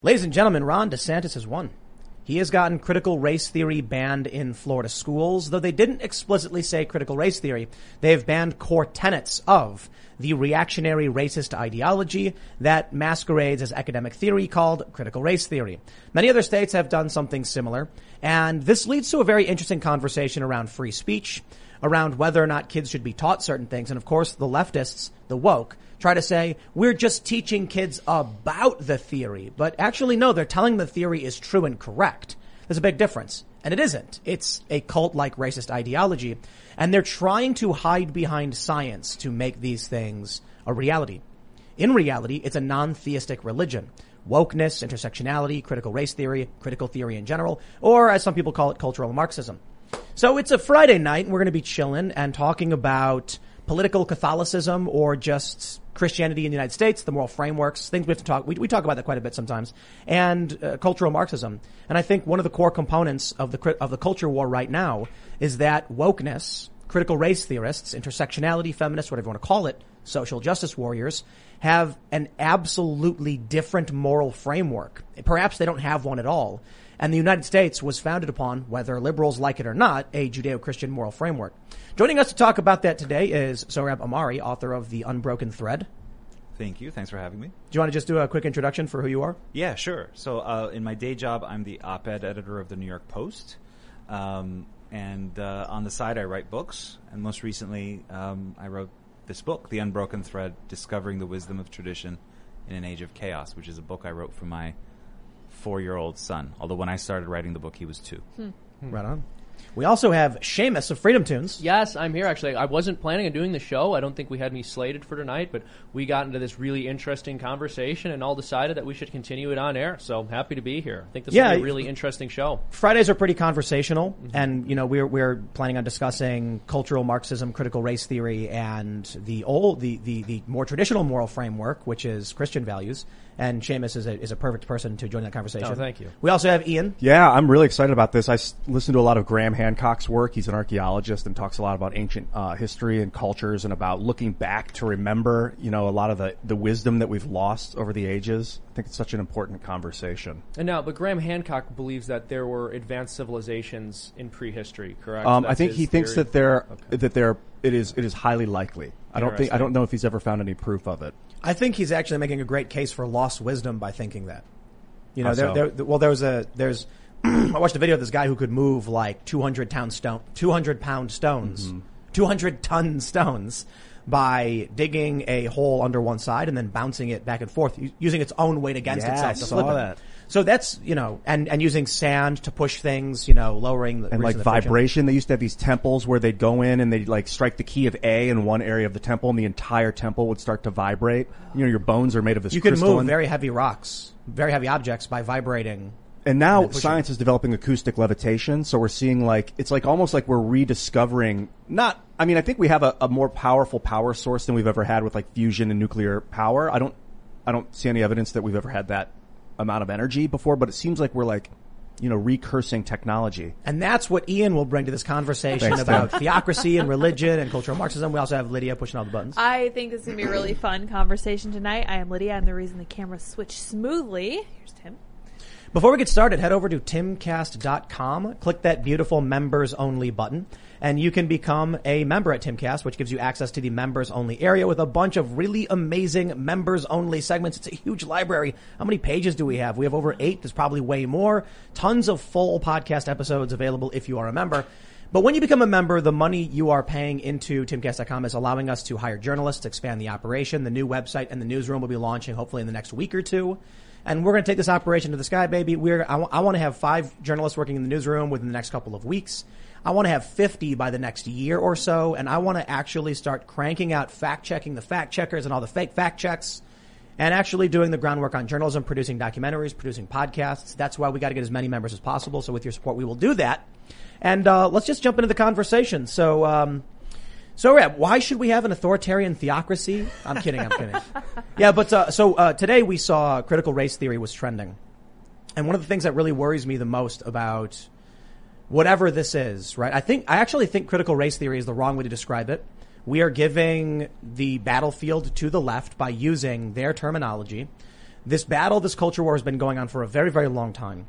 Ladies and gentlemen, Ron DeSantis has won. He has gotten critical race theory banned in Florida schools, though they didn't explicitly say critical race theory. They have banned core tenets of the reactionary racist ideology that masquerades as academic theory called critical race theory. Many other states have done something similar, and this leads to a very interesting conversation around free speech, around whether or not kids should be taught certain things, and of course the leftists, the woke, try to say we're just teaching kids about the theory, but actually no, they're telling the theory is true and correct. There's a big difference. And it isn't. It's a cult-like racist ideology. And they're trying to hide behind science to make these things a reality. In reality, it's a non-theistic religion. Wokeness, intersectionality, critical race theory, critical theory in general, or as some people call it, cultural Marxism. So it's a Friday night and we're going to be chilling and talking about political Catholicism or just Christianity in the United States, the moral frameworks, things we have to talk, we, we talk about that quite a bit sometimes, and uh, cultural Marxism. And I think one of the core components of the, of the culture war right now is that wokeness, critical race theorists, intersectionality, feminists, whatever you want to call it, social justice warriors, have an absolutely different moral framework. Perhaps they don't have one at all. And the United States was founded upon, whether liberals like it or not, a Judeo-Christian moral framework. Joining us to talk about that today is Sohrab Ahmari, author of The Unbroken Thread. Thank you. Thanks for having me. Do you want to just do a quick introduction for who you are? Yeah, sure. So, uh, in my day job, I'm the op-ed editor of the New York Post. Um, and uh, on the side, I write books. And most recently, um, I wrote this book, The Unbroken Thread Discovering the Wisdom of Tradition in an Age of Chaos, which is a book I wrote for my four year old son. Although when I started writing the book, he was two. Hmm. Right on. We also have Seamus of Freedom Tunes. Yes, I'm here actually. I wasn't planning on doing the show. I don't think we had any slated for tonight, but we got into this really interesting conversation and all decided that we should continue it on air. So I'm happy to be here. I think this yeah, will be a really interesting show. Fridays are pretty conversational, mm-hmm. and you know we're we're planning on discussing cultural Marxism, critical race theory, and the old the the, the more traditional moral framework, which is Christian values. And Seamus is a, is a perfect person to join that conversation. Oh, thank you. We also have Ian. Yeah, I'm really excited about this. I s- listened to a lot of Graham Hancock's work. He's an archaeologist and talks a lot about ancient uh, history and cultures and about looking back to remember, you know, a lot of the, the wisdom that we've lost over the ages. I think it's such an important conversation. And now, but Graham Hancock believes that there were advanced civilizations in prehistory, correct? Um, I think he thinks theory? that there okay. that there it is it is highly likely. I don't think I don't know if he's ever found any proof of it. I think he's actually making a great case for lost wisdom by thinking that. You know, there, there, well, there was a there's. I watched a video of this guy who could move like 200 pound stone, 200 pound stones, mm-hmm. 200 ton stones by digging a hole under one side and then bouncing it back and forth using its own weight against yeah, itself. I saw that. So that's you know, and and using sand to push things, you know, lowering the and like the vibration. They used to have these temples where they'd go in and they'd like strike the key of A in one area of the temple, and the entire temple would start to vibrate. You know, your bones are made of this. You can move very heavy rocks, very heavy objects by vibrating. And now and science is developing acoustic levitation, so we're seeing like it's like almost like we're rediscovering. Not, I mean, I think we have a, a more powerful power source than we've ever had with like fusion and nuclear power. I don't, I don't see any evidence that we've ever had that amount of energy before, but it seems like we're like, you know, recursing technology. And that's what Ian will bring to this conversation Thanks, about theocracy and religion and cultural Marxism. We also have Lydia pushing all the buttons. I think this is going to be a really fun conversation tonight. I am Lydia. I'm the reason the camera switched smoothly. Here's Tim. Before we get started, head over to timcast.com, click that beautiful members only button and you can become a member at Timcast, which gives you access to the members only area with a bunch of really amazing members only segments. It's a huge library. How many pages do we have? We have over eight. There's probably way more. Tons of full podcast episodes available if you are a member. But when you become a member, the money you are paying into timcast.com is allowing us to hire journalists, expand the operation. The new website and the newsroom will be launching hopefully in the next week or two. And we're going to take this operation to the sky, baby. We're, I, w- I want to have five journalists working in the newsroom within the next couple of weeks. I want to have 50 by the next year or so, and I want to actually start cranking out fact checking the fact checkers and all the fake fact checks, and actually doing the groundwork on journalism, producing documentaries, producing podcasts. That's why we got to get as many members as possible. So with your support, we will do that. And uh, let's just jump into the conversation. So, um, so yeah, why should we have an authoritarian theocracy? I'm kidding. I'm kidding. yeah, but uh, so uh, today we saw critical race theory was trending, and one of the things that really worries me the most about whatever this is, right? I think, I actually think critical race theory is the wrong way to describe it. We are giving the battlefield to the left by using their terminology. This battle, this culture war has been going on for a very, very long time.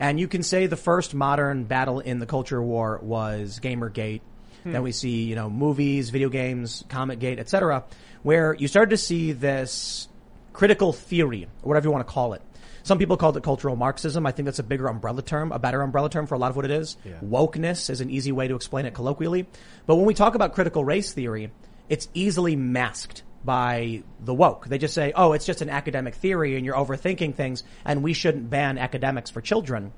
And you can say the first modern battle in the culture war was Gamergate. Hmm. Then we see, you know, movies, video games, Comic-Gate, etc., where you started to see this critical theory, or whatever you want to call it. Some people call it cultural Marxism. I think that's a bigger umbrella term, a better umbrella term for a lot of what it is. Yeah. Wokeness is an easy way to explain it colloquially. But when we talk about critical race theory, it's easily masked by the woke. They just say, oh, it's just an academic theory and you're overthinking things and we shouldn't ban academics for children.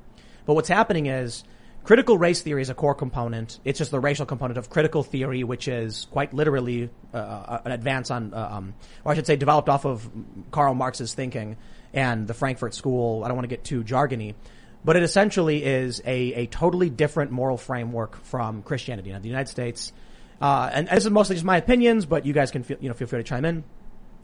But what's happening is critical race theory is a core component. It's just the racial component of critical theory, which is quite literally uh, uh an advance on, uh, um, or I should say developed off of Karl Marx's thinking and the Frankfurt School. I don't want to get too jargony. But it essentially is a, a totally different moral framework from Christianity. Now, the United States uh, and, and, this is mostly just my opinions, but you guys can feel, you know, feel free to chime in.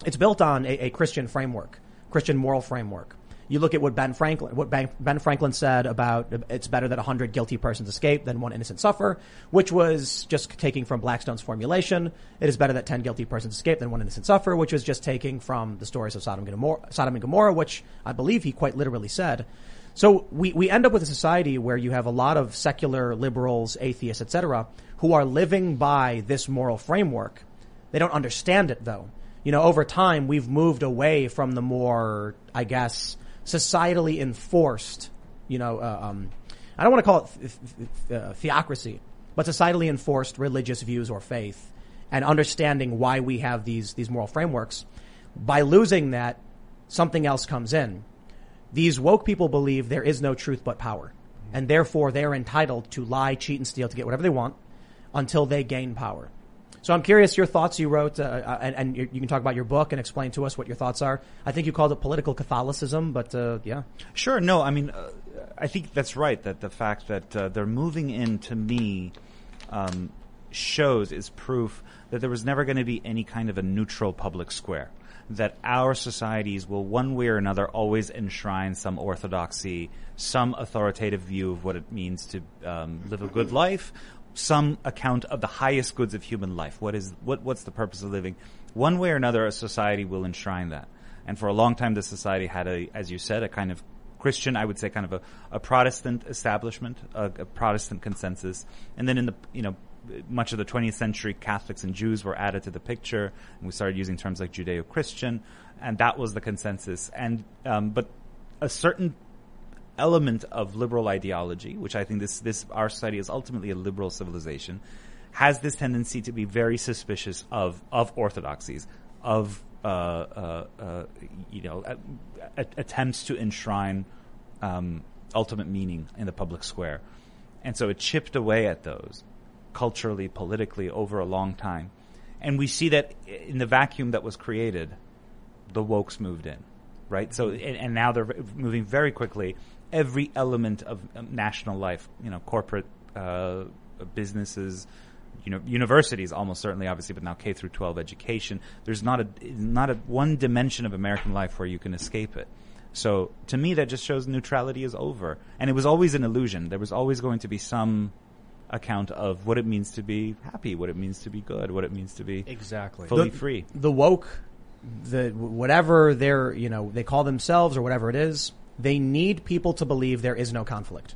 It's built on a, a Christian framework, Christian moral framework. You look at what Ben Franklin, what Ben, Franklin said about it's better that 100 guilty persons escape than one innocent suffer, which was just taking from Blackstone's formulation. It is better that 10 guilty persons escape than one innocent suffer, which was just taking from the stories of Sodom and Gomorrah, Sodom and Gomorrah which I believe he quite literally said. So we, we end up with a society where you have a lot of secular liberals, atheists, etc., who are living by this moral framework. They don't understand it though. You know, over time we've moved away from the more, I guess, societally enforced, you know, uh, um, I don't want to call it th- th- uh, theocracy, but societally enforced religious views or faith and understanding why we have these, these moral frameworks. By losing that, something else comes in. These woke people believe there is no truth but power. And therefore they're entitled to lie, cheat, and steal to get whatever they want until they gain power. So I'm curious your thoughts you wrote, uh, uh and, and, you can talk about your book and explain to us what your thoughts are. I think you called it political Catholicism, but uh, yeah. Sure. No, I mean, uh, I think that's right. That the fact that uh, they're moving in to me um, shows is proof that there was never going to be any kind of a neutral public square that our societies will one way or another always enshrine some orthodoxy, some authoritative view of what it means to um, live a good life, some account of the highest goods of human life. What is what what's the purpose of living? One way or another, a society will enshrine that. And for a long time, the society had a, as you said, a kind of Christian, I would say, kind of a, a Protestant establishment, a, a Protestant consensus. And then in the you know much of the 20th century, Catholics and Jews were added to the picture, and we started using terms like Judeo-Christian, and that was the consensus. And um, but a certain element of liberal ideology, which I think this this our society is ultimately a liberal civilization, has this tendency to be very suspicious of of orthodoxies, of uh, uh, uh, you know attempts to enshrine um, ultimate meaning in the public square, and so it chipped away at those culturally, politically over a long time. And we see that in the vacuum that was created, the wokes moved in, right? So, and, and now they're moving very quickly. Every element of national life, you know, corporate uh, businesses, you know, universities almost certainly, obviously, but now K through 12 education. There's not a not a one dimension of American life where you can escape it. So to me, that just shows neutrality is over, and it was always an illusion. There was always going to be some account of what it means to be happy, what it means to be good, what it means to be exactly fully the, free. The woke, the whatever they're you know they call themselves or whatever it is, they need people to believe there is no conflict.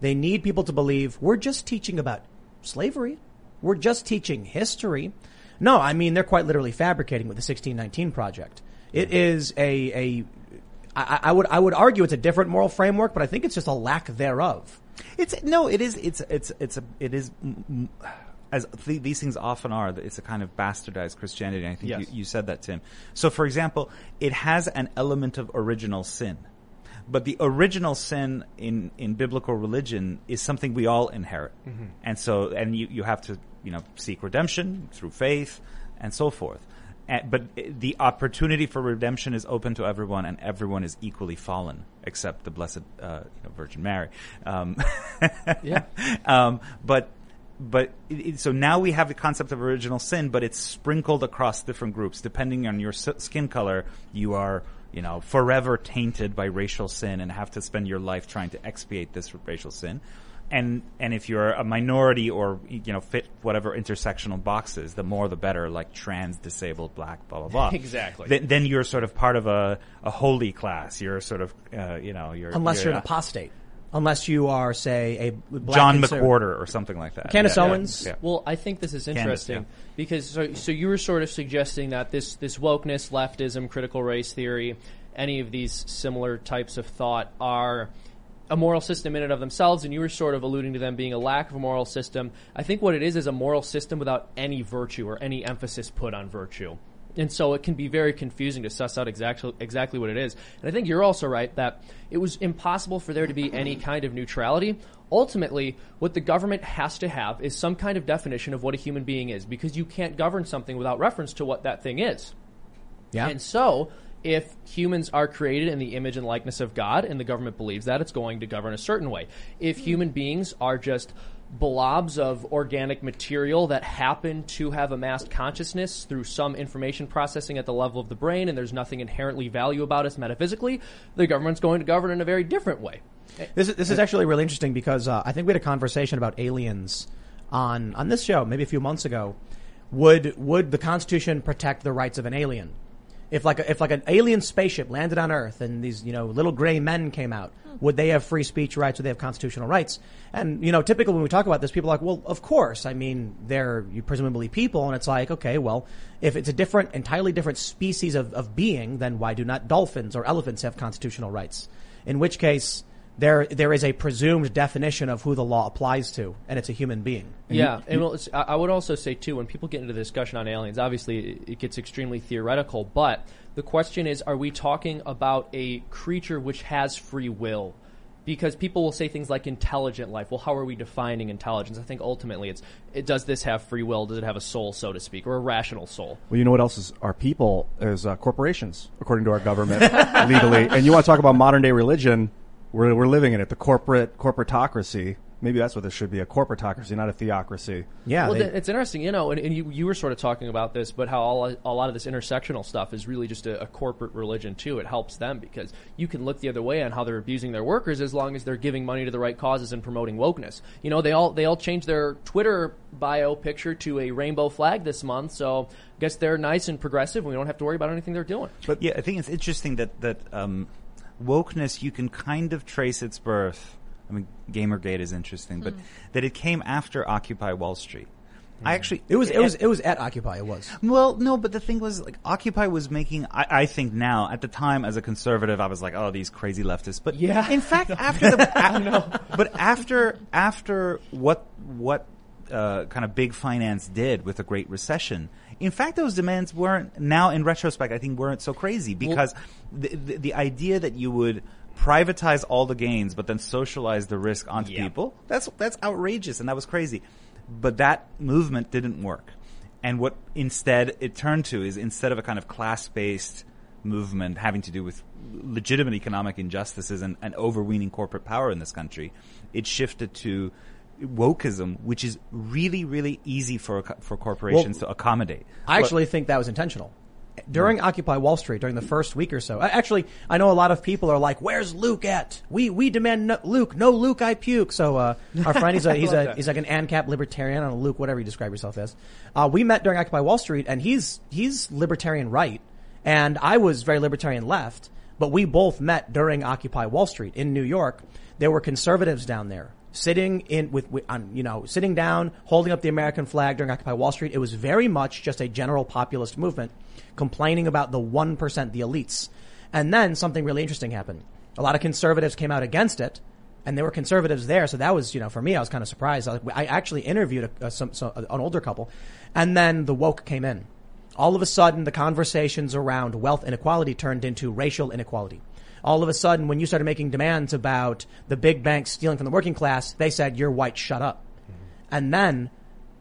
They need people to believe we're just teaching about slavery. We're just teaching history. No, I mean they're quite literally fabricating with the 1619 project. It is a a I, I would I would argue it's a different moral framework, but I think it's just a lack thereof. It's no, it is. It's it's it's a it is. As th- these things often are, it's a kind of bastardized Christianity. I think yes. you, you said that, Tim. So, for example, it has an element of original sin but the original sin in, in biblical religion is something we all inherit. Mm-hmm. And so, and you, you have to, you know, seek redemption through faith and so forth but the opportunity for redemption is open to everyone, and everyone is equally fallen, except the Blessed uh, you know, Virgin Mary. Um, yeah. Um, but but it, it, so now we have the concept of original sin, but it's sprinkled across different groups. Depending on your skin color, you are you know forever tainted by racial sin and have to spend your life trying to expiate this racial sin. and and if you're a minority or you know fit whatever intersectional boxes, the more the better. Like trans, disabled, black, blah blah blah. Exactly. Then, then you're sort of part of a, a holy class. You're sort of uh, you know you're Unless you're, you're an apostate. Unless you are, say, a black John conserv- McWhorter or something like that. Candace Yeah, yeah, Owens. yeah. Well, I think this is interesting yeah. because so, so you were sort of suggesting that this this wokeness, leftism, critical race theory, any of these similar types of thought are a moral system in and of themselves, and you were sort of alluding to them being a lack of a moral system. I think what it is is a moral system without any virtue or any emphasis put on virtue. And so it can be very confusing to suss out exactly exactly what it is. And I think you're also right that it was impossible for there to be any kind of neutrality. Ultimately, what the government has to have is some kind of definition of what a human being is, because you can't govern something without reference to what that thing is. Yeah. And so, if humans are created in the image and likeness of God, and the government believes that, it's going to govern a certain way. If human beings are just blobs of organic material that happen to have amassed consciousness through some information processing at the level of the brain, and there's nothing inherently value about us metaphysically, the government's going to govern in a very different way. This is, this is actually really interesting because uh, I think we had a conversation about aliens on on this show maybe a few months ago. Would would the Constitution protect the rights of an alien? If like a, if like an alien spaceship landed on Earth and these you know little gray men came out, would they have free speech rights? Would they have constitutional rights? And you know, typically when we talk about this, people are like, well, of course. I mean, they're presumably people, and it's like, okay, well, if it's a different, entirely different species of, of being, then why do not dolphins or elephants have constitutional rights? In which case, there there is a presumed definition of who the law applies to, and it's a human being. Yeah, and well, it's, I I would also say too, when people get into the discussion on aliens, obviously it- it gets extremely theoretical. But the question is, are we talking about a creature which has free will? Because people will say things like intelligent life. Well, how are we defining intelligence? I think ultimately it's it, does this have free will? Does it have a soul, so to speak, or a rational soul? Well, you know what else is our people is uh, corporations, according to our government legally. And you want to talk about modern day religion? We're we're living in it. The corporate corporatocracy. Maybe that's what this should be—a corporatocracy, not a theocracy. Yeah, well, they- it's interesting, you know, and, and you, you were sort of talking about this, but how all, a lot of this intersectional stuff is really just a, a corporate religion too. It helps them because you can look the other way on how they're abusing their workers as long as they're giving money to the right causes and promoting wokeness. You know, they all they all changed their Twitter bio picture to a rainbow flag this month, so I guess they're nice and progressive. and We don't have to worry about anything they're doing. But yeah, I think it's interesting that that um, wokeness you can kind of trace its birth. I mean, GamerGate is interesting, but that it came after Occupy Wall Street. I actually it was it was it was at Occupy. It was. Well, no, but the thing was, like, Occupy was making. I, I think now, at the time, as a conservative, I was like, "Oh, these crazy leftists." But Yeah. in fact, after the, a- but after after what what uh, kind of big finance did with the Great Recession, in fact, those demands weren't. Now, in retrospect, I think weren't so crazy because the, the the idea that you would privatize all the gains but then socialize the risk onto Yeah. people that's that's outrageous and that was crazy but that movement didn't work and what instead it turned to is instead of a kind of class-based movement having to do with legitimate economic injustices and, and overweening corporate power in this country, it shifted to wokeism, which is really, really easy for for corporations to accommodate. I actually think that was intentional. During Occupy Wall Street, during the first week or so, actually, I know a lot of people are like, "Where's Luke at? We we demand no, Luke, no Luke, I puke." So uh, our friend, he's a he's a he's like an ANCAP libertarian, I Luke, whatever you describe yourself as. Uh, we met during Occupy Wall Street, and he's he's libertarian right, and I was very libertarian left. But we both met during Occupy Wall Street in New York. There were conservatives down there sitting in with, with on, you know sitting down, holding up the American flag during Occupy Wall Street. It was very much just a general populist movement, complaining about the one percent, the elites. And then something really interesting happened. A lot of conservatives came out against it, and there were conservatives there. So that was, you know, for me, I was kind of surprised. I, I actually interviewed a, a, some, so, an older couple, and then the woke came in. All of a sudden, the conversations around wealth inequality turned into racial inequality. All of a sudden, when you started making demands about the big banks stealing from the working class, they said, you're white, shut up. Mm-hmm. And then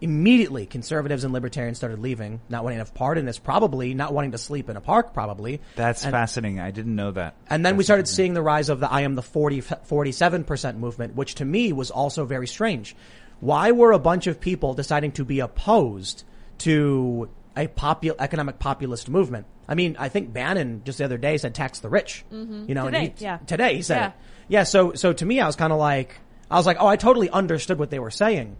immediately conservatives and libertarians started leaving, not wanting to have part in this, probably not wanting to sleep in a park, probably. That's And- fascinating. I didn't know that. and then we started seeing the rise of the I am the 40, 47% movement, which to me was also very strange. Why were a bunch of people deciding to be opposed to a popu- economic populist movement? I mean, I think Bannon just the other day said tax the rich. Mm-hmm. You know, and Today, he- yeah. Today he said Yeah. it. Yeah. So, so to me, I was kind of like, I was like, oh, I totally understood what they were saying.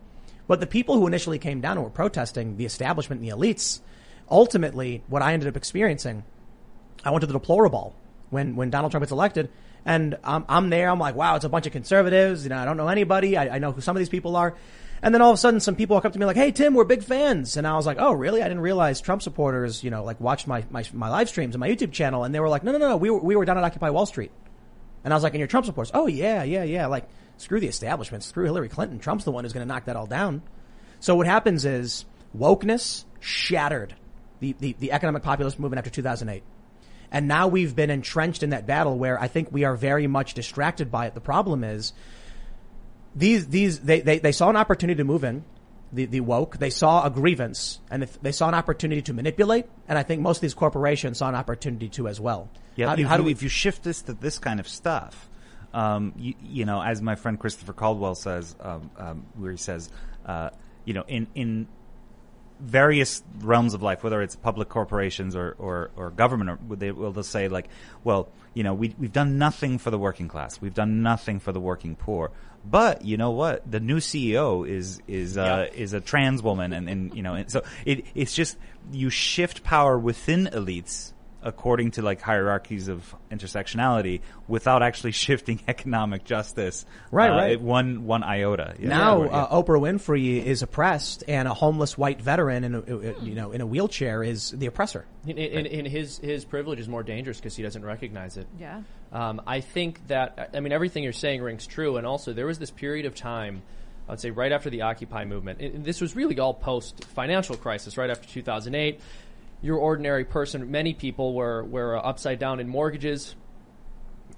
But the people who initially came down and were protesting, the establishment and the elites, ultimately, what I ended up experiencing, I went to the DeploraBall when, when Donald Trump gets elected. And I'm, I'm there. I'm like, wow, it's a bunch of conservatives. You know, I don't know anybody. I, I know who some of these people are. And then all of a sudden, some people walk up to me like, "Hey, Tim, we're big fans." And I was like, "Oh, really? I didn't realize Trump supporters, you know, like watched my my, my live streams and my YouTube channel." And they were like, "No, no, no, we were we were down at Occupy Wall Street." And I was like, "And you're Trump supporters?" "Oh, yeah, yeah, yeah." Like, screw the establishment, screw Hillary Clinton. Trump's the one who's going to knock that all down. So what happens is wokeness shattered the, the, the economic populist movement after 2008. And now we've been entrenched in that battle where I think we are very much distracted by it. The problem is these, these, they, they, they saw an opportunity to move in. The, the woke, they saw a grievance and they saw an opportunity to manipulate. And I think most of these corporations saw an opportunity to as well. Yeah. How, how do we, if you shift this to this kind of stuff, um, you, you know, as my friend Christopher Caldwell says, um, um, where he says, uh, you know, in, in various realms of life, whether it's public corporations or, or, or government, or they will they'll say like, well, you know, we, we've done nothing for the working class. We've done nothing for the working poor. But you know what? The new CEO is is uh, is a trans woman, and, and you know, and so it it's just you shift power within elites according to like hierarchies of intersectionality without actually shifting economic justice. Right, uh, right. One one iota. Yeah. now Yeah. uh, Oprah Winfrey is oppressed, and a homeless white veteran in a, uh, you know in a wheelchair is the oppressor. In, in, in his his privilege is more dangerous because he doesn't recognize it. Yeah. Um, I think that I mean everything you're saying rings true, and also there was this period of time. I would say right after the Occupy movement. And this was really all post financial crisis, right after 2008. Your ordinary person, many people were were uh, upside down in mortgages.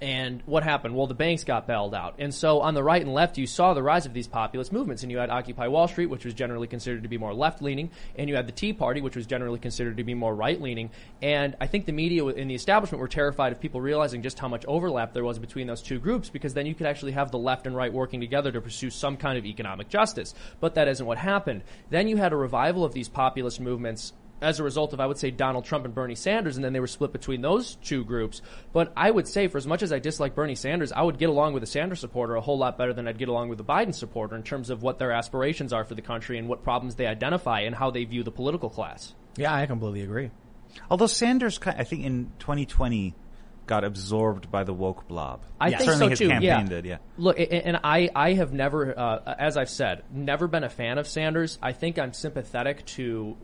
And what happened? Well, the banks got bailed out. And so on the right and left, you saw the rise of these populist movements. And you had Occupy Wall Street, which was generally considered to be more left leaning. And you had the Tea Party, which was generally considered to be more right leaning. And I think the media in the establishment were terrified of people realizing just how much overlap there was between those two groups because then you could actually have the left and right working together to pursue some kind of economic justice. But that isn't what happened. Then you had a revival of these populist movements as a result of, I would say, Donald Trump and Bernie Sanders, and then they were split between those two groups. But I would say, for as much as I dislike Bernie Sanders, I would get along with a Sanders supporter a whole lot better than I'd get along with a Biden supporter in terms of what their aspirations are for the country and what problems they identify and how they view the political class. Yeah, I completely agree. Although Sanders, I think in 2020, got absorbed by the woke blob. I Yeah. think Certainly so his too. campaign yeah. did. Yeah. Look, and I, I have never, uh, as I've said, never been a fan of Sanders. I think I'm sympathetic to,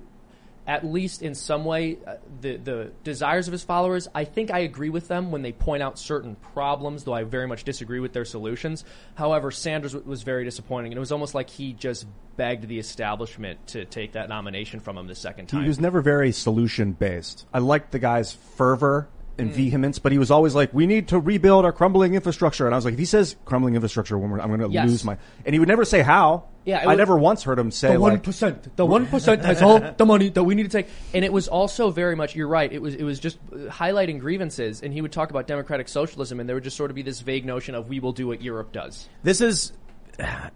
at least in some way, uh, the the desires of his followers. I think I agree with them when they point out certain problems, though I very much disagree with their solutions. However, Sanders was very disappointing, and it was almost like he just begged the establishment to take that nomination from him the second time. He was never very solution based. I liked the guy's fervor Mm. and vehemence, but he was always like, "We need to rebuild our crumbling infrastructure." And I was like, "If he says crumbling infrastructure, one more, I'm going to Yes. lose my." And he would never say how. Yeah, I was- never once heard him say the one like. The one percent has all the money that we need to take, and it was also very much. You're right. It was it was just uh, highlighting grievances, and he would talk about democratic socialism, and there would just sort of be this vague notion of we will do what Europe does. This is,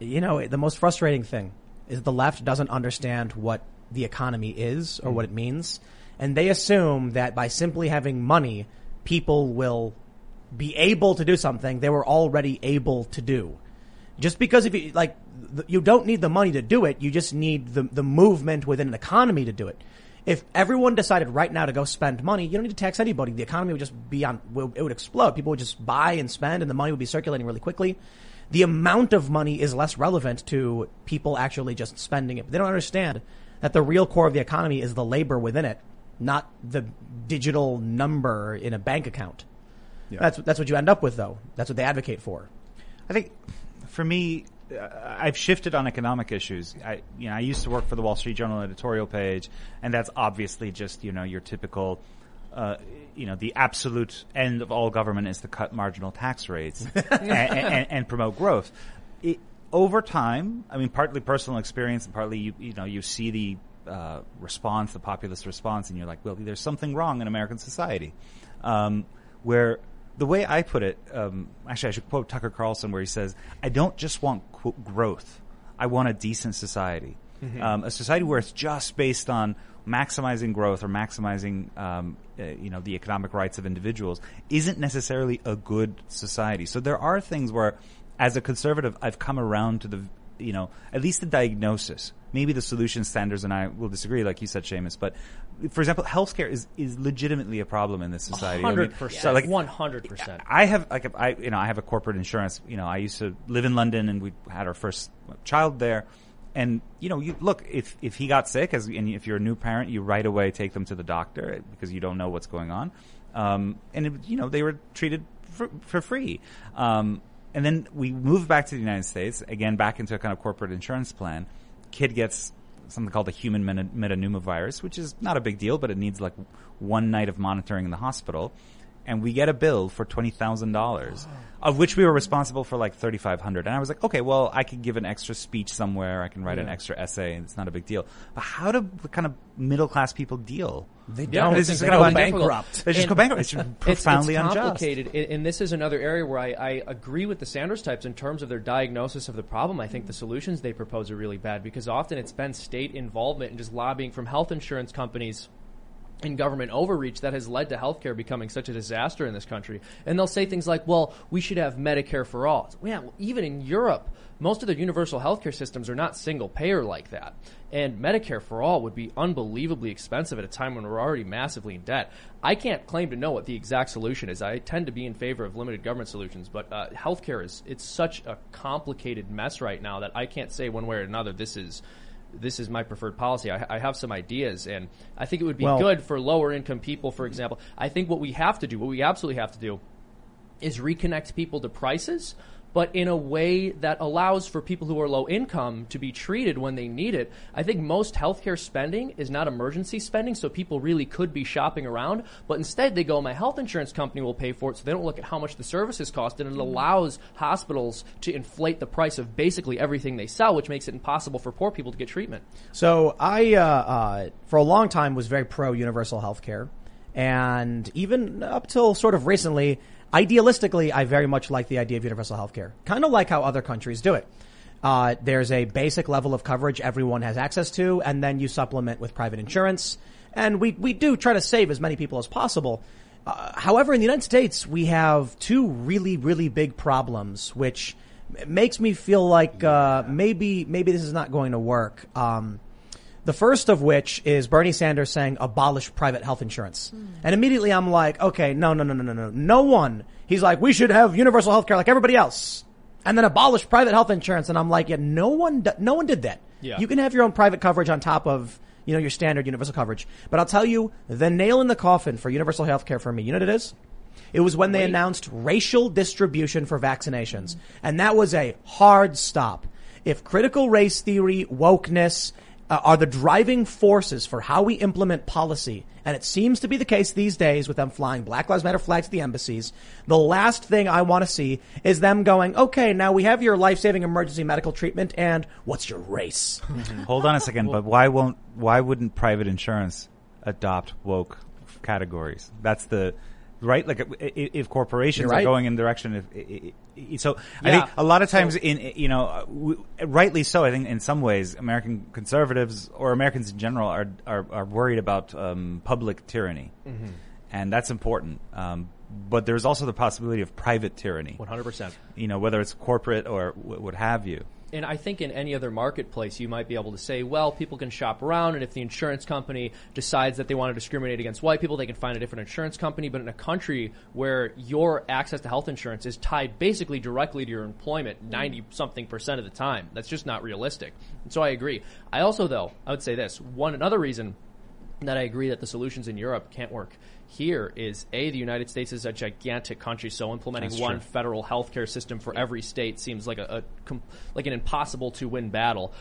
you know, the most frustrating thing is the left doesn't understand what the economy is or what it means. And they assume that by simply having money, people will be able to do something they were already able to do. Just because if you, like, you don't need the money to do it, you just need the, the movement within an economy to do it. If everyone decided right now to go spend money, you don't need to tax anybody. The economy would just be on, it would explode. People would just buy and spend and the money would be circulating really quickly. The amount of money is less relevant to people actually just spending it. But they don't understand that the real core of the economy is the labor within it, not the digital number in a bank account. That's, that's what you end up with though. That's what they advocate for. I think for me, uh, I've shifted on economic issues. I, you know, I used to work for the Wall Street Journal editorial page, and that's obviously just you know your typical, uh, you know, the absolute end of all government is to cut marginal tax rates and, and, and promote growth. It, over time, I mean, partly personal experience, and partly you you know you see the uh, response, the populist response, and you're like, well, there's something wrong in American society, um, where the way I put it, um, actually, I should quote Tucker Carlson, where he says, "I don't just want qu- growth; I want a decent society, um, a society where it's just based on maximizing growth or maximizing, um, uh, you know, the economic rights of individuals isn't necessarily a good society. So there are things where as a conservative, I've come around to the, you know, at least the diagnosis. Maybe the solution Sanders and I will disagree, like you said, Seamus. But for example, healthcare is, is legitimately a problem in this society. Hundred percent, like, one hundred percent. I have like I you know I have a corporate insurance. You know I used to live in London and we had our first child there. And you know you look if if he got sick as and if you're a new parent you right away take them to the doctor because you don't know what's going on. Um, and it, you know they were treated for, for free. Um, and then we moved back to the United States again back into a kind of corporate insurance plan. Kid gets something called the human meta- which is not a big deal, but it needs like one night of monitoring in the hospital. And we get a bill for twenty thousand dollars, of which we were responsible for like thirty five hundred. And I was like, okay, well, I could give an extra speech somewhere. I can write an extra essay, and it's not a big deal. But how do the kind of middle class people deal? They don't. it's They just go gonna go bankrupt. They just And go bankrupt. It's profoundly it's, it's unjust. complicated, and, and this is another area where I, I agree with the Sanders types in terms of their diagnosis of the problem. I think the solutions they propose are really bad because often it's been state involvement and just lobbying from health insurance companies and government overreach that has led to healthcare becoming such a disaster in this country. And they'll say things like, "Well, we should have Medicare for all." Yeah, well, even in Europe, most of their universal healthcare systems are not single payer like that. And Medicare for all would be unbelievably expensive at a time when we're already massively in debt. I can't claim to know what the exact solution is. I tend to be in favor of limited government solutions, but uh, healthcare is it's such a complicated mess right now that I can't say one way or another this is this is my preferred policy. I, I have some ideas, and I think it would be Well- good for lower income people, for example. I think what we have to do, what we absolutely have to do, is reconnect people to prices, but in a way that allows for people who are low income to be treated when they need it. I think most healthcare spending is not emergency spending, so people really could be shopping around, but instead they go, my health insurance company will pay for it, so they don't look at how much the services cost, and it allows hospitals to inflate the price of basically everything they sell, which makes it impossible for poor people to get treatment. So I, uh, uh, for a long time, was very pro universal health care, and even up till sort of recently, idealistically, I very much like the idea of universal health care. Kind of like how other countries do it. Uh, there's a basic level of coverage everyone has access to, and then you supplement with private insurance. And we we do try to save as many people as possible. Uh, however, in the United States, we have two really really big problems, which makes me feel like uh, maybe maybe this is not going to work. Um, the first of which is Bernie Sanders saying abolish private health insurance. Hmm. And immediately I'm like, okay, no, no, no, no, no, no. No one. He's like, we should have universal health care like everybody else. And then abolish private health insurance. And I'm like, yeah, no one, no one did that. Yeah. You can have your own private coverage on top of, you know, your standard universal coverage. But I'll tell you, the nail in the coffin for universal health care for me, you know what it is? It was when they Wait. announced racial distribution for vaccinations. And that was a hard stop. If critical race theory, wokeness, uh, are the driving forces for how we implement policy, and it seems to be the case these days with them flying Black Lives Matter flags at the embassies, the last thing I want to see is them going, okay, now we have your life-saving emergency medical treatment, and what's your race? Hold on a second, but why won't why wouldn't private insurance adopt woke categories? That's the right. Like if corporations You're going in the direction of so, I think a lot of times in you know, uh, w- rightly so. I think in some ways, American conservatives or Americans in general are are, are worried about um, public tyranny, and that's important. Um, but there's also the possibility of private tyranny. One hundred percent. You know, whether it's corporate or w- what have you. And I think in any other marketplace, you might be able to say, well, people can shop around, and if the insurance company decides that they want to discriminate against white people, they can find a different insurance company. But in a country where your access to health insurance is tied basically directly to your employment 90 something percent of the time, that's just not realistic. And so I agree. I also, though, I would say this one another reason that I agree that the solutions in Europe can't work here is a the United States is a gigantic country, so implementing That's one true. federal healthcare system for every state seems like a, a com- like an impossible to win battle.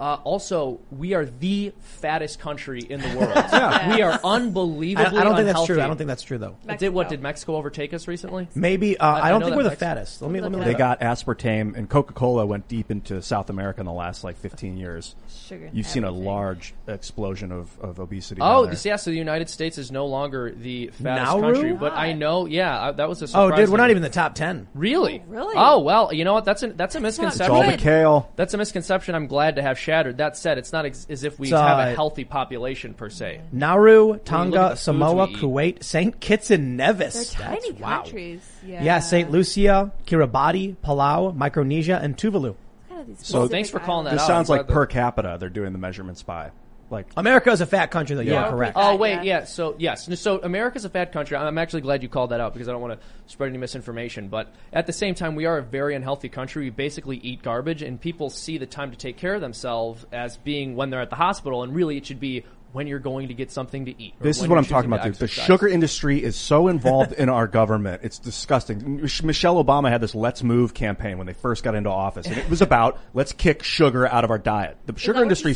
Uh, also, we are the fattest country in the world. yeah. We are I, unbelievably I don't think that's true. I don't think that's true though. Did what did Mexico overtake us recently? Maybe uh, I, I don't know think we're the Mexico- fattest. Let me let me Look look it They got aspartame, and Coca Cola went deep into South America in the last like 15 years. Sugar You've seen a large explosion of, of obesity. Oh, down there. this, yeah. So the United States is no longer the fattest Nauru? country, but I know. Yeah, I, that was a Oh, dude, we're not even in the top ten. Really? Oh, really? Oh well, you know what? That's a that's a not it's misconception. all good. the kale. That's a misconception. I'm glad to have shattered. That said, it's not ex- as if we So, have uh, a healthy population per se. Nauru, Tonga, Samoa. Kuwait, St. Kitts and Nevis. They're That's- tiny wow. countries. Yeah. Yeah, St. Lucia, Kiribati, Palau, Micronesia, and Tuvalu. Kind of these So- thanks for calling that This out. sounds like glad per capita they're doing the measurements by. Like America is a fat country, though. You Yeah. are correct. Oh Yeah. wait, yeah. So yes, so America's a fat country. I'm actually glad you called that out because I don't want to spread any misinformation. But at the same time, we are a very unhealthy country. We basically eat garbage, and people see the time to take care of themselves as being when they're at the hospital, and really it should be when you're going to get something to eat. This is what I'm talking about, dude. The sugar industry is so involved in our government. It's disgusting. Michelle Obama had this Let's Move campaign when they first got into office, and it was about let's kick sugar out of our diet. The sugar industry.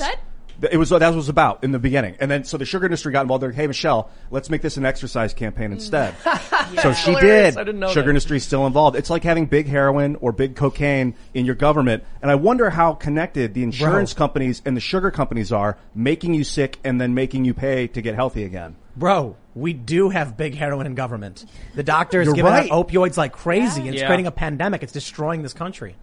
She said? It was that was what it was about in the beginning, and then so the sugar industry got involved. They're like, hey Michelle, let's make this an exercise campaign mm. instead. So she Hilarious. did. I didn't know sugar that. industry still involved. It's like having big heroin or big cocaine in your government, and I wonder how connected the insurance companies and the sugar companies are, making you sick and then making you pay to get healthy again. Bro, we do have big heroin in government. The doctors You're giving right. out opioids like crazy, and it's Yeah. creating a pandemic. It's destroying this country.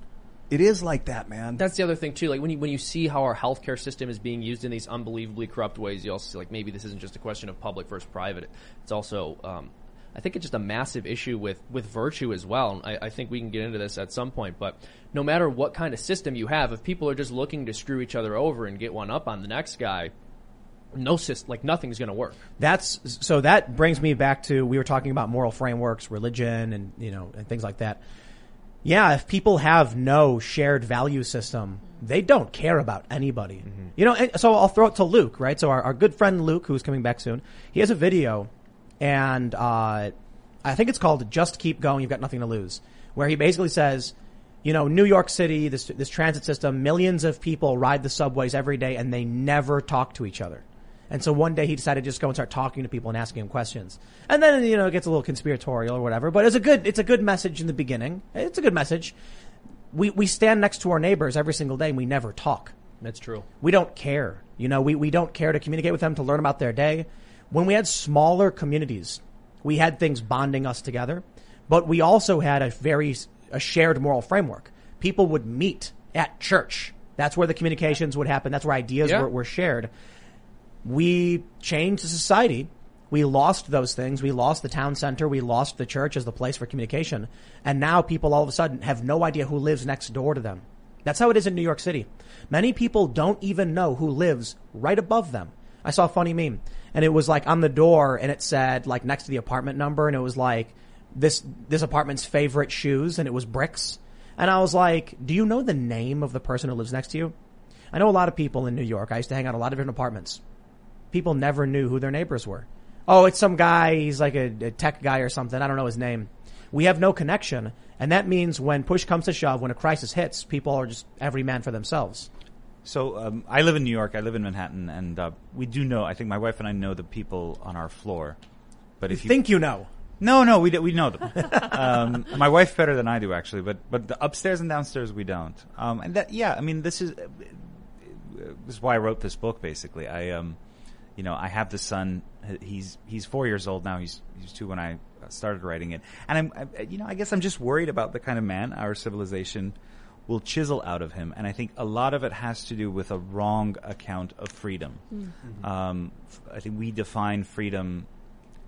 It is like that, man. That's the other thing too. Like when you when you see how our healthcare system is being used in these unbelievably corrupt ways, you also see like maybe this isn't just a question of public versus private. It's also, um, I think it's just a massive issue with with virtue as well. And I, I think we can get into this at some point. But no matter what kind of system you have, if people are just looking to screw each other over and get one up on the next guy, no system like nothing's going to work. That's so that brings me back to we were talking about moral frameworks, religion, and you know, and things like that. Yeah, if people have no shared value system, they don't care about anybody. You know, and so I'll throw it to Luke, right? So our, our good friend Luke, who's coming back soon, he has a video, and uh, I think it's called "Just Keep Going, You've Got Nothing to Lose," where he basically says, you know, New York City, this this transit system, millions of people ride the subways every day, and they never talk to each other. And so one day he decided to just go and start talking to people and asking them questions. And then, you know, it gets a little conspiratorial or whatever, but it's a good, it's a good message in the beginning. It's a good message. We, we stand next to our neighbors every single day and we never talk. That's true. We don't care. You know, we, we don't care to communicate with them, to learn about their day. When we had smaller communities, we had things bonding us together, but we also had a very, a shared moral framework. People would meet at church. That's where the communications would happen. That's where ideas Yeah. were, were shared we changed the society. We lost those things. We lost the town center. We lost the church as the place for communication. And now people all of a sudden have no idea who lives next door to them. That's how it is in New York City. Many people don't even know who lives right above them. I saw a funny meme and it was like on the door and it said like next to the apartment number and it was like this, this apartment's favorite shoes and it was bricks. And I was like, do you know the name of the person who lives next to you? I know a lot of people in New York. I used to hang out a lot of different apartments people never knew who their neighbors were. Oh, it's some guy, he's like a, a tech guy or something. I don't know his name. We have no connection. And that means when push comes to shove, when a crisis hits, people are just every man for themselves. So um, I live in New York. I live in Manhattan, and uh, we do know. I think my wife and I know the people on our floor. But if you Think you know. no, no, we do, we know them. um, my wife better than I do actually, but but the upstairs and downstairs we don't. Um, and that yeah, I mean this is uh, this is why I wrote this book. Basically, I um, you know, I have the son. He's he's four years old now. He's he's two when I started writing it, and I'm I, you know I guess I'm just worried about the kind of man our civilization will chisel out of him, and I think a lot of it has to do with a wrong account of freedom. Um, f- I think we define freedom,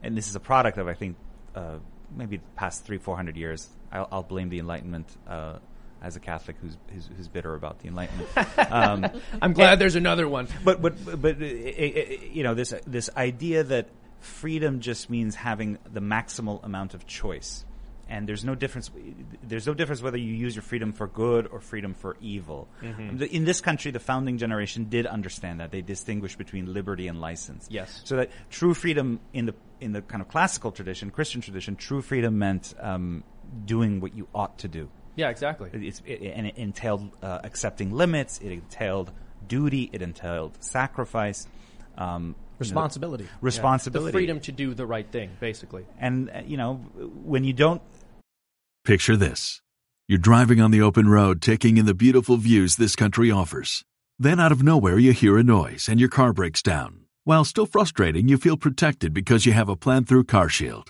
and this is a product of I think uh, maybe the past three four hundred years. I'll, I'll blame the Enlightenment. Uh, as a Catholic who's, who's who's bitter about the Enlightenment, um, I'm glad there's another one. but but but uh, uh, uh, you know this this idea that freedom just means having the maximal amount of choice, and there's no difference. There's no difference whether you use your freedom for good or freedom for evil. The- In this country, the founding generation did understand that they distinguished between liberty and license. Yes. So that true freedom in the in the kind of classical tradition, Christian tradition, true freedom meant um, doing what you ought to do. Yeah, exactly. It's, it, and it entailed uh, accepting limits. It entailed duty. It entailed sacrifice. Um, you know, Responsibility. responsibility. The freedom to do the right thing, basically. And uh, you know, when you don't Picture this. You're driving on the open road, taking in the beautiful views this country offers. Then, out of nowhere, you hear a noise and your car breaks down. While still frustrating, you feel protected because you have a plan through CarShield.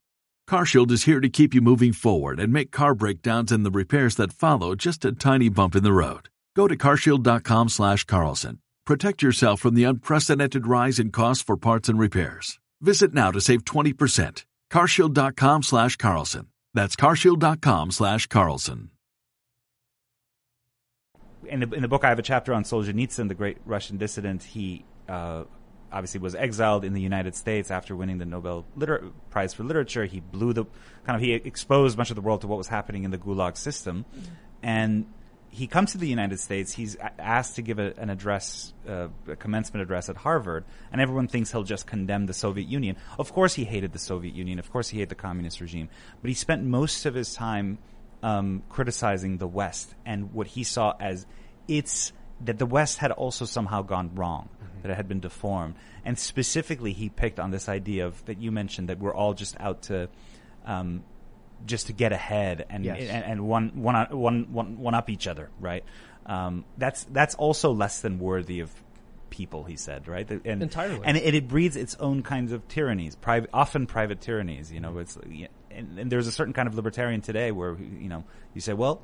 CarShield is here to keep you moving forward and make car breakdowns and the repairs that follow just a tiny bump in the road. Go to carshield.com slash Carlson. Protect yourself from the unprecedented rise in costs for parts and repairs. Visit now to save 20%. carshield.com slash Carlson. That's carshield.com slash Carlson. In the, in the book, I have a chapter on Solzhenitsyn, the great Russian dissident. He uh, obviously was exiled in the United States after winning the Nobel Liter- Prize for Literature. He blew the kind of he exposed much of the world to what was happening in the Gulag system, and he comes to the United States. He's asked to give a, an address, uh, a commencement address at Harvard, and everyone thinks he'll just condemn the Soviet Union. Of course, he hated the Soviet Union. Of course, he hated the communist regime. But he spent most of his time um, criticizing the West and what he saw as its that the West had also somehow gone wrong. That it had been deformed. And specifically, he picked on this idea of that you mentioned that we're all just out to um, just to get ahead and yes. and, and one, one, one, one, one up each other, right? Um, that's that's also less than worthy of people, he said, right? And, Entirely. And it, it, breeds its own kinds of tyrannies, private, often private tyrannies. You know, it's and, and, there's a certain kind of libertarian today where you know you say, well,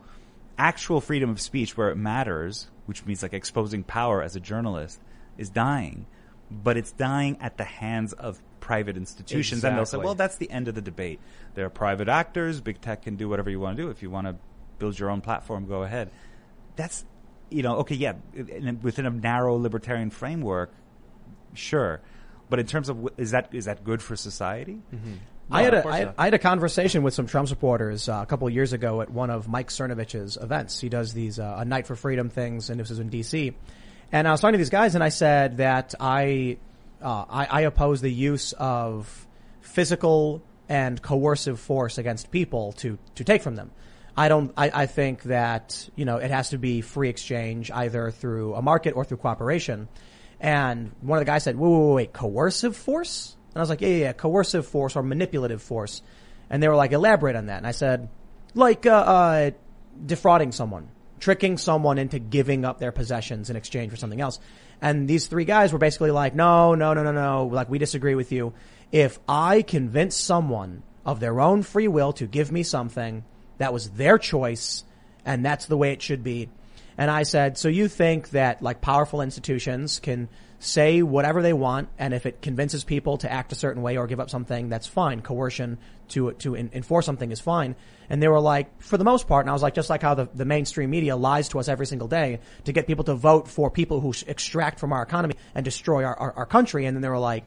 actual freedom of speech where it matters, which means like exposing power as a journalist, is dying, but it's dying at the hands of private institutions, exactly. and they'll say, "Well, that's the end of the debate. There are private actors. Big tech can do whatever you want to do. If you want to build your own platform, go ahead." That's you know, okay, yeah, within a narrow libertarian framework, sure, but in terms of is that is that good for society? Mm-hmm. No, I, had a, I, had, I had a conversation with some Trump supporters uh, a couple of years ago at one of Mike Cernovich's events. He does these uh, a night for freedom things, and this was in D.C. And I was talking to these guys, and I said that I uh, I, I oppose the use of physical and coercive force against people to, to take from them. I don't, I, I think that, you know, it has to be free exchange either through a market or through cooperation. And one of the guys said, wait, wait, wait, coercive force? And I was like, yeah, yeah, yeah, coercive force or manipulative force. And they were like, elaborate on that. And I said, like, uh, uh, defrauding someone, tricking someone into giving up their possessions in exchange for something else. And these three guys were basically like, no, no, no, no, no. Like, we disagree with you. If I convince someone of their own free will to give me something, that was their choice, and that's the way it should be. And I said, so you think that like powerful institutions can say whatever they want, and if it convinces people to act a certain way or give up something, that's fine. Coercion to to in, enforce something is fine. And they were like, for the most part, and I was like, just like how the, the mainstream media lies to us every single day to get people to vote for people who extract from our economy and destroy our, our, our country. And then they were like,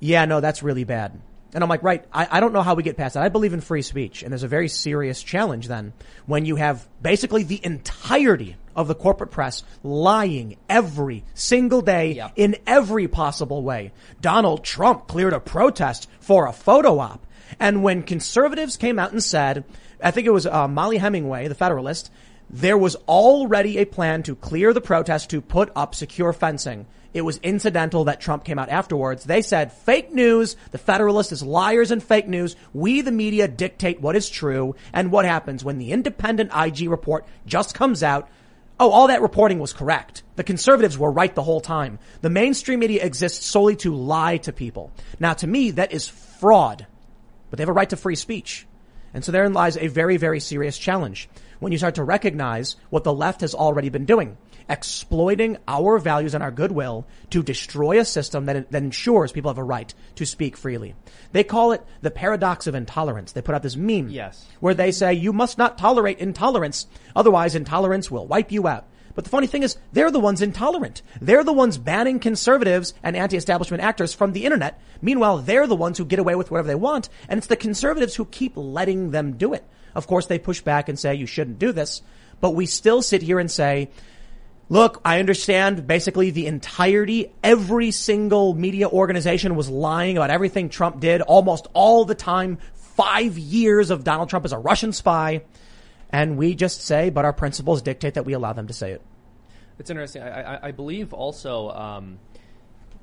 yeah, no, that's really bad. And I'm like, right, I, I don't know how we get past that. I believe in free speech. And there's a very serious challenge then when you have basically the entirety of the corporate press lying every single day in every possible way. Donald Trump cleared a protest for a photo op. And when conservatives came out and said, I think it was uh, Mollie Hemingway, the Federalist, there was already a plan to clear the protest to put up secure fencing. It was incidental that Trump came out afterwards. They said fake news. The Federalist is liars and fake news. We, the media, dictate what is true. And what happens when the independent IG report just comes out? Oh, all that reporting was correct. The conservatives were right the whole time. The mainstream media exists solely to lie to people. Now, to me, that is fraud. But they have a right to free speech. And so therein lies a very, very serious challenge when you start to recognize what the left has already been doing exploiting our values and our goodwill to destroy a system that, that ensures people have a right to speak freely. They call it the paradox of intolerance. They put out this meme yes. where they say you must not tolerate intolerance, otherwise intolerance will wipe you out. But the funny thing is, they're the ones intolerant. They're the ones banning conservatives and anti-establishment actors from the internet. Meanwhile, they're the ones who get away with whatever they want, and it's the conservatives who keep letting them do it. Of course, they push back and say you shouldn't do this, but we still sit here and say Look, I understand basically the entirety, every single media organization was lying about everything Trump did almost all the time. Five years of Donald Trump as a Russian spy. And we just say, but our principles dictate that we allow them to say it. It's interesting. I, I, I believe also um,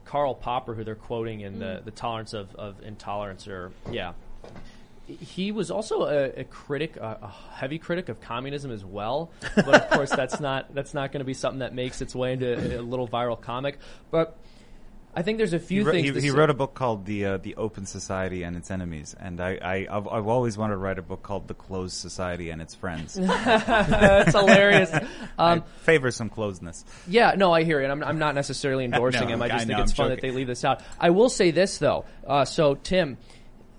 Karl Popper, who they're quoting in the, the tolerance of, of intolerance, or yeah, he was also a, a critic, a, a heavy critic of communism as well. But of course, that's not that's not going to be something that makes its way into a little viral comic. But I think there's a few he, wrote, things. he, he wrote a book called the uh, the Open Society and Its Enemies, and I, I I've, I've always wanted to write a book called The Closed Society and Its Friends. That's hilarious. Um, favor some closedness. Yeah, no, I hear it. I'm, I'm not necessarily endorsing No, him. I just I think know, it's I'm fun joking. that they leave this out. I will say this though. Uh, so Tim,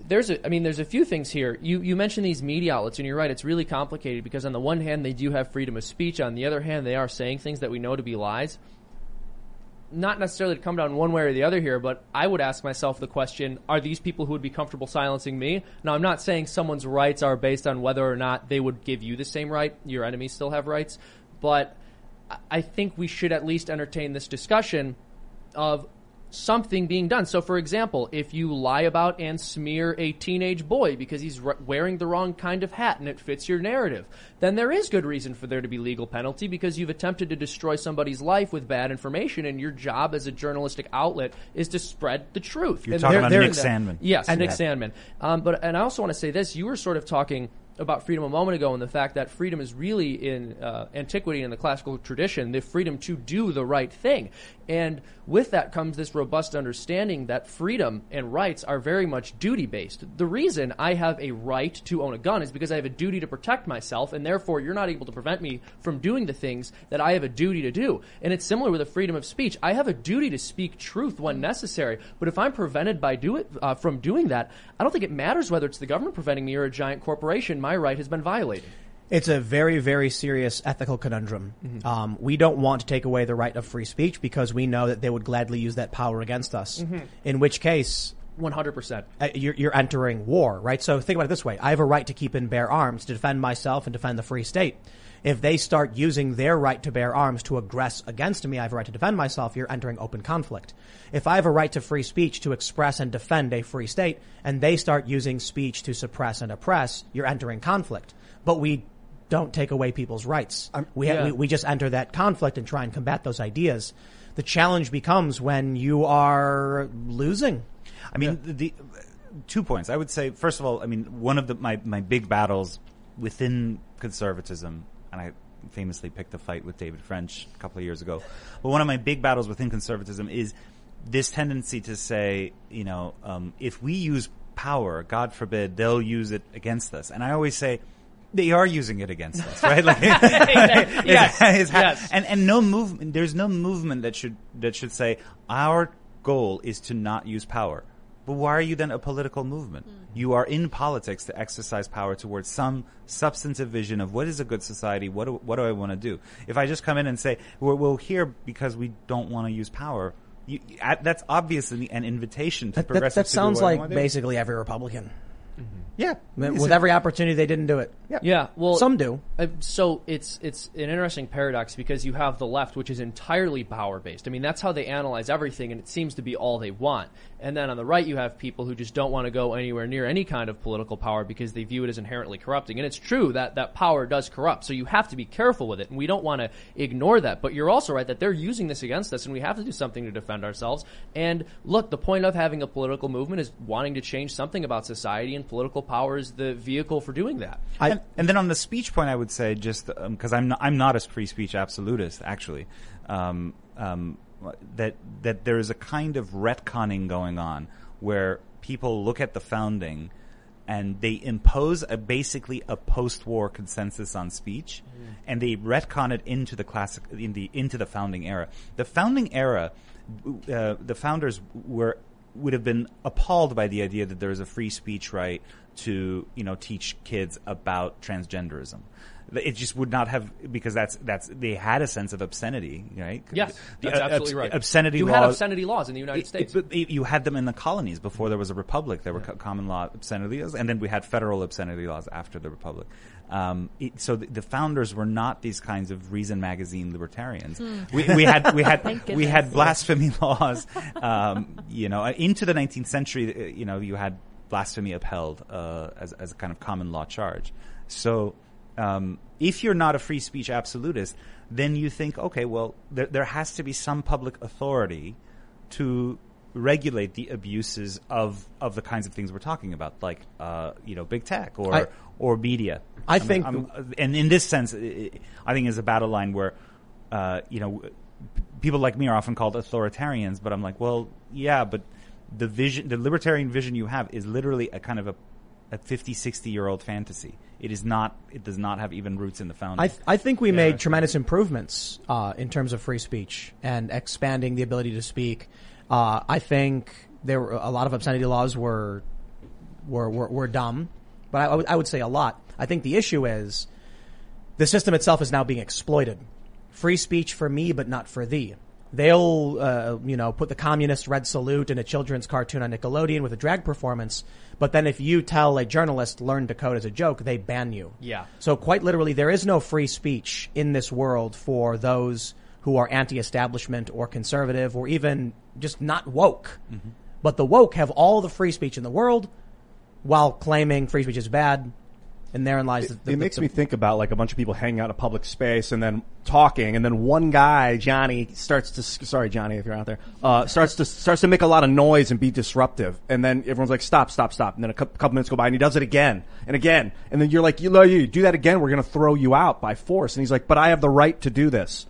there's a, I mean, there's a few things here. You you mentioned these media outlets, and you're right. It's really complicated because on the one hand, they do have freedom of speech. On the other hand, they are saying things that we know to be lies. Not necessarily to come down one way or the other here, but I would ask myself the question: Are these people who would be comfortable silencing me? Now, I'm not saying someone's rights are based on whether or not they would give you the same right. Your enemies still have rights, but I- think we should at least entertain this discussion of something being done. So, for example, if you lie about and smear a teenage boy because he's r- wearing the wrong kind of hat and it fits your narrative, then there is good reason for there to be legal penalty because you've attempted to destroy somebody's life with bad information, and your job as a journalistic outlet is to spread the truth. You're And talking about Nick. Sandmann. Yes, And Nick that- Sandmann. Um, but and I also want to say this: you were sort of talking about freedom a moment ago, and the fact that freedom is really in uh, antiquity in the classical tradition, the freedom to do the right thing. And with that comes this robust understanding that freedom and rights are very much duty based. The reason I have a right to own a gun is because I have a duty to protect myself, and therefore you're not able to prevent me from doing the things that I have a duty to do. And it's similar with the freedom of speech. I have a duty to speak truth when necessary, but if I'm prevented by do it uh, from doing that, I don't think it matters whether it's the government preventing me or a giant corporation. My right has been violated. It's a very, very serious ethical conundrum. Um, we don't want to take away the right of free speech because we know that they would gladly use that power against us. In which case, One hundred percent. uh, you're, you're entering war, right? So think about it this way. I have a right to keep and bear arms to defend myself and defend the free state. If they start using their right to bear arms to aggress against me, I have a right to defend myself. You're entering open conflict. If I have a right to free speech to express and defend a free state, and they start using speech to suppress and oppress, you're entering conflict. But we don't take away people's rights. we, Yeah. we we just enter that conflict and try and combat those ideas. The challenge becomes when you are losing. I mean, the, the two points. I would say, first of all, I mean, one of the my, my big battles within conservatism, and I famously picked a fight with David French a couple of years ago. But one of my big battles within conservatism is this tendency to say, you know, um, if we use power, God forbid, they'll use it against us. And I always say. They are using it against us, right? Like, Yes. it's ha- Yes. and and no movement. There's no movement that should that should say our goal is to not use power. But why are you then a political movement? Mm. You are in politics to exercise power towards some substantive vision of what is a good society. What do, what do I want to do? If I just come in and say we're, we're here because we don't want to use power, you, I- that's obviously an invitation to That, that, progressives that to do sounds what they like wanna do. basically every Republican. Yeah. With every opportunity, they didn't do it. Yeah, well, Some do. Uh, so it's it's an interesting paradox because you have the left, which is entirely power based. I mean, that's how they analyze everything, and it seems to be all they want. And then on the right, you have people who just don't want to go anywhere near any kind of political power because they view it as inherently corrupting. And it's true that that power does corrupt, so you have to be careful with it, and we don't want to ignore that. But you're also right that they're using this against us, and we have to do something to defend ourselves. And look, the point of having a political movement is wanting to change something about society, and political power is the vehicle for doing that. and, and then on the speech point, I would say just because I'm not, I'm not a free speech absolutist actually, um, um, that that there is a kind of retconning going on where people look at the founding and they impose a basically a post-war consensus on speech, and they retcon it into the classic in the into the founding era. The founding era, uh, the founders were would have been appalled by the idea that there is a free speech right to you know teach kids about transgenderism. It just would not have because that's that's they had a sense of obscenity, right? Yes, that's uh, absolutely right. Obscenity You laws. had obscenity laws in the United It- States. it- but you had them in the colonies before there was a republic. There were co- common law obscenity laws, and then we had federal obscenity laws after the republic. Um, it, so the, the founders were not these kinds of Reason magazine libertarians. We, we had we had we had blasphemy laws. Um, you know, into the 19th century, uh, you know, you had blasphemy upheld uh, as as a kind of common law charge. So um, if you're not a free speech absolutist, then you think, okay, well, there, there has to be some public authority to regulate the abuses of of the kinds of things we're talking about, like uh, you know, big tech or I- or media. I mean, think- and in this sense, i- I think is a battle line where uh, you know people like me are often called authoritarians, but I'm like, well, yeah, but the vision, the libertarian vision you have is literally a kind of a a 50, 60 year old fantasy. It is not. It does not have even roots in the founding. I, th- I think we made tremendous improvements uh, in terms of free speech and expanding the ability to speak. Uh, I think there were a lot of obscenity laws were were were, were dumb, but I, I would- I would say a lot. I think the issue is the system itself is now being exploited. Free speech for me, but not for thee. They'll, uh, you know, put the communist red salute in a children's cartoon on Nickelodeon with a drag performance. But then if you tell a journalist learn to code as a joke, they ban you. Yeah. So quite literally, there is no free speech in this world for those who are anti-establishment or conservative or even just not woke. But the woke have all the free speech in the world while claiming free speech is bad. And therein lies the, the, it makes the- me think about like a bunch of people hanging out in a public space and then talking, and then one guy, Johnny, starts to sorry, Johnny, if you're out there, uh, starts to starts to make a lot of noise and be disruptive, and then everyone's like, stop, stop, stop, and then a couple, couple minutes go by, and he does it again and again, and then you're like, you know, you do that again, we're gonna throw you out by force, and he's like, but I have the right to do this.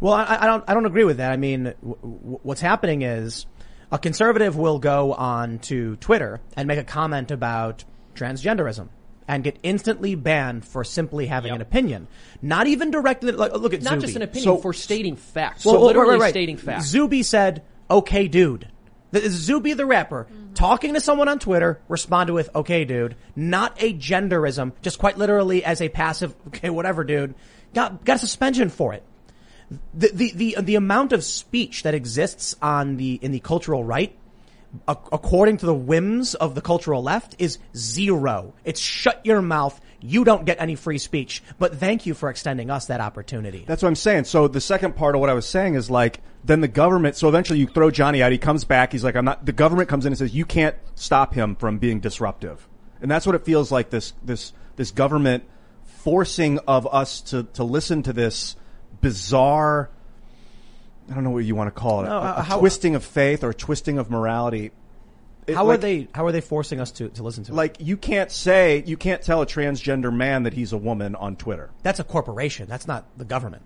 Well, I, I don't. I don't agree with that. I mean, w- w- what's happening is a conservative will go on to Twitter and make a comment about transgenderism and get instantly banned for simply having an opinion, not even directed. Like, look at Not Zuby. just an opinion So- for stating facts. Well, so well, literally right, right, right. stating facts. Zuby said, "Okay, dude." This is Zuby the rapper mm-hmm. talking to someone on Twitter responded with, "Okay, dude." Not a genderism, just quite literally as a passive, "Okay, whatever, dude." Got got a suspension for it. The the the, the amount of speech that exists on the in the cultural right ac- according to the whims of the cultural left, is zero. It's shut your mouth. You don't get any free speech. But thank you for extending us that opportunity. That's what I'm saying. So the second part of what I was saying is like, then the government, so eventually you throw Johnny out, he comes back, he's like, I'm not, the government comes in and says, you can't stop him from being disruptive. And that's what it feels like this, this, this government forcing of us to, to listen to this bizarre, I don't know what you want to call it, No, a, a how- twisting of faith or twisting of morality. It- how are they? How are they forcing us to, to listen to? it? Like, you can't say, you can't tell a transgender man that he's a woman on Twitter. that's a corporation. That's not the government.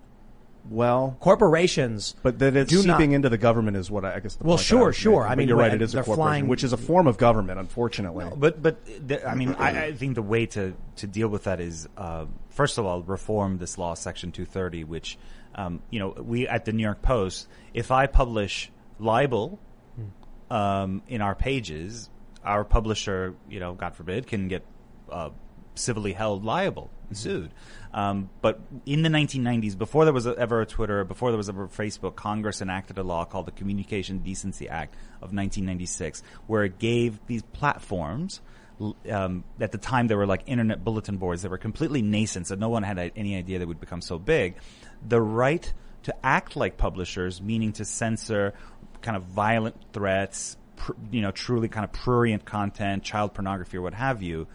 Well, Corporations, But that it's do not- seeping into the government is what I, I guess. The Well, sure, sure. I mean, you're right. It is a corporation, flying- which is a form of government, unfortunately. But but the, I mean, I, I think the way to to deal with that is uh, first of all reform this law, Section 230, which um, you know we at the New York Post, if I publish libel um, in our pages, our publisher, you know, God forbid, can get uh, civilly held liable and sued. Um, but in the 1990s, before there was ever a Twitter, before there was ever Facebook, Congress enacted a law called the Communication Decency Act of 1996, where it gave these platforms. Um, at the time, there were like internet bulletin boards that were completely nascent, so no one had any idea they would become so big. The right to act like publishers, meaning to censor kind of violent threats, pr- you know, truly kind of prurient content, child pornography, or what have you,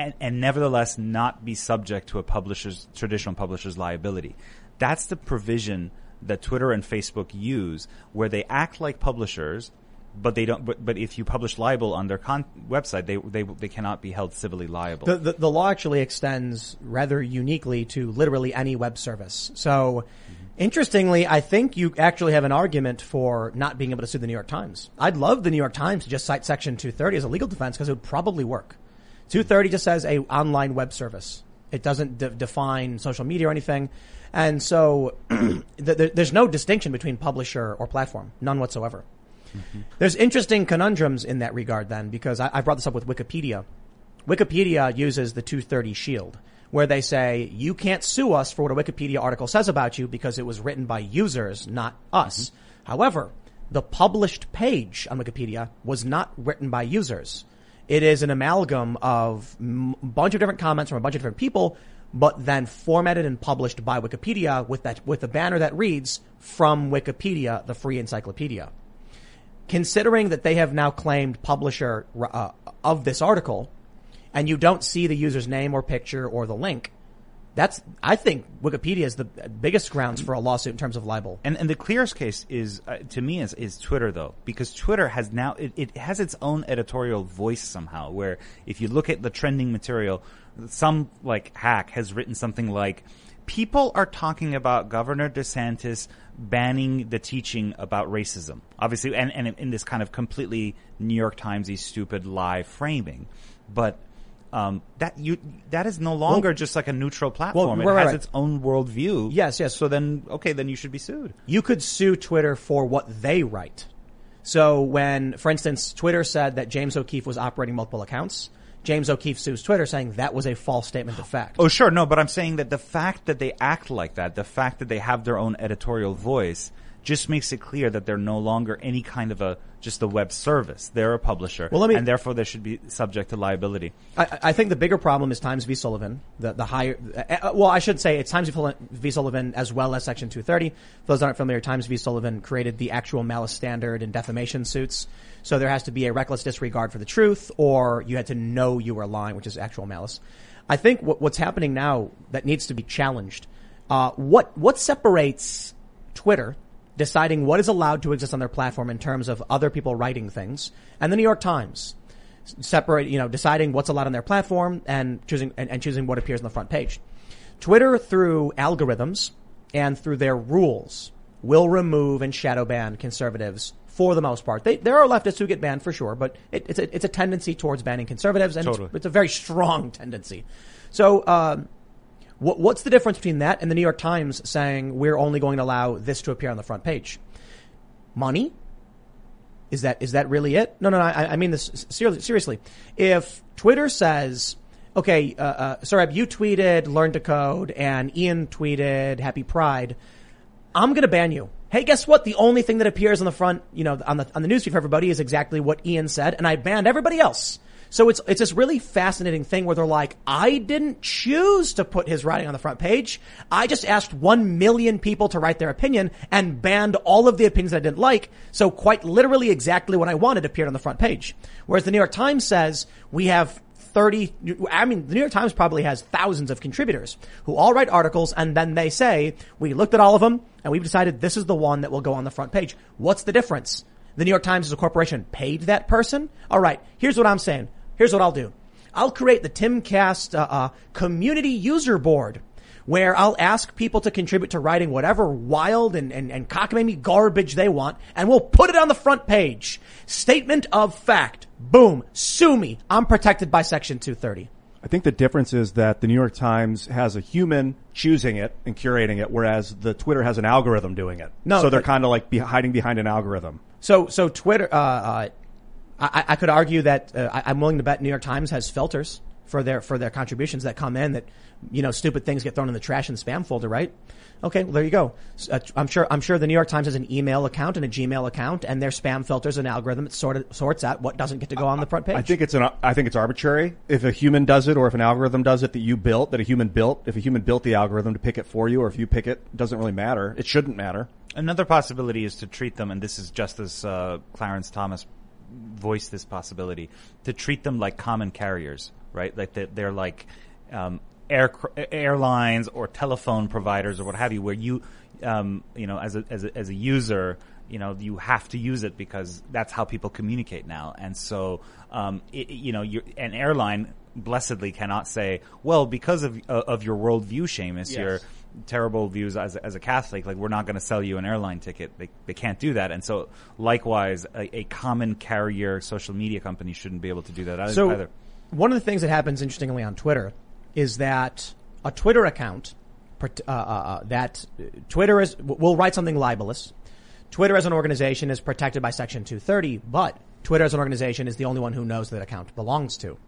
and, and nevertheless not be subject to a publisher's traditional publisher's liability. That's the provision that Twitter and Facebook use, where they act like publishers, but they don't. But, but if you publish libel on their con- website, they they they cannot be held civilly liable. The, the, the law actually extends rather uniquely to literally any web service. So, mm-hmm. interestingly, I think you actually have an argument for not being able to sue the New York Times. I'd love the New York Times to just cite Section 230 as a legal defense because it would probably work. 230 just says a online web service. It doesn't de- define social media or anything. And so th- th- there's no distinction between publisher or platform, none whatsoever. Mm-hmm. There's interesting conundrums in that regard then, because I, I brought this up with Wikipedia. Wikipedia uses the 230 shield, where they say you can't sue us for what a Wikipedia article says about you because it was written by users, not us. Mm-hmm. However, the published page on Wikipedia was not written by users. It is an amalgam of a bunch of different comments from a bunch of different people, but then formatted and published by Wikipedia with that with a banner that reads "From Wikipedia, the free encyclopedia." considering that they have now claimed publisher uh, of this article, and you don't see the user's name or picture or the link, that's, I think Wikipedia is the biggest grounds for a lawsuit in terms of libel. And, and the clearest case is, uh, to me, is, is Twitter though, because Twitter has now, it, it has its own editorial voice somehow, where if you look at the trending material, some like hack has written something like, people are talking about Governor DeSantis banning the teaching about racism. Obviously, and, and in this kind of completely New York Timesy stupid lie framing. But um, that you that is no longer Well- just like a neutral platform. right, it has right. its own worldview. Yes, yes. So then, okay, then you should be sued. you could sue Twitter for what they write. So when, for instance, Twitter said that James O'Keefe was operating multiple accounts, James O'Keefe sues Twitter saying that was a false statement of fact. Oh, sure, no, but I'm saying that the fact that they act like that, the fact that they have their own editorial voice, just makes it clear that they're no longer any kind of a just a web service. They're a publisher, Well, me- and therefore they should be subject to liability. I, I think the bigger problem is Times v. Sullivan. The, the higher, uh, well, I should say it's Times v. Sullivan as well as Section 230. For those that aren't familiar, Times v. Sullivan created the actual malice standard in defamation suits. So there has to be a reckless disregard for the truth, or you had to know you were lying, which is actual malice. I think what, what's happening now that needs to be challenged. Uh, what what separates Twitter deciding what is allowed to exist on their platform in terms of other people writing things, and the New York Times separate, you know, deciding what's allowed on their platform and choosing and, and choosing what appears on the front page. Twitter, through algorithms and through their rules, will remove and shadow ban conservatives for the most part. They, there are leftists who get banned for sure, but it, it's a it's a tendency towards banning conservatives, and Totally. it's, it's a very strong tendency. So. Um, what, what's the difference between that and the New York Times saying we're only going to allow this to appear on the front page? Money? Is that is that really it? No, no, no. I, I mean this seriously. If Twitter says, "Okay, uh, uh, you tweeted "Learn to Code" and Ian tweeted "Happy Pride," I'm going to ban you. Hey, guess what? The only thing that appears on the front, you know, on the on the newsfeed for everybody is exactly what Ian said, and I banned everybody else. So it's it's this really fascinating thing where they're like, I didn't choose to put his writing on the front page. I just asked one million people to write their opinion and banned all of the opinions I didn't like. So quite literally, exactly what I wanted appeared on the front page. Whereas the New York Times says we have 30, I mean, the New York Times probably has thousands of contributors who all write articles and then they say, we looked at all of them and we've decided this is the one that will go on the front page. What's the difference? The New York Times as a corporation paid that person? All right. Here's what I'm saying. Here's what I'll do. I'll create the Timcast uh, uh, community user board where I'll ask people to contribute to writing whatever wild and, and, and cockamamie garbage they want, and we'll put it on the front page. Statement of fact. Boom. Sue me. I'm protected by Section 230. I think the difference is that the New York Times has a human choosing it and curating it, whereas the Twitter has an algorithm doing it. No, so they're kind of like be hiding behind an algorithm. So, so Twitter, uh, uh, I, I could argue that uh, I, I'm willing to bet New York Times has filters for their for their contributions that come in that you know stupid things get thrown in the trash and spam folder, right? Okay, well there you go. Uh, I'm sure I'm sure the New York Times has an email account and a Gmail account, and their spam filters an algorithm that sort of sorts out what doesn't get to go on the front page. I think it's an I think it's arbitrary. If a human does it, or if an algorithm does it that you built, that a human built, if a human built the algorithm to pick it for you, or if you pick it, it doesn't really matter. It shouldn't matter. Another possibility is to treat them, and this is just as uh, Clarence Thomas voiced this possibility, to treat them like common carriers, right? Like that they're like um, air, airlines or telephone providers or what have you, where you, um, you know, as a, as a, as a user, you know, you have to use it because that's how people communicate now. And so, um, it, you know, you're, an airline blessedly cannot say, well, because of, uh, of your worldview, Seamus, Yes. your terrible views as a, as a Catholic, like we're not going to sell you an airline ticket. They, they can't do that. And so likewise, a, a common carrier social media company shouldn't be able to do that either. So, either. one of the things that happens interestingly on Twitter is that a Twitter account uh, uh, uh, that Twitter is will write something libelous. Twitter as an organization is protected by Section 230, but Twitter as an organization is the only one who knows that account belongs to.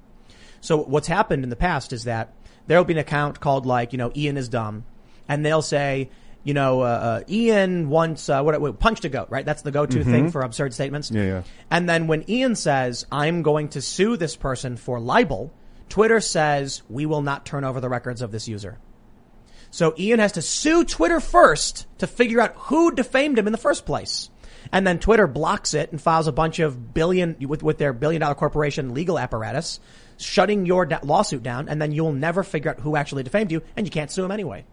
So what's happened in the past is that there will be an account called like, you know, Ian is dumb. And they'll say, you know, uh, uh, Ian once, uh, what, what, punched a goat, right? That's the go-to thing for absurd statements. Yeah, yeah. And then when Ian says, I'm going to sue this person for libel, Twitter says, we will not turn over the records of this user. So Ian has to sue Twitter first to figure out who defamed him in the first place. And then Twitter blocks it and files a bunch of billion, with, with their billion dollar corporation legal apparatus, shutting your da- lawsuit down, and then you'll never figure out who actually defamed you, and you can't sue him anyway.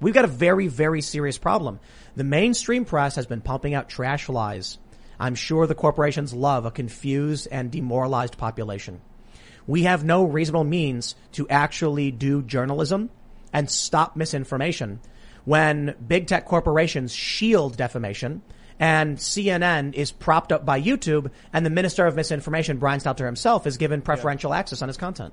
We've got a very, very serious problem. The mainstream press has been pumping out trash lies. I'm sure the corporations love a confused and demoralized population. We have no reasonable means to actually do journalism and stop misinformation when big tech corporations shield defamation and CNN is propped up by YouTube and the Minister of Misinformation, Brian Stelter himself, is given preferential yeah. access on his content.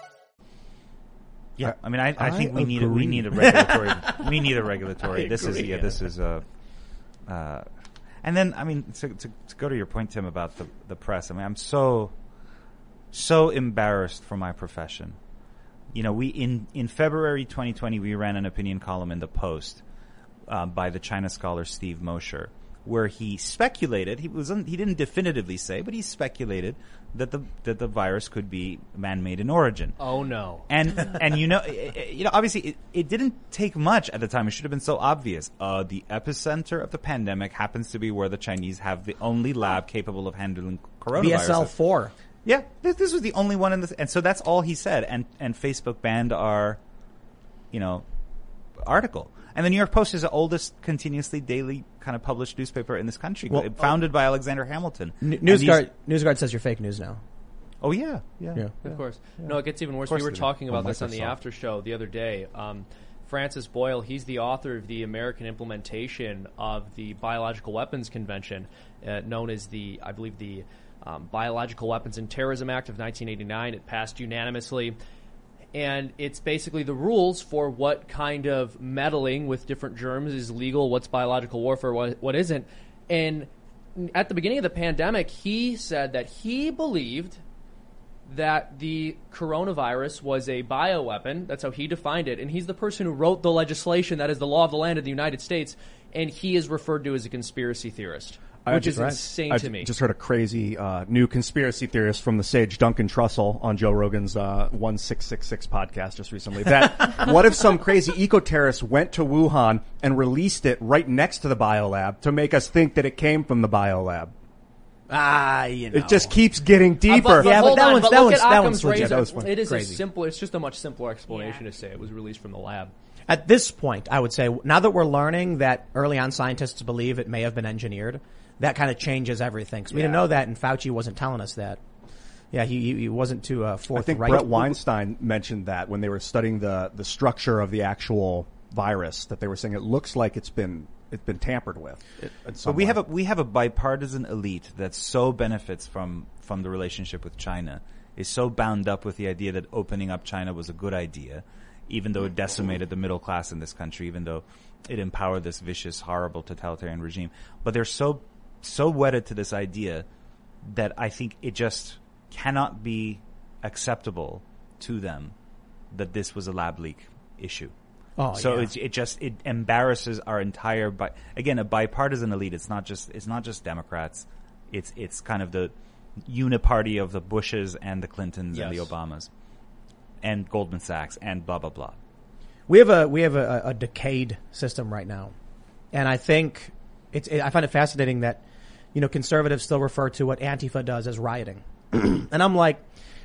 Yeah, I mean, I, I, I think we agree. need a, we need a regulatory. we need a regulatory. this is yeah, this is a uh, and then, I mean, to, to, to, go to your point, Tim, about the, the press, I mean, I'm so, so embarrassed for my profession. You know, we, in, in February 2020, we ran an opinion column in the Post, uh, by the China scholar Steve Mosher, where he speculated, he wasn't, he didn't definitively say, but he speculated that the that the virus could be man-made in origin. Oh no! And and you know you know obviously it, it, didn't take much at the time. It should have been so obvious. Uh, the epicenter of the pandemic happens to be where the Chinese have the only lab capable of handling coronavirus. BSL four. Yeah, this, this was the only one in this, and so that's all he said. And and Facebook banned our, you know, article. And the New York Post is the oldest continuously daily kind of published newspaper in this country, well, founded by Alexander Hamilton. N- NewsGuard, NewsGuard says you're fake news now. Oh yeah, yeah, yeah. Of course. Yeah. No, it gets even worse. We were talking about this on the after show the other day. Um, Francis Boyle, he's the author of the American implementation of the Biological Weapons Convention, uh, known as the, I believe, the um, Biological Weapons and Terrorism Act of 1989. It passed unanimously and it's basically the rules for what kind of meddling with different germs is legal, what's biological warfare, what, what isn't. And at the beginning of the pandemic, he said that he believed that the coronavirus was a bioweapon. That's how he defined it. And he's the person who wrote the legislation that is the law of the land of the United States. And he is referred to as a conspiracy theorist. I which is right. insane I to me. Just heard a crazy uh, new conspiracy theorist from the sage Duncan Trussell on Joe Rogan's uh, one six six six podcast just recently. That what if some crazy eco terrorist went to Wuhan and released it right next to the biolab to make us think that it came from the biolab? Ah, you know. It just keeps getting deeper. Uh, but, but yeah, but that on, one's but that one's that one's legit. That was fun. It is crazy. a simple. It's just a much simpler explanation yeah. to say it was released from the lab. At this point, I would say now that we're learning that early on scientists believe it may have been engineered that kind of changes everything. Cause we yeah. didn't know that, and Fauci wasn't telling us that. Yeah, he he wasn't too uh, forthright. I think Bret Weinstein mentioned that when they were studying the the structure of the actual virus, that they were saying it looks like it's been it's been tampered with. but we have a we have a bipartisan elite that so benefits from from the relationship with China, is so bound up with the idea that opening up China was a good idea, even though it decimated the middle class in this country, even though it empowered this vicious, horrible totalitarian regime. But they're so so wedded to this idea that I think it just cannot be acceptable to them that this was a lab leak issue. Oh, so yeah. it, it just it embarrasses our entire bi- again a bipartisan elite. It's not just it's not just Democrats. It's it's kind of the uniparty of the Bushes and the Clintons yes. and the Obamas and Goldman Sachs and blah blah blah. We have a we have a, a decayed system right now, and I think it's it, I find it fascinating that you know, conservatives still refer to what Antifa does as rioting. and I'm like,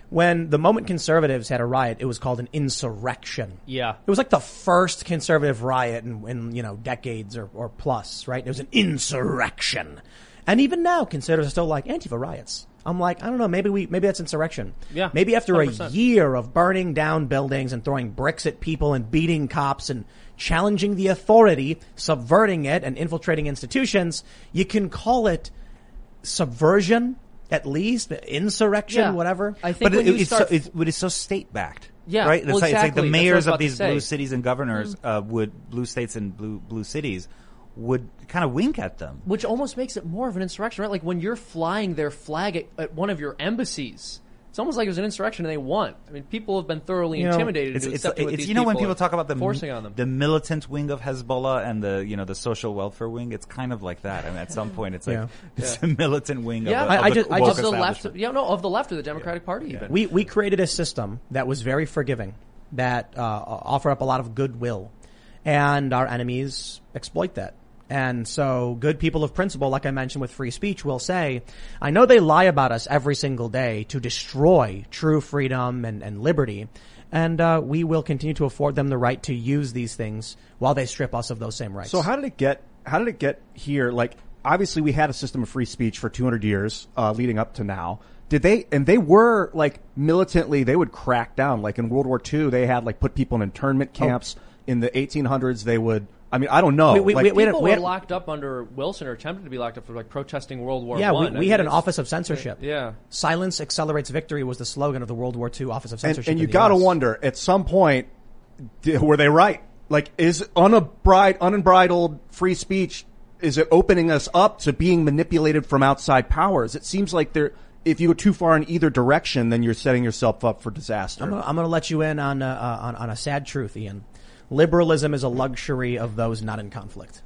when the moment conservatives had a riot, it was called an insurrection. Yeah. It was like the first conservative riot in, in you know, decades or, or plus, right? It was an insurrection. And even now, conservatives are still like Antifa riots. I'm like, I don't know, maybe we, maybe that's insurrection. Yeah. Maybe after 100%. a year of burning down buildings and throwing bricks at people and beating cops and challenging the authority, subverting it and infiltrating institutions, you can call it subversion at least, insurrection, yeah. whatever. I think but it, it's, so, it's, it's so state backed. Yeah, right. Well, it's, exactly. like, it's like the mayors of these blue cities and governors mm-hmm. uh, would blue states and blue blue cities would kind of wink at them. Which almost makes it more of an insurrection, right? Like when you're flying their flag at, at one of your embassies. It's almost like it was an insurrection and they won. I mean, people have been thoroughly You know, intimidated It's, into it's, it's these you know when people people talk about the forcing on them. the militant wing of Hezbollah and the you know the social welfare wing. It's kind of like that. I mean, at some point, it's like Yeah. it's a militant wing. yeah, of, I, a, of I the just- I just- of the left. Yeah, no, of the left of the Democratic Party. Even We we created a system that was very forgiving, that uh, offered up a lot of goodwill, and our enemies exploit that. And so, good people of principle, like I mentioned with free speech, will say, "I know they lie about us every single day to destroy true freedom and, and liberty." And uh, we will continue to afford them the right to use these things while they strip us of those same rights. So how did it get? How did it get here? Like, obviously, we had a system of free speech for 200 years, uh, leading up to now. Did they? And they were like militantly. They would crack down. Like in World War II, they had like put people in internment camps. In the 1800s, they would. I mean, I don't know. We- we- like, we- we had people we were locked up under Wilson or attempted to be locked up for like protesting World War yeah, One. we, I we mean, had an office of censorship. Yeah. Silence accelerates victory was the slogan of the World War II Office of Censorship. and you got to wonder at some point di- were they right? Like, is unabridled, unbridled free speech is it opening us up to being manipulated from outside powers? It seems like there. If you go too far in either direction, then you're setting yourself up for disaster. I'm gonna, let you in on, uh, uh, on on a sad truth, Ian. Liberalism is a luxury of those not in conflict.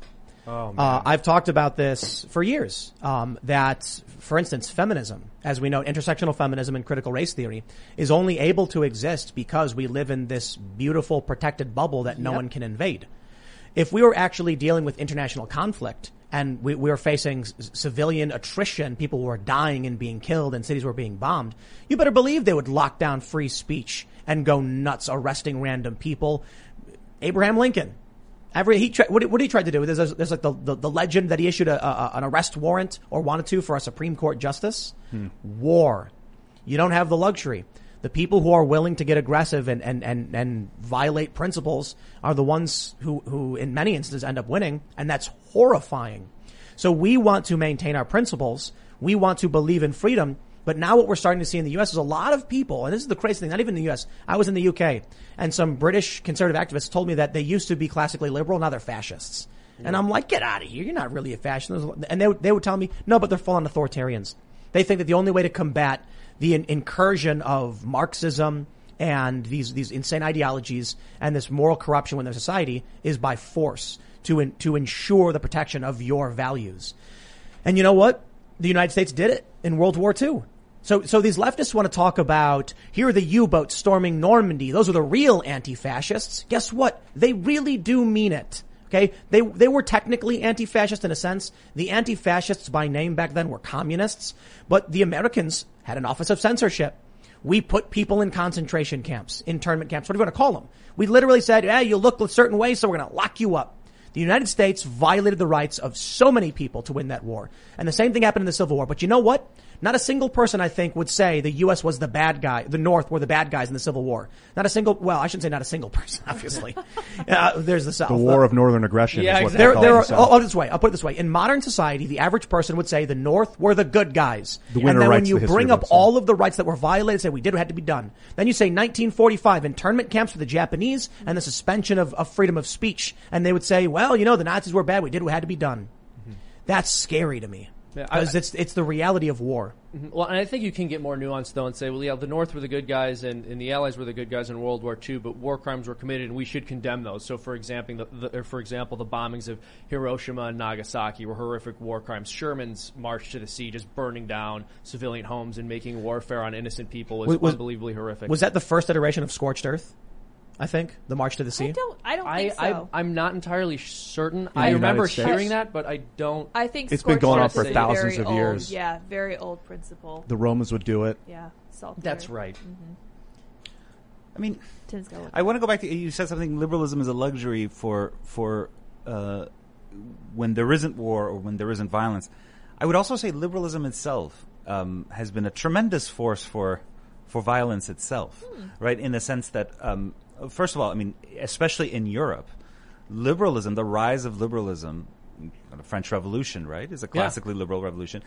Oh, Uh, I've talked about this for years. Um, that, for instance, feminism, as we know, intersectional feminism and critical race theory, is only able to exist because we live in this beautiful protected bubble that no one can invade. If we were actually dealing with international conflict and we, we were facing c- civilian attrition, people were dying and being killed and cities were being bombed, you better believe they would lock down free speech and go nuts arresting random people. Abraham Lincoln, Every he tried, what, what he tried to do? There's, there's like the, the, the legend that he issued a, a, an arrest warrant or wanted to for a Supreme Court justice. Hmm. War. You don't have the luxury. The people who are willing to get aggressive and, and, and, and violate principles are the ones who, who in many instances end up winning, and that's horrifying. So we want to maintain our principles. We want to believe in freedom. But now what we're starting to see in the U.S. is a lot of people, and this is the crazy thing, not even in the U.S. I was in the U.K. and some British conservative activists told me that they used to be classically liberal, now they're fascists. And I'm like, get out of here. You're not really a fascist. And they, would- they would tell me, no, but they're full on authoritarians. They think that the only way to combat the in- incursion of Marxism and these, these insane ideologies and this moral corruption within their society is by force to, in, to ensure the protection of your values. And you know what? The United States did it in World War II. So, so these leftists want to talk about here are the U-boats storming Normandy. Those are the real anti-fascists. Guess what? They really do mean it. Okay, they they were technically anti-fascist in a sense. The anti-fascists by name back then were communists, but the Americans had an office of censorship. We put people in concentration camps, internment camps. What are you going to call them? We literally said, "Yeah, you look a certain way, so we're going to lock you up." The United States violated the rights of so many people to win that war. And the same thing happened in the Civil War. But you know what? Not a single person, I think, would say the U.S. was the bad guy, the North were the bad guys in the Civil War. Not a single, well, I shouldn't say not a single person, obviously. uh, there's the South. the war of northern aggression. Yeah, is exactly. There, they there call are, themselves. oh, oh, this way. I'll put it this way. In modern society, the average person would say the North were the good guys. The winner and then when you the bring up all of the rights that were violated, say we did what had to be done. Then you say 1945 internment camps for the Japanese and the suspension of, of freedom of speech. And they would say, well, you know, the Nazis were bad. We did what had to be done. That's scary to me. Yeah, Because it's, it's the reality of war. Mm-hmm. Well, and I think you can get more nuanced though and say, well, yeah, the North were the good guys and, and the Allies were the good guys in World War II, but war crimes were committed and we should condemn those. So, for example, the, the, for example, the bombings of Hiroshima and Nagasaki were horrific war crimes. Sherman's march to the sea, just burning down civilian homes and making warfare on innocent people, Was- was- unbelievably horrific. Was that the first iteration of Scorched Earth? I think. The March to the Sea? I don't. I don't I, think so. I, I'm not entirely certain. I United remember States? hearing that, but I don't. I think It's been scorched going on for thousands very of old- years. Yeah, very old principle. the Romans would do it. yeah, salt. That's earth. right. I mean, Tim's. I want to go back to you said something. Liberalism is a luxury for for uh, when there isn't war or when there isn't violence. I would also say liberalism itself um, has been a tremendous force for for violence itself, right? In the sense that, um, first of all, I mean, especially in Europe, liberalism, the rise of liberalism, the French Revolution, right, is a classically liberal revolution.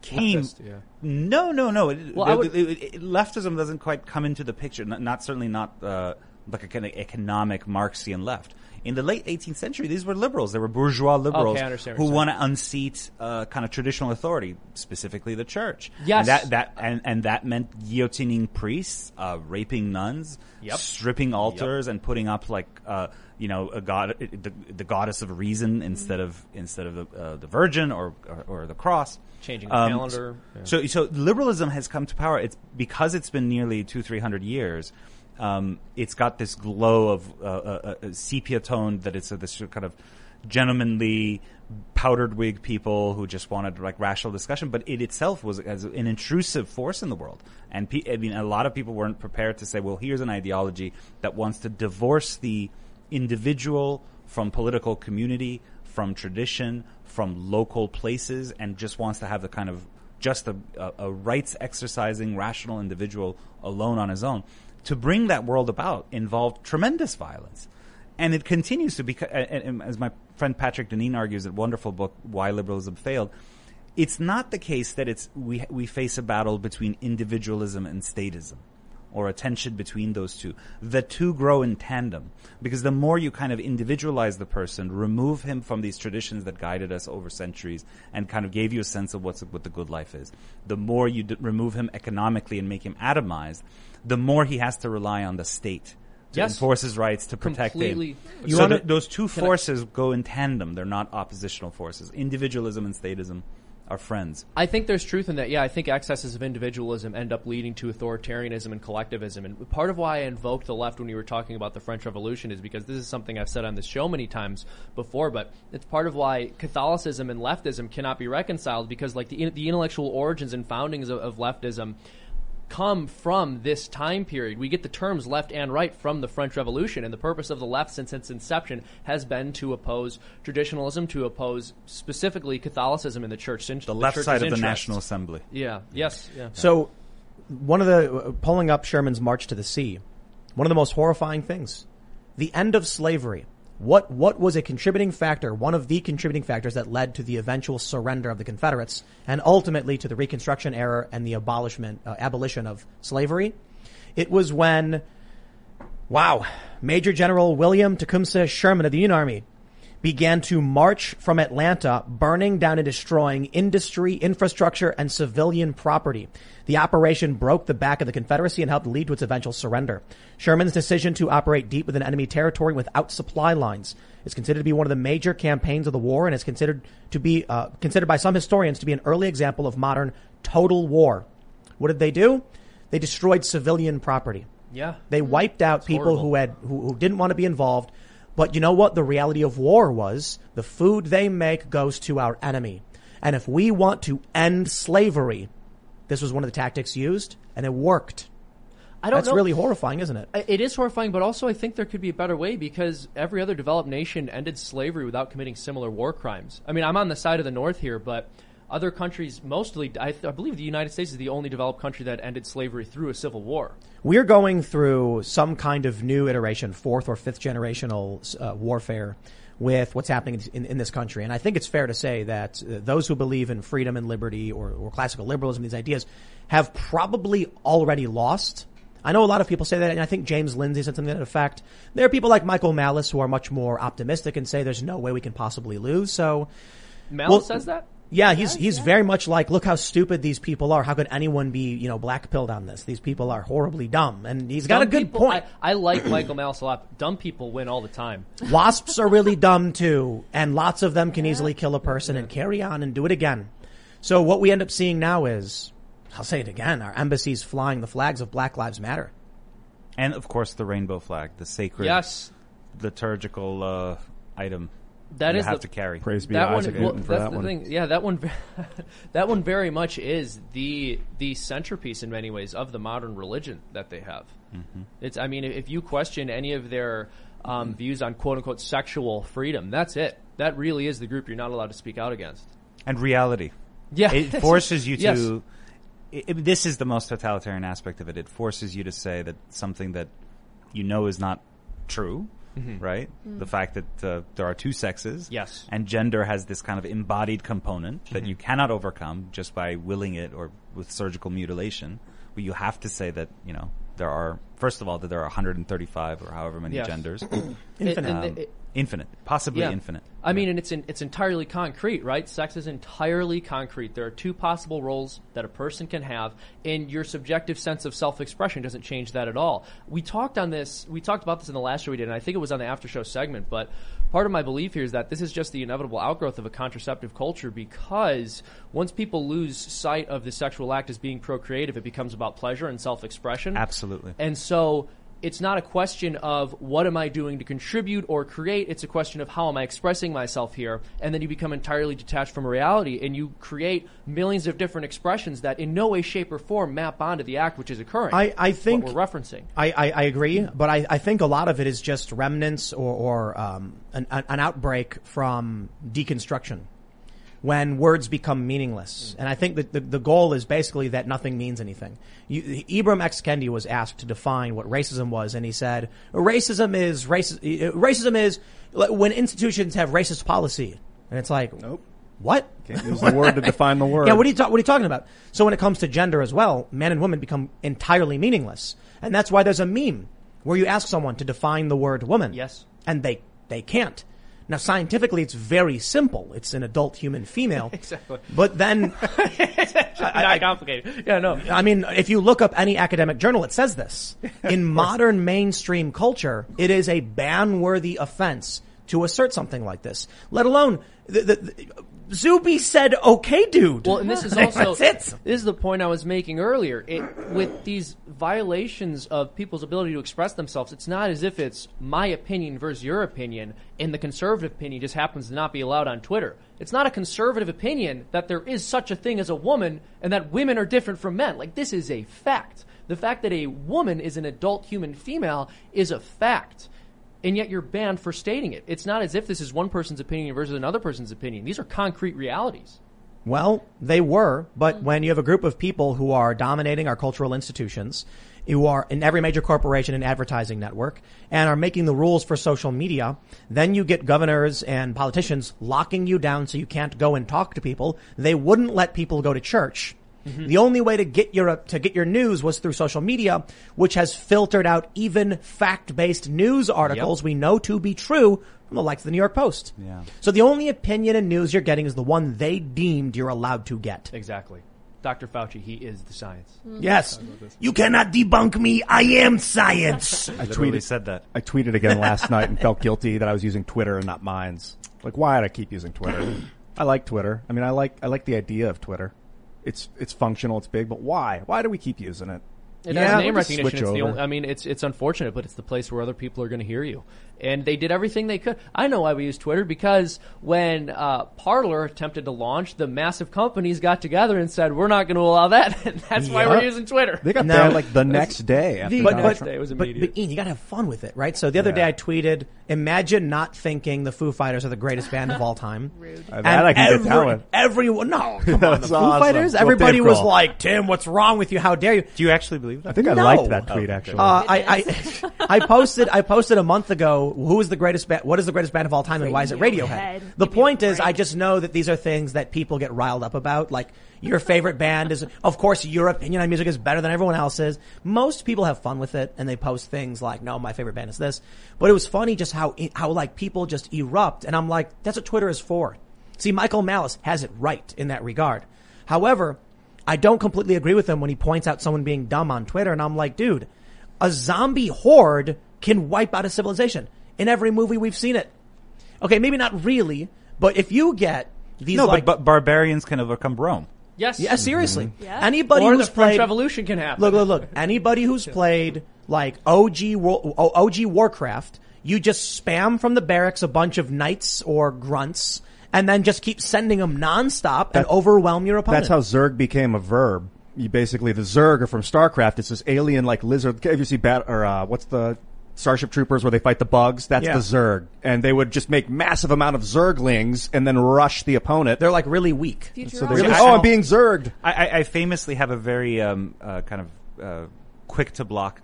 Came Leftist, yeah. no, no, no. It, Well, it- would- it- leftism doesn't quite come into the picture. Not, not certainly not uh, like a kind of economic Marxian left. In the late 18th century, these were liberals. They were bourgeois liberals Okay, I understand what who want to unseat uh, kind of traditional authority, specifically the church. Yes. and that that and, and that meant guillotining priests, uh, raping nuns, Yep. stripping altars, and putting up like uh, you know a god, the, the goddess of reason instead of instead of the, uh, the Virgin or, or or the cross. Changing the Um, calendar. Yeah. So, so liberalism has come to power. It's because it's been nearly two, three hundred years. Um, it's got this glow of uh, uh, uh, sepia tone that it's a, this kind of gentlemanly, powdered wig people who just wanted like rational discussion. But it itself was as an intrusive force in the world, and pe- I mean, a lot of people weren't prepared to say, "Well, here's an ideology that wants to divorce the individual from political community, from tradition, from local places, and just wants to have the kind of just a, a, a rights exercising rational individual alone on his own. To bring that world about involved tremendous violence. And it continues to be, as my friend Patrick Deneen argues, that wonderful book, Why Liberalism Failed, it's not the case that it's, we, we face a battle between individualism and statism or a tension between those two. The two grow in tandem because the more you kind of individualize the person, remove him from these traditions that guided us over centuries and kind of gave you a sense of what's what the good life is. The more you d- remove him economically and make him atomized, the more he has to rely on the state to Yes. enforce his rights to protect Completely. him. You so th- those two Can I- forces go in tandem. They're not oppositional forces. Individualism and statism are friends. I think there's truth in that. Yeah, I think excesses of individualism end up leading to authoritarianism and collectivism. And part of why I invoked the left when we were talking about the French Revolution is because this is something I've said on this show many times before. But it's part of why Catholicism and leftism cannot be reconciled because, like the the intellectual origins and foundings of, of leftism come from this time period. We get the terms left and right from the French Revolution, and the purpose of the left since its inception has been to oppose traditionalism, to oppose specifically Catholicism in the church. Since the, left side of the National Assembly. Yeah. Yes. Yeah. So, one of the uh, pulling up Sherman's March to the Sea, one of the most horrifying things, the end of slavery. What what was a contributing factor? One of the contributing factors that led to the eventual surrender of the Confederates and ultimately to the Reconstruction era and the abolishment uh, abolition of slavery. It was when, wow, Major General William Tecumseh Sherman of the Union Army began to march from Atlanta, burning down and destroying industry, infrastructure, and civilian property. The operation broke the back of the Confederacy and helped lead to its eventual surrender. Sherman's decision to operate deep within enemy territory without supply lines is considered to be one of the major campaigns of the war and is considered to be uh, considered by some historians to be an early example of modern total war. What did they do? They destroyed civilian property. Yeah. They wiped out people horrible. who had who, who didn't want to be involved. But you know what? The reality of war was the food they make goes to our enemy. And if we want to end slavery, this was one of the tactics used, and it worked. I don't That's know. really horrifying, isn't it? It is horrifying, but also I think there could be a better way because every other developed nation ended slavery without committing similar war crimes. I mean, I'm on the side of the North here, but other countries, mostly, I, th- I believe the United States is the only developed country that ended slavery through a civil war. We're going through some kind of new iteration, fourth or fifth generational uh, warfare with what's happening in, in, this country. And I think it's fair to say that uh, those who believe in freedom and liberty or, or classical liberalism, these ideas, have probably already lost. I know a lot of people say that, and I think James Lindsay said something to that effect. There are people like Michael Malice who are much more optimistic and say there's no way we can possibly lose. So, Malice Well, says that? Yeah, he's he's very much like, look how stupid these people are. How could anyone be, you know, blackpilled on this? These people are horribly dumb, and he's got a good people- point. I, I like Michael Malice a lot. Dumb people win all the time. Wasps are really dumb too, and lots of them can easily kill a person and carry on and do it again. So what we end up seeing now is, I'll say it again, our embassies flying the flags of Black Lives Matter. And of course, the rainbow flag, the sacred Yes, liturgical uh, item that you is have the, to carry. Praise be that to one. Isaac Well, for that's that the one. thing. Yeah, that one. that one very much is the the centerpiece in many ways of the modern religion that they have. Mm-hmm. It's. I mean, if you question any of their um, views on quote unquote sexual freedom, that's it. That really is the group you're not allowed to speak out against. And reality. Yeah, It forces you to. Yes. i i- this is the most totalitarian aspect of it. It forces you to say that something that you know is not true, Mm-hmm. right? Mm. The fact that uh, there are two sexes. Yes. And gender has this kind of embodied component that mm-hmm. you cannot overcome just by willing it or with surgical mutilation. But you have to say that, you know, there are, first of all, that there are 135 or however many Yes. genders. Infinite. And- and the- infinite, possibly infinite. I mean, and it's in, it's entirely concrete, right? Sex is entirely concrete. There are two possible roles that a person can have, and your subjective sense of self-expression doesn't change that at all. We talked on this. We talked about this in the last show we did, and I think it was on the after show segment. But part of my belief here is that this is just the inevitable outgrowth of a contraceptive culture because once people lose sight of the sexual act as being procreative, it becomes about pleasure and self-expression. Absolutely. And so it's not a question of what am I doing to contribute or create. It's a question of how am I expressing myself here. And then you become entirely detached from reality and you create millions of different expressions that in no way, shape, or form map onto the act which is occurring. I, I think we're referencing. I, I, I agree, but I, I think a lot of it is just remnants or, or um, an, an outbreak from deconstruction when words become meaningless. And I think that the, the goal is basically that nothing means anything. You, Ibram X. Kendi was asked to define what racism was, and he said, racism is, raci- racism is when institutions have racist policy. And it's like, Nope. what? Can't use the word to define the word. Yeah, what are you ta- what are you talking about? So when it comes to gender as well, men and women become entirely meaningless, and that's why there's a meme where you ask someone to define the word woman. Yes. and they they can't. Now scientifically, it's very simple. It's an adult human female. Exactly. But then, not complicated. Yeah, no. I mean, if you look up any academic journal, it says this. In modern mainstream culture, it is a ban-worthy offense to assert something like this. Let alone the, the, the Zuby said, "Okay, dude." Well, and this is also this is the point I was making earlier. It, with these violations of people's ability to express themselves, it's not as if it's my opinion versus your opinion, and the conservative opinion just happens to not be allowed on Twitter. It's not a conservative opinion that there is such a thing as a woman and that women are different from men. Like this is a fact. The fact that a woman is an adult human female is a fact and yet you're banned for stating it. It's not as if this is one person's opinion versus another person's opinion. These are concrete realities. Well, they were, but when you have a group of people who are dominating our cultural institutions, who are in every major corporation and advertising network, and are making the rules for social media, then you get governors and politicians locking you down so you can't go and talk to people. They wouldn't let people go to church. Mm-hmm. The only way to get your uh, to get your news was through social media, which has filtered out even fact-based news articles we know to be true from the likes of the New York Post. Yeah. So the only opinion and news you're getting is the one they deemed you're allowed to get. Exactly. Dr. Fauci, he is the science. Mm-hmm. Yes. You cannot debunk me. I am science. I tweeted, said that. I tweeted again last night and felt guilty that I was using Twitter and not Minds. Like, why did I keep using Twitter? I like Twitter. I mean, I like I like the idea of Twitter. It's it's functional. It's big, but why? Why do we keep using it? It Yeah, has name recognition. It's the only, I mean, it's it's unfortunate, but it's the place where other people are going to hear you. And they did everything they could. I know why we use Twitter because when uh, Parler attempted to launch, the massive companies got together and said, "We're not going to allow that." and that's why we're using Twitter. They got No. banned like the next day. After The- but- Donald but- Trump. It was but, immediate. but Ian, you gotta have fun with it, right? So the other day I tweeted, imagine not thinking the Foo Fighters are the greatest band of all time. Uh, that I can get every- down with. Everyone, no, come on, the Foo awesome. Fighters. Well, Everybody Dave was Grohl. like, Tim, what's wrong with you? How dare you? Do you actually believe that? I think I No. liked that tweet Oh, actually. Uh, I, I, I posted, I posted a month ago, who is the greatest band, what is the greatest band of all time and why is it Radiohead? The Give point is. I just know that these are things that people get riled up about, like, your favorite band is, of course, your opinion on music is better than everyone else's. Most people have fun with it and they post things like, no, my favorite band is this. But it was funny just how, how like people just erupt and I'm like, that's what Twitter is for. See, Michael Malice has it right in that regard. However, I don't completely agree with him when he points out someone being dumb on Twitter and I'm like, dude, a zombie horde can wipe out a civilization. In every movie we've seen it. Okay, maybe not really, but if you get these no, like, but, but barbarians can overcome Rome. yes. yeah, seriously, Yeah. anybody Or the who's French played, Revolution can happen. look, look, look, anybody who's played like OG, War- OG Warcraft, you just spam from the barracks a bunch of knights or grunts, and then just keep sending them nonstop and overwhelm your opponent. That's how Zerg became a verb. You basically the Zerg are from StarCraft. It's this alien like lizard. Have you see bat or uh, what's the Starship Troopers where they fight the bugs? That's Yeah. the Zerg, and they would just make massive amount of Zerglings and then rush the opponent. they're like really weak. so they're Yeah, oh, I- I'm being Zerged. I, I, I famously have a very um, uh, kind of uh, quick to block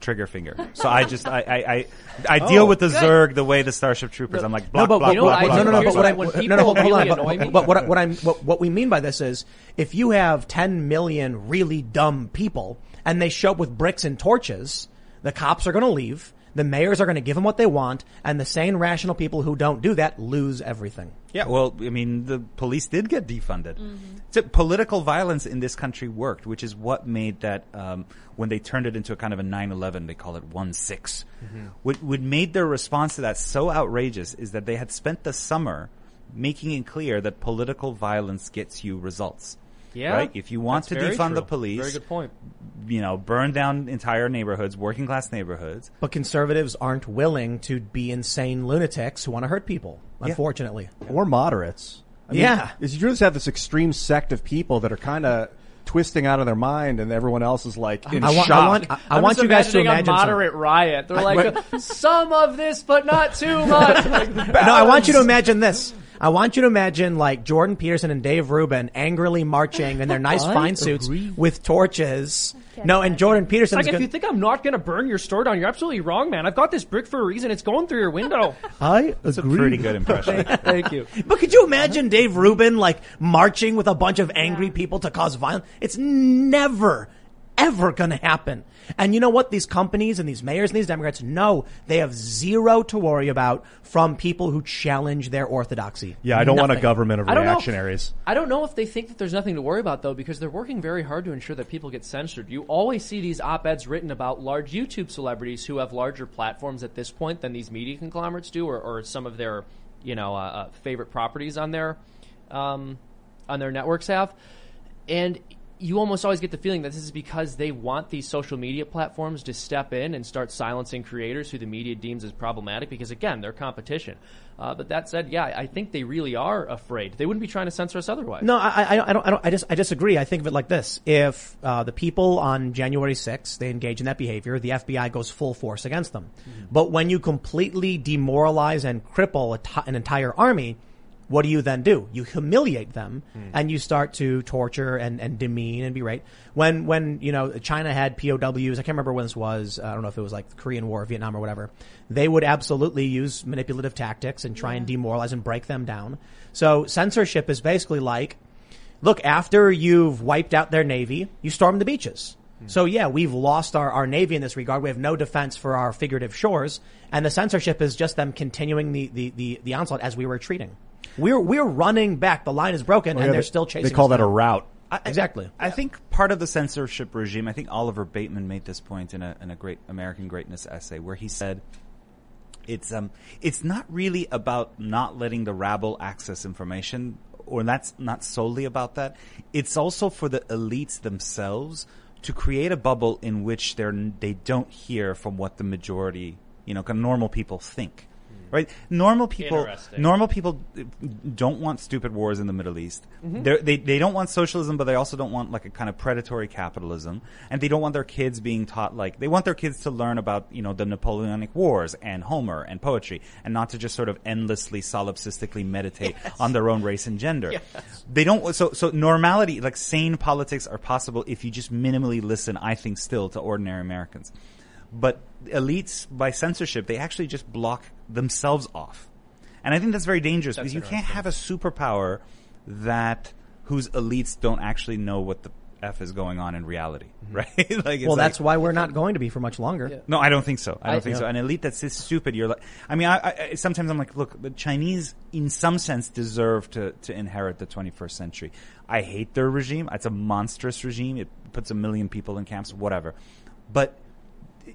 trigger finger. So I just I I, I, I deal with the Zerg the way the Starship Troopers. I'm like No, block, but, block, but, You know block, what I block, no, no, no, block, but Here's what I, when no, people no, hold, hold really on. annoy But, me- but what, I- what I'm, what, what we mean by this is, if you have 10 million really dumb people and they show up with bricks and torches, the cops are going to leave. The mayors are going to give them what they want, and the sane, rational people who don't do that lose everything. Yeah, well, I mean, the police did get defunded. So political violence in this country worked, which is what made that um, when they turned it into a kind of a 9/11, they call it one 6 What, what made their response to that so outrageous is that they had spent the summer making it clear that political violence gets you results. Yeah, Right? If you want to defund true. the police, Very good point. you know, burn down entire neighborhoods, working class neighborhoods. But conservatives aren't willing to be insane lunatics who want to hurt people, unfortunately. or moderates. I mean, Yeah. is you just have this extreme sect of people that are kind of twisting out of their mind, and everyone else is like in I want, shock. I want, I, I I'm want just you guys to imagining imagine a some- moderate riot. They're like some of this, but not too much. Like, No, I want you to imagine this. I want you to imagine like Jordan Peterson and Dave Rubin angrily marching in their nice fine suits with torches. No, and. Jordan Peterson. It's like if gonna- you think I'm not going to burn your store down, you're absolutely wrong, man. I've got this brick for a reason. It's going through your window. I It's a pretty good impression. Thank you. But could you imagine Dave Rubin like marching with a bunch of angry people to cause violence? It's never, ever going to happen. And you know what? These companies and these mayors and these Democrats know they have zero to worry about from people who challenge their orthodoxy. Yeah, I don't want a government of I don't reactionaries. I don't know if they think that there's nothing to worry about though, because they're working very hard to ensure that people get censored. You always see these op-eds written about large YouTube celebrities who have larger platforms at this point than these media conglomerates do, or, or some of their, you know, uh, uh, favorite properties on their, um, on their networks have, and you almost always get the feeling that this is because they want these social media platforms to step in and start silencing creators who the media deems as problematic because again they're competition. Uh, but that said, yeah, I think they really are afraid. They wouldn't be trying to censor us otherwise. No, I, I, I don't, I don't, I just, I disagree. I think of it like this. If, uh, the people on January 6th, they engage in that behavior, the FBI goes full force against them. But when you completely demoralize and cripple a an entire army, what do you then do? You humiliate them hmm. and you start to torture and, and demean and berate. When, when, you know, China had POWs, I can't remember when this was, I don't know if it was like the Korean War, Vietnam or whatever. They would absolutely use manipulative tactics and try and demoralize and break them down. So censorship is basically like, look, after you've wiped out their navy, you storm the beaches. Hmm. So yeah, we've lost our, our navy in this regard. We have no defense for our figurative shores, and the censorship is just them continuing the, the, the, the onslaught as we were retreating. We're we're running back. The line is broken, Oh, yeah, and they're they- still chasing. They call us that a route. I- Exactly. I think part of the censorship regime, I think Oliver Bateman made this point in a, in a great American Greatness essay where he said, it's, um, it's not really about not letting the rabble access information, or that's not solely about that. It's also for the elites themselves to create a bubble in which they're, they don't hear from what the majority, you know, normal people think. Right? Normal people, normal people don't want stupid wars in the Middle East. Mm-hmm. They're- They they don't want socialism, but they also don't want like a kind of predatory capitalism, and they don't want their kids being taught like they want their kids to learn about you know the Napoleonic Wars and Homer and poetry, and not to just sort of endlessly solipsistically meditate on their own race and gender. They don't. So so normality, like sane politics, are possible if you just minimally listen. I think still to ordinary Americans. But elites, by censorship, they actually just block themselves off. And I think that's very dangerous because you can't have a superpower that whose elites don't actually know what the f is going on in reality, right? like, it's Well, like- that's why we're not going to be for much longer. no, I don't think so. I don't I- think so. An elite that's this stupid, you're like, I mean, I, I, sometimes I'm like, look, the Chinese, in some sense, deserve to, to inherit the 21st century. I hate their regime. It's a monstrous regime. It puts a million people in camps, whatever. But,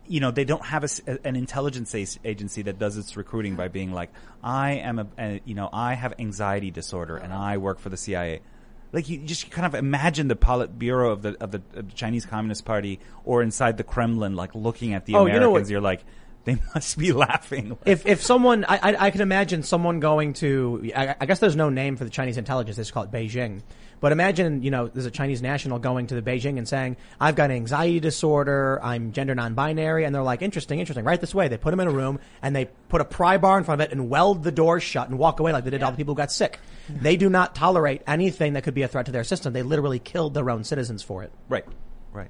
you know, they don't have a an intelligence agency that does its recruiting by being like, I am a, a, you know, I have anxiety disorder and I work for the CIA. Like you just kind of imagine the Politburo of the of the, of the Chinese Communist Party or inside the Kremlin, like looking at the Oh, you Americans. know what- You're like, they must be laughing. If if someone, I, I I can imagine someone going to, I, I guess there's no name for the Chinese intelligence. They just call it Beijing. But imagine, you know, there's a Chinese national going to the Beijing and saying, "I've got anxiety disorder. I'm gender non-binary," and they're like, "Interesting, interesting. Right this way." They put them in a room and they put a pry bar in front of it and weld the door shut and walk away like they did all the people who got sick. They do not tolerate anything that could be a threat to their system. They literally killed their own citizens for it. right, right.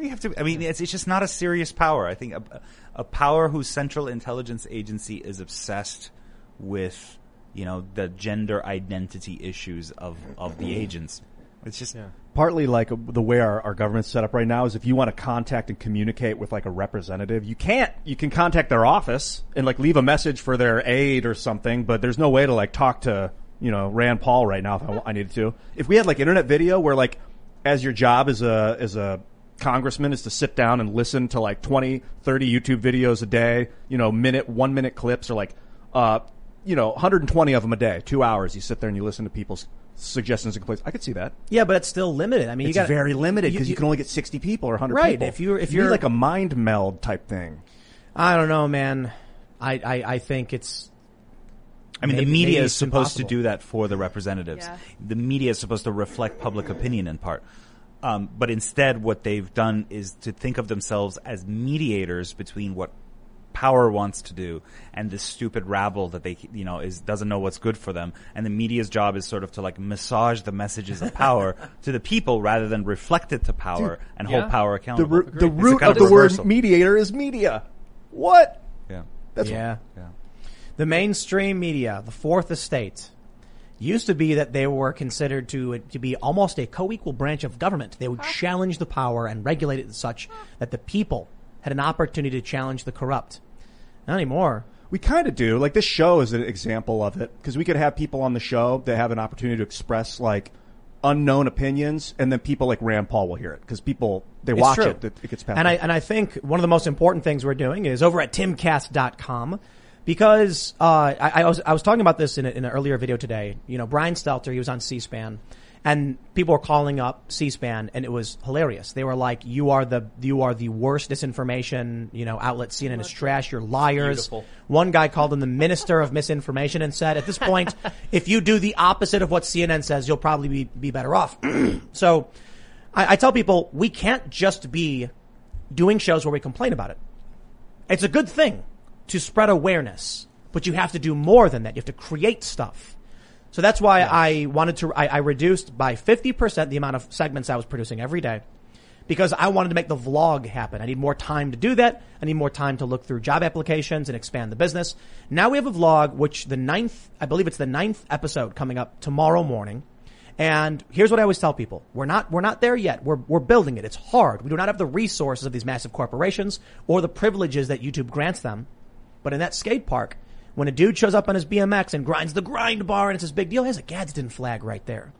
You have to. I mean, it's it's just not a serious power. I think a, a power whose central intelligence agency is obsessed with, you know, the gender identity issues of of the agents. It's just partly like the way our, our government's set up right now is if you want to contact and communicate with like a representative, you can't, you can contact their office and like leave a message for their aide or something, but there's no way to like talk to, you know, Rand Paul right now if I, I needed to. If we had like internet video where like, as your job as a, as a congressman is to sit down and listen to like 20, 30 YouTube videos a day, you know, minute, one minute clips or like, uh, you know, 120 of them a day, two hours. You sit there and you listen to people's suggestions and complaints. I could see that. Yeah, but it's still limited. I mean, it's you got very limited because you, can only get 60 people or 100 right. people. If you're, if You you're like a mind meld type thing. I don't know, man. I, I, I think it's. I mean, maybe- the media is it's supposed to do that for the representatives. Yeah. The media is supposed to reflect public opinion in part. Um, but instead, what they've done is to think of themselves as mediators between what power wants to do and this stupid rabble that they, you know, is doesn't know what's good for them. And the media's job is sort of to like massage the messages of power to the people rather than reflect it to power and yeah. hold power The, accountable. ru- the It's a root kind of the word mediator is media. What? Yeah. That's yeah. Yeah. The mainstream media, the fourth estate, used to be that they were considered to to be almost a co-equal branch of government. They would challenge the power and regulate it such that the people had an opportunity to challenge the corrupt. Not anymore. We kind of do. Like this show is an example of it because we could have people on the show that have an opportunity to express like unknown opinions, and then people like Rand Paul will hear it because people they It's watch true. it. It it gets passed. And I, and I think one of the most important things we're doing is over at timcast.com because, uh, I, I was, I was talking about this in, a, in an earlier video today. You know, Brian Stelter, he was on C-SPAN and people were calling up C-SPAN and it was hilarious. They were like, you are the, you are the worst disinformation, you know, outlet. CNN is trash. You're liars. Beautiful. One guy called him the minister of misinformation and said, at this point, if you do the opposite of what CNN says, you'll probably be, be better off. so I, I tell people we can't just be doing shows where we complain about it. It's a good thing to spread awareness, but you have to do more than that. You have to create stuff. So that's why I wanted to, I, I reduced by 50% the amount of segments I was producing every day because I wanted to make the vlog happen. I need more time to do that. I need more time to look through job applications and expand the business. Now we have a vlog, which the ninth, I believe it's the ninth episode coming up tomorrow morning. And here's what I always tell people. We're not, we're not there yet. We're, we're building it. It's hard. We do not have the resources of these massive corporations or the privileges that YouTube grants them. But in that skate park, when a dude shows up on his BMX and grinds the grind bar and it's this big deal, has a Gadsden flag right there.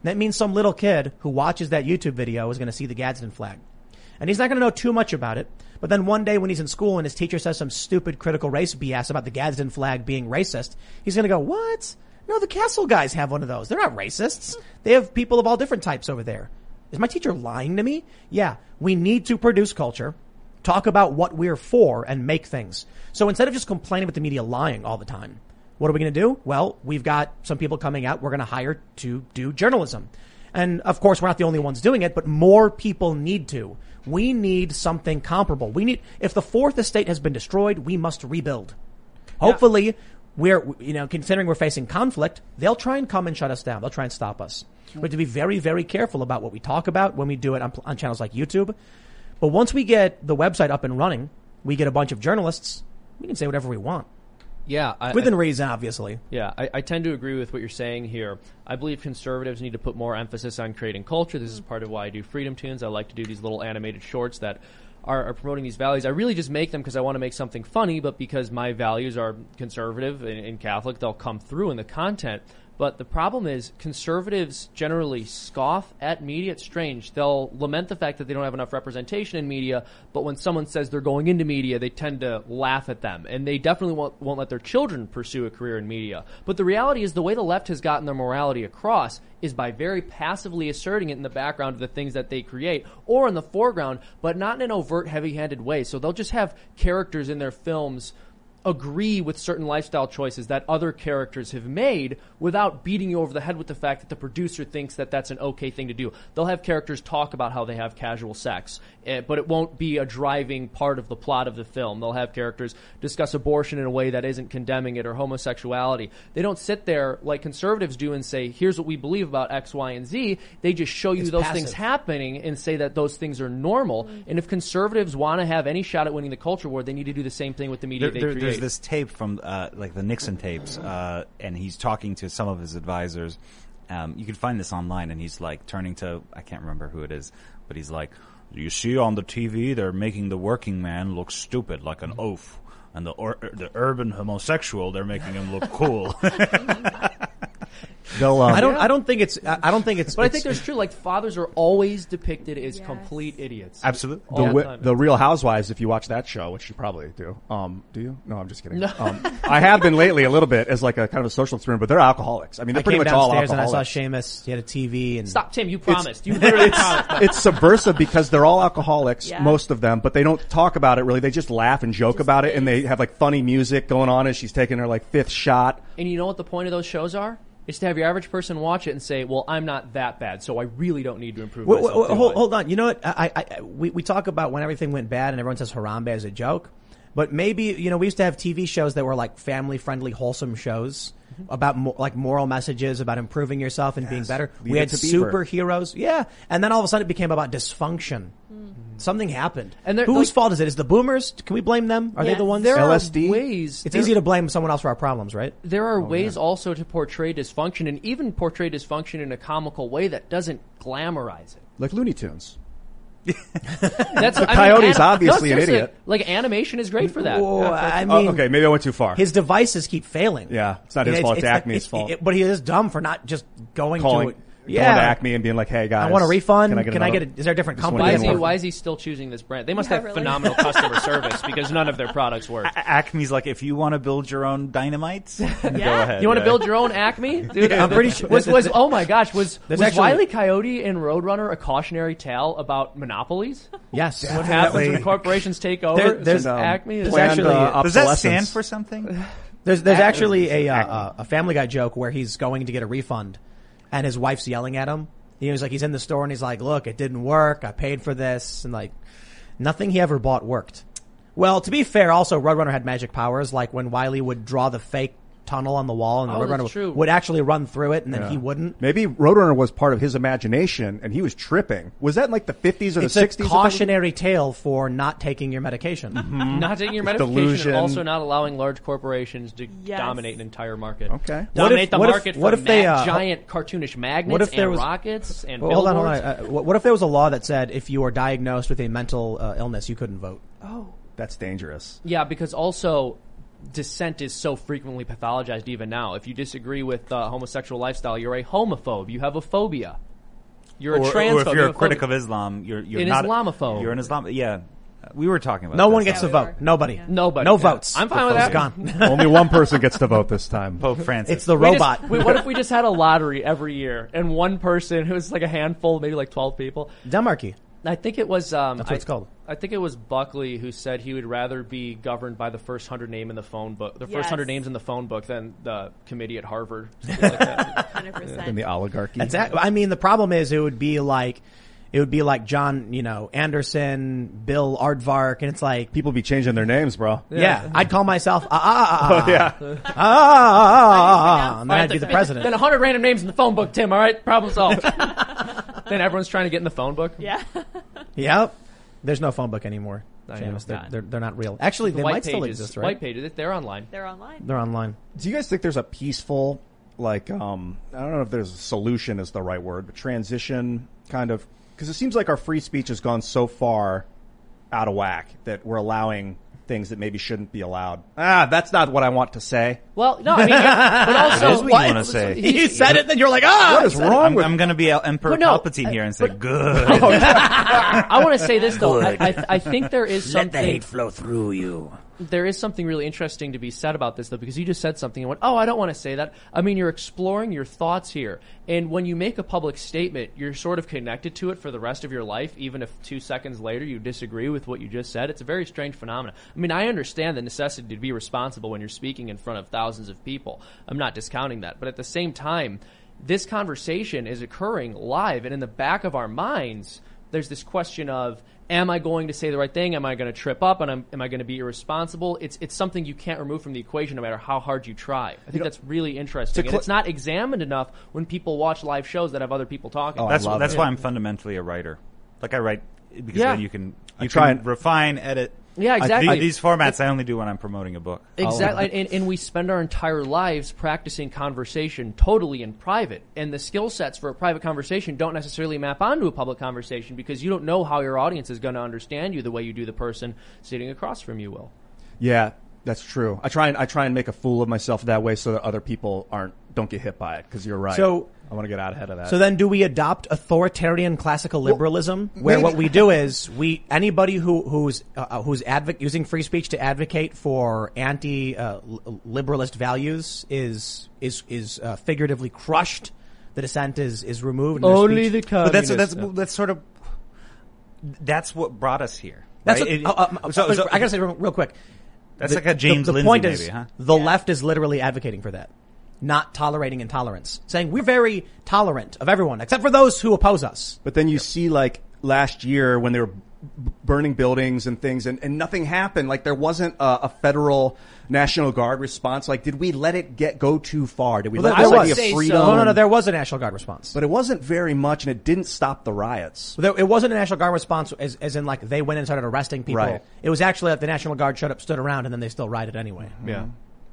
And that means some little kid who watches that YouTube video is going to see the Gadsden flag. And he's not going to know too much about it. But then one day when he's in school and his teacher says some stupid critical race BS about the Gadsden flag being racist, he's going to go, what? No, the Castle guys have one of those. They're not racists. They have people of all different types over there. Is my teacher lying to me? Yeah, we need to produce culture, talk about what we're for, and make things. So instead of just complaining about the media lying all the time, what are we going to do? Well, we've got some people coming out we're going to hire to do journalism. And of course, we're not the only ones doing it, but more people need to. We need something comparable. We need, if the fourth estate has been destroyed, we must rebuild. Hopefully, we're, you know, considering we're facing conflict, they'll try and come and shut us down. They'll try and stop us. We have to be very, very careful about what we talk about when we do it on, on channels like YouTube. But once we get the website up and running, we get a bunch of journalists, we can say whatever we want. Yeah, I, Within I- reason, obviously. Yeah, I, I tend to agree with what you're saying here. I believe conservatives need to put more emphasis on creating culture. This is part of why I do Freedom Tunes. I like to do these little animated shorts that are, are promoting these values. I really just make them because I want to make something funny, but because my values are conservative and, and Catholic, they'll come through in the content. But the problem is, conservatives generally scoff at media. It's strange. They'll lament the fact that they don't have enough representation in media, but when someone says they're going into media, they tend to laugh at them. And they definitely won't, won't let their children pursue a career in media. But the reality is, the way the left has gotten their morality across is by very passively asserting it in the background of the things that they create or in the foreground, but not in an overt, heavy handed way. So they'll just have characters in their films agree with certain lifestyle choices that other characters have made without beating you over the head with the fact that the producer thinks that that's an okay thing to do. They'll have characters talk about how they have casual sex, but it won't be a driving part of the plot of the film. They'll have characters discuss abortion in a way that isn't condemning it or homosexuality. They don't sit there like conservatives do and say, here's what we believe about X, Y, and Z. They just show you It's those passive. things happening and say that those things are normal. And if conservatives want to have any shot at winning the culture war, they need to do the same thing with the media There, they there- create. there's this tape from uh, like the Nixon tapes, uh, and he's talking to some of his advisors. Um, you can find this online, and he's like turning to I can't remember who it is, but he's like, "You see on the TV, they're making the working man look stupid, like an oaf." And the or, the urban homosexual, they're making him look cool. They'll, um, I don't. I don't think it's. I I don't think it's. But I think there's true. Like fathers are always depicted as Yes. complete idiots. Absolutely. the, all wi- the Real Housewives, if you watch that show, which you probably do. Um, do you? No, I'm just kidding. Um, I have been lately a little bit as like a kind of a social experiment, but they're alcoholics. I mean, they're I pretty came much all alcoholics. and I saw alcoholics. Seamus. He had a TV and Stop, Tim. You promised. You literally promised. it's subversive because they're all alcoholics, Yeah. most of them, but they don't talk about it really. They just laugh and joke Just about it, and they have like funny music going on as she's taking her like fifth shot. And you know what the point of those shows are? Is to have your average person watch it and say, "Well, I'm not that bad, so I really don't need to improve Wait, myself." wait, hold, hold on. You know what? I, I, I, we, we talk about when everything went bad and everyone says Harambe as a joke. But maybe, you know, we used to have TV shows that were like family friendly, wholesome shows Mm-hmm. about mo- like moral messages about improving yourself and being better. Leave we had superheroes. Yeah. And then all of a sudden it became about dysfunction. Something happened. And whose like- fault is it? Is the boomers? Can we blame them? Are they the ones? There LSD? are ways. it's there- easy to blame someone else for our problems, right? There Oh, are ways also to portray dysfunction, and even portray dysfunction in a comical way that doesn't glamorize it. Like Looney Tunes. That's the coyote's obviously an idiot. Like animation is great for that. Oh, I Oh, mean, okay, maybe I went too far. his devices keep failing. Yeah, it's not his You fault, it's Acme's the- fault. it- but he is dumb for not just going calling, to. going Yeah, to Acme and being like, "Hey guys, I want a refund. Can I get, another- a? Is there a different company? Why is he? Why is he still choosing this brand? They must Yeah, have really. phenomenal customer service because none of their products work. Acme's like, if you want to build your own dynamites, go ahead. You want to build your own Acme, dude? I'm pretty sure- Was was oh my gosh was There's was actually- Wile E. Coyote in Roadrunner a cautionary tale about monopolies? Yes. What happens when corporations take over? There- there's, um, Acme is actually- uh, Does that stand for something? There's there's actually a uh, a Family Guy joke where he's going to get a refund, and his wife's yelling at him. He was like, he's in the store and he's like, "Look, it didn't work. I paid for this, and like, nothing he ever bought worked." Well, to be fair, also Roadrunner had magic powers, like when Wiley would draw the fake tunnel on the wall, and the Oh, Roadrunner true. would actually run through it, and then Yeah. he wouldn't. Maybe Roadrunner was part of his imagination, and he was tripping. Was that in like the 50s or It's the a 60s? or cautionary tale for not taking your medication. not taking your medication Delusion. and also not allowing large corporations to Yes. dominate an entire market. Okay. What Dominate if- the what if- market what for if they, mag- uh, giant cartoonish magnets what if there and was- rockets and Well, hold on, hold on. Uh, what what if there was a law that said if you were diagnosed with a mental uh, illness, you couldn't vote? Oh. That's dangerous. Yeah, because also dissent is so frequently pathologized even now. If you disagree with uh, homosexual lifestyle, you're a homophobe. You have a phobia. You're a transphobe. or if you you're a have critic phobia. of Islam, you're you're An not Islamophobe. You're an Islam. Yeah, we were talking about. No this. one gets to we vote. were. Nobody. Yeah. Nobody. No Yeah. votes. I'm fine with It's that. gone. Only one person gets to vote this time. Pope Francis. It's the We just- robot. what if we just had a lottery every year and one person who's like a handful, maybe like 12 people? Demarchy. I think it was. Um, That's what I- it's called. I think it was Buckley who said he would rather be governed by the first hundred name in the phone book, the first hundred names in the phone book, than the committee at Harvard. Something like that. In the oligarchy. Exactly. I mean, the problem is it would be like, it would be like John, you know, Anderson, Bill Aardvark, and it's like, People be changing their names, bro. yeah, I'd call myself, ah, ah, ah, ah, yeah. ah, ah, ah, ah, ah and then All right, I'd be the then- president. Then hundred random names in the phone book, Tim. All right, problem solved. then everyone's trying to get in the phone book. Yeah. Yep. There's no phone book anymore. I know. They're, God. they're, they're not real. Actually, The they white might still pages, exist, right? white pages, they're online. They're online. They're online. Do you guys think there's a peaceful, like, um, I don't know if there's a solution is the right word, but transition kind of, because it seems like our free speech has gone so far out of whack that we're allowing things that maybe shouldn't be allowed. Ah, that's not what I want to say. Well, no, I mean, but also, It is what you wanna say. He said it, then you're like, ah, What is wrong I'm, with I'm going to be Emperor But no, Palpatine I- here and say, but- good. I want to say this though. I, I, I think there is something. flow through you. There is something really interesting to be said about this though because you just said something and went oh i don't want to say that. I mean you're exploring your thoughts here. And when you make a public statement you're sort of connected to it for the rest of your life even if two seconds later you disagree with what you just said. It's a very strange phenomenon. I mean i understand the necessity to be responsible when you're speaking in front of thousands of people. I'm not discounting that. But at the same time this conversation is occurring live and in the back of our minds there's this question of am I going to say the right thing? Am I going to trip up? And am, am I going to be irresponsible? It's it's something you can't remove from the equation no matter how hard you try. I think that's really interesting, and it's not examined enough when people watch live shows that have other people talking. Oh, that's that's it. why I'm fundamentally a writer. Like I write because Yeah. then you can I you try can and- refine, edit. Yeah, I- exactly. the- these formats I only do when I'm promoting a book. Exactly, and, and we spend our entire lives practicing conversation totally in private, and the skill sets for a private conversation don't necessarily map onto a public conversation because you don't know how your audience is going to understand you the way you do the person sitting across from you will. Yeah, that's true. I try and I try and make a fool of myself that way so that other people aren't don't get hit by it. Because you're right. So- I want to get out ahead of that. So then, do we adopt authoritarian classical liberalism, where maybe- what we do is we anybody who who's uh, who's advo- using free speech to advocate for anti uh, liberalist values is is is uh, figuratively crushed. The dissent is is removed. and Only speech- the But that's that's communists. that's sort of that's what brought us here. That's right? what, It- uh, uh, so- so- I gotta say real, real quick. That's the- like a James the, the Lindsay point maybe, is, huh? The left is literally advocating for that, not tolerating intolerance, saying we're very tolerant of everyone except for those who oppose us. But then you see like last year when they were b- burning buildings and things and, and nothing happened. Like there wasn't a, a federal National Guard response. Like did we let it get go too far? Did we Well, let this idea of so. No, no, no. There was a National Guard response. but it wasn't very much and it didn't stop the riots. There, it wasn't a National Guard response as, as in like they went and started arresting people. Right. It was actually that the National Guard showed up, stood around, and then they still rioted anyway. Yeah.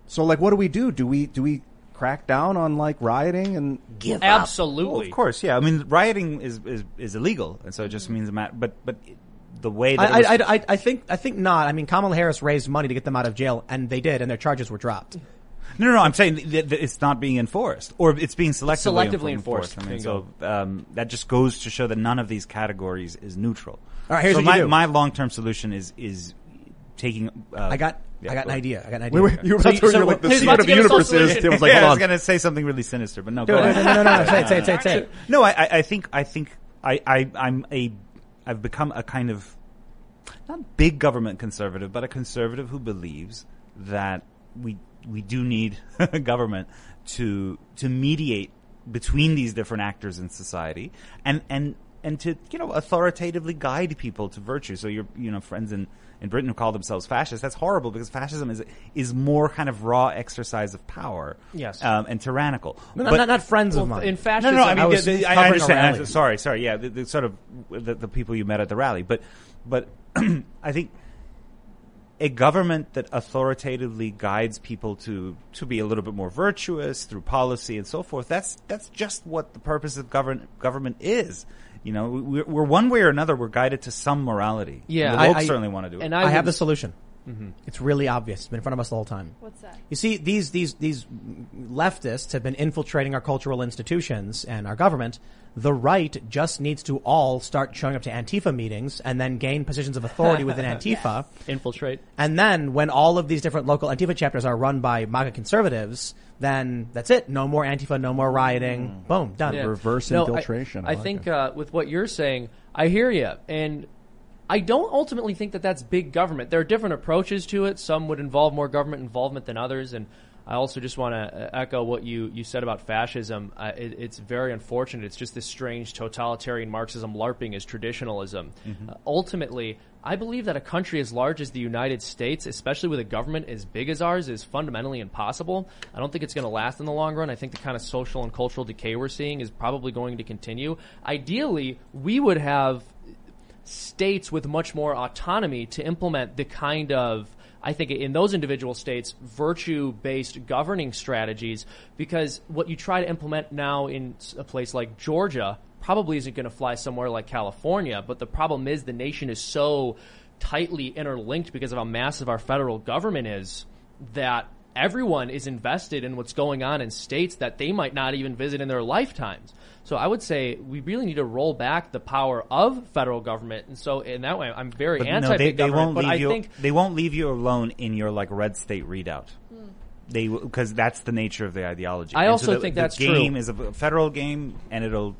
So like what do we do? Do we do we crack down on like rioting and Give Absolutely. Well, of course, yeah. I mean, rioting is, is, is illegal, and so it just means a matter. But but the way that I, it was, I, I, I think I think not. I mean, Kamala Harris raised money to get them out of jail, and they did, and their charges were dropped. no, no, no, I'm saying that, that it's not being enforced, or it's being selectively, Selectively enforced. enforced. I mean, so um, that just goes to show that none of these categories is neutral. All right, here's so what you my do. my long term solution is is taking. Uh, I got yeah, I got go an idea. I got an idea. Wait, wait, you were So about to- so you're like the here's secret of the universe is- Tim was like, yeah, I was going to say something really sinister, but no, No, go no, ahead. no, no, no, no. Say it, say it, say it, say it. No, I, I, I think I think I, I I'm a I've become a kind of not big government conservative, but a conservative who believes that we we do need government to to mediate between these different actors in society and and and to you know authoritatively guide people to virtue. So your you know friends in in Britain who call themselves fascists, that's horrible because fascism is is more kind of raw exercise of power, Yes. um, and tyrannical. No, But- not, not, friends of mine. in no, fascism, no, I mean, I was the- I, understand. sorry, sorry. Yeah, the, the sort of the, the people you met at the rally, but but I think a government that authoritatively guides people to to be a little bit more virtuous through policy and so forth. That's that's just what the purpose of govern, government is. You know, we, we're one way or another, we're guided to some morality. Yeah. And the I- woke I- certainly want to do it. and I, I, have the solution. It's really obvious. It's been in front of us the whole time. What's that? You see, these these these leftists have been infiltrating our cultural institutions and our government. The right just needs to all start showing up to Antifa meetings and then gain positions of authority within Antifa. infiltrate. And then when all of these different local Antifa chapters are run by MAGA conservatives, then that's it. No more Antifa, no more rioting. Boom, done. Yeah. Reverse No, infiltration. I I, like think uh, with what you're saying, I hear you, and I don't ultimately think that that's big government. There are different approaches to it. Some would involve more government involvement than others, and I also just want to echo what you, you said about fascism. Uh, it, it's very unfortunate. It's just this strange totalitarian Marxism LARPing as traditionalism. Uh, ultimately, I believe that a country as large as the United States, especially with a government as big as ours, is fundamentally impossible. I don't think it's going to last in the long run. I think the kind of social and cultural decay we're seeing is probably going to continue. Ideally, we would have states with much more autonomy to implement the kind of I think in those individual states, virtue based governing strategies, because what you try to implement now in a place like Georgia probably isn't going to fly somewhere like California. But the problem is the nation is so tightly interlinked because of how massive our federal government is that everyone is invested in what's going on in states that they might not even visit in their lifetimes. So I would say we really need to roll back the power of federal government. And so in that way, I'm very But anti no, they, they government. won't but leave I you. think they won't leave you alone in your like red state readout. They because that's the nature of the ideology. I And also the, think the that's true. game is a federal game, and it'll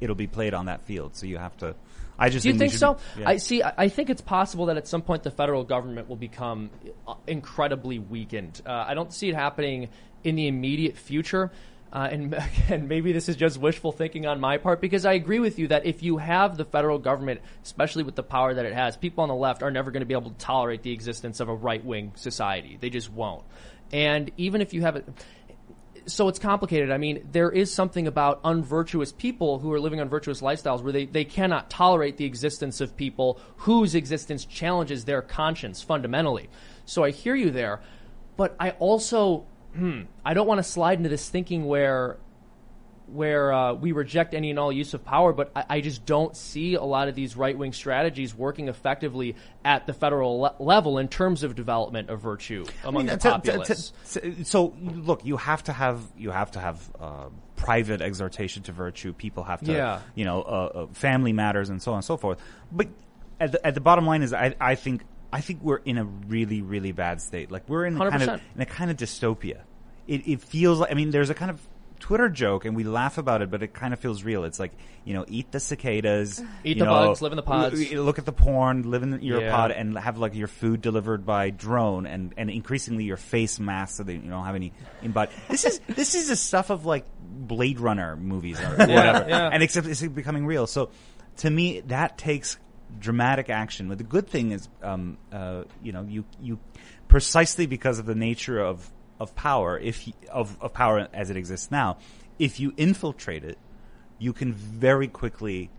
it'll be played on that field. So you have to. I just Do you we think should- so? yeah. I see. I I think it's possible that at some point the federal government will become uh, incredibly weakened. Uh, I don't see it happening in the immediate future. Uh, and again, maybe this is just wishful thinking on my part because I agree with you that if you have the federal government, especially with the power that it has, people on the left are never going to be able to tolerate the existence of a right wing society. They just won't. And even if you have it, so it's complicated. I mean, there is something about unvirtuous people who are living on virtuous lifestyles where they, they cannot tolerate the existence of people whose existence challenges their conscience fundamentally. So I hear you there, but I also, hmm, I don't want to slide into this thinking where where uh, we reject any and all use of power, but I, I just don't see a lot of these right wing strategies working effectively at the federal le- level in terms of development of virtue among the to- to- populace. to- to- so look, you have to have you have to have uh, private exhortation to virtue. People have to, Yeah. you know, uh, uh, family matters and so on and so forth. But at the, at the bottom line is, I, I think I think we're in a really really bad state. Like we're in a kind of in a kind of dystopia. It, it feels like I mean, there's a kind of Twitter joke, and we laugh about it, but it kind of feels real. It's like you know, eat the cicadas, Eat the know, bugs, live in the pods. Look at the porn, live in your Yeah. pod, and have like your food delivered by drone, and and increasingly your face mask so that you don't have any embody. This is this is the stuff of like Blade Runner movies or whatever, yeah. and except it's becoming real. So to me, that takes dramatic action. But the good thing is, um, uh, you know, you you precisely because of the nature of of power, if you, of of power as it exists now, if you infiltrate it, you can very quickly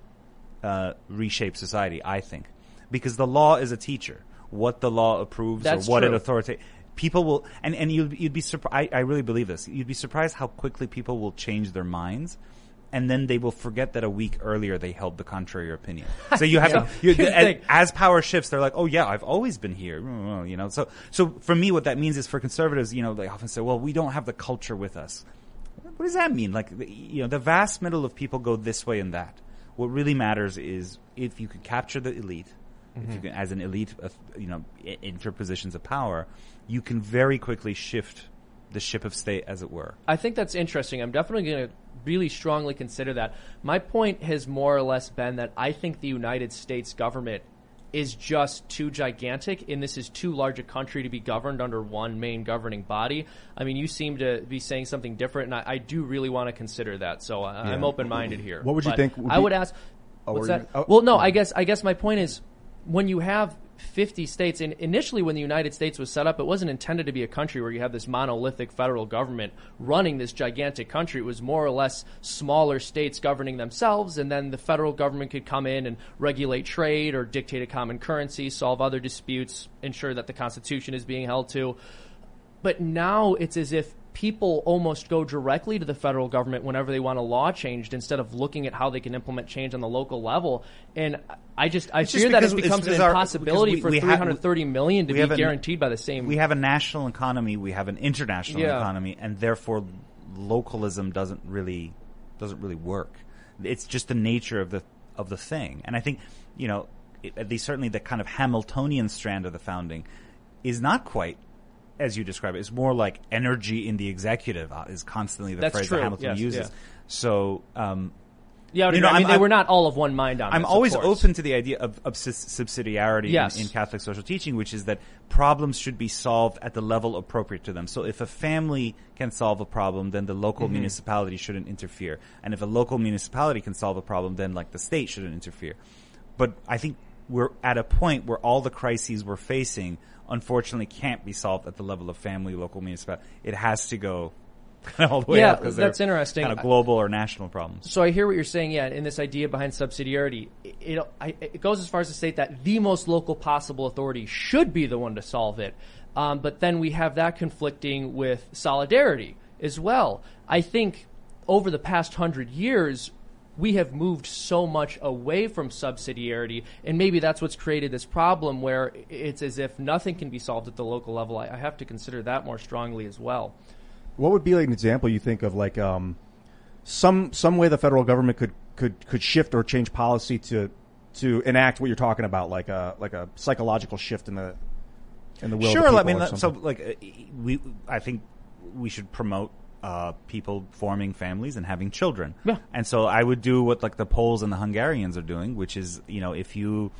uh, reshape society. I think because the law is a teacher. What the law approves That's or what it true. authoritates. People will, and, and you'd, you'd be surprised. I, I really believe this. You'd be surprised how quickly people will change their minds, and then they will forget that a week earlier they held the contrary opinion. So you have Yeah. to, you, as, as power shifts, they're like, "Oh yeah, I've always been here." You know, so so for me, what that means is for conservatives, you know, they often say, "Well, we don't have the culture with us." What does that mean? Like, you know, the vast middle of people go this way and that. What really matters is if you can capture the elite, if you can, as an elite, uh, you know, i- enter positions of power, you can very quickly shift the ship of state, as it were. I think that's interesting. I'm definitely going to really strongly consider that. My point has more or less been that I think the United States government is just too gigantic, and this is too large a country to be governed under one main governing body. I mean, you seem to be saying something different, and I, I do really want to consider that. So I, I'm Yeah. open minded here. What would you But think would I be- would ask. Oh, what's were you that? gonna- oh, well, no. yeah. I guess I guess my point is when you have 50 states, and initially when the United States was set up, it wasn't intended to be a country where you have this monolithic federal government running this gigantic country. It was more or less smaller states governing themselves, and then the federal government could come in and regulate trade or dictate a common currency, solve other disputes, ensure that the Constitution is being held to. But now it's as if people almost go directly to the federal government whenever they want a law changed instead of looking at how they can implement change on the local level. And I just I It's just fear that because it becomes an bizarre- impossibility because for we- we ha- 330 million to be an- guaranteed by the same. We have a national economy, we have an international Yeah. economy, and therefore localism doesn't really doesn't really work. It's just the nature of the of the thing, and I think you know at least certainly the kind of Hamiltonian strand of the founding is not quite as you describe it. It's more like energy in the executive uh, is constantly the That's phrase true, that Hamilton yes, uses. yeah. So. Um, yeah, you know, I mean I'm- they were not all of one mind on. This. I'm this, always open to the idea of, of subsidiarity Yes. in, in Catholic social teaching, which is that problems should be solved at the level appropriate to them. So if a family can solve a problem, then the local Mm-hmm. municipality shouldn't interfere. And if a local municipality can solve a problem, then like the state shouldn't interfere. But I think we're at a point where all the crises we're facing unfortunately can't be solved at the level of family, local municipality. It has to go all the way Yeah, up because that's interesting. Kind of global or national problems. So I hear what you're saying, yeah, in this idea behind subsidiarity. It, it, I, it goes as far as to state that the most local possible authority should be the one to solve it. Um, but then we have that conflicting with solidarity as well. I think over the past hundred years, we have moved so much away from subsidiarity, and maybe that's what's created this problem where it's as if nothing can be solved at the local level. I, I have to consider that more strongly as well. What would be like an example you think of like um, some some way the federal government could could could shift or change policy to to enact what you're talking about, like a like a psychological shift in the in the will. Sure, of the I mean, or so like we, I think we should promote uh, people forming families and having children. Yeah. And so I would do what like the Poles and the Hungarians are doing, which is you know if you.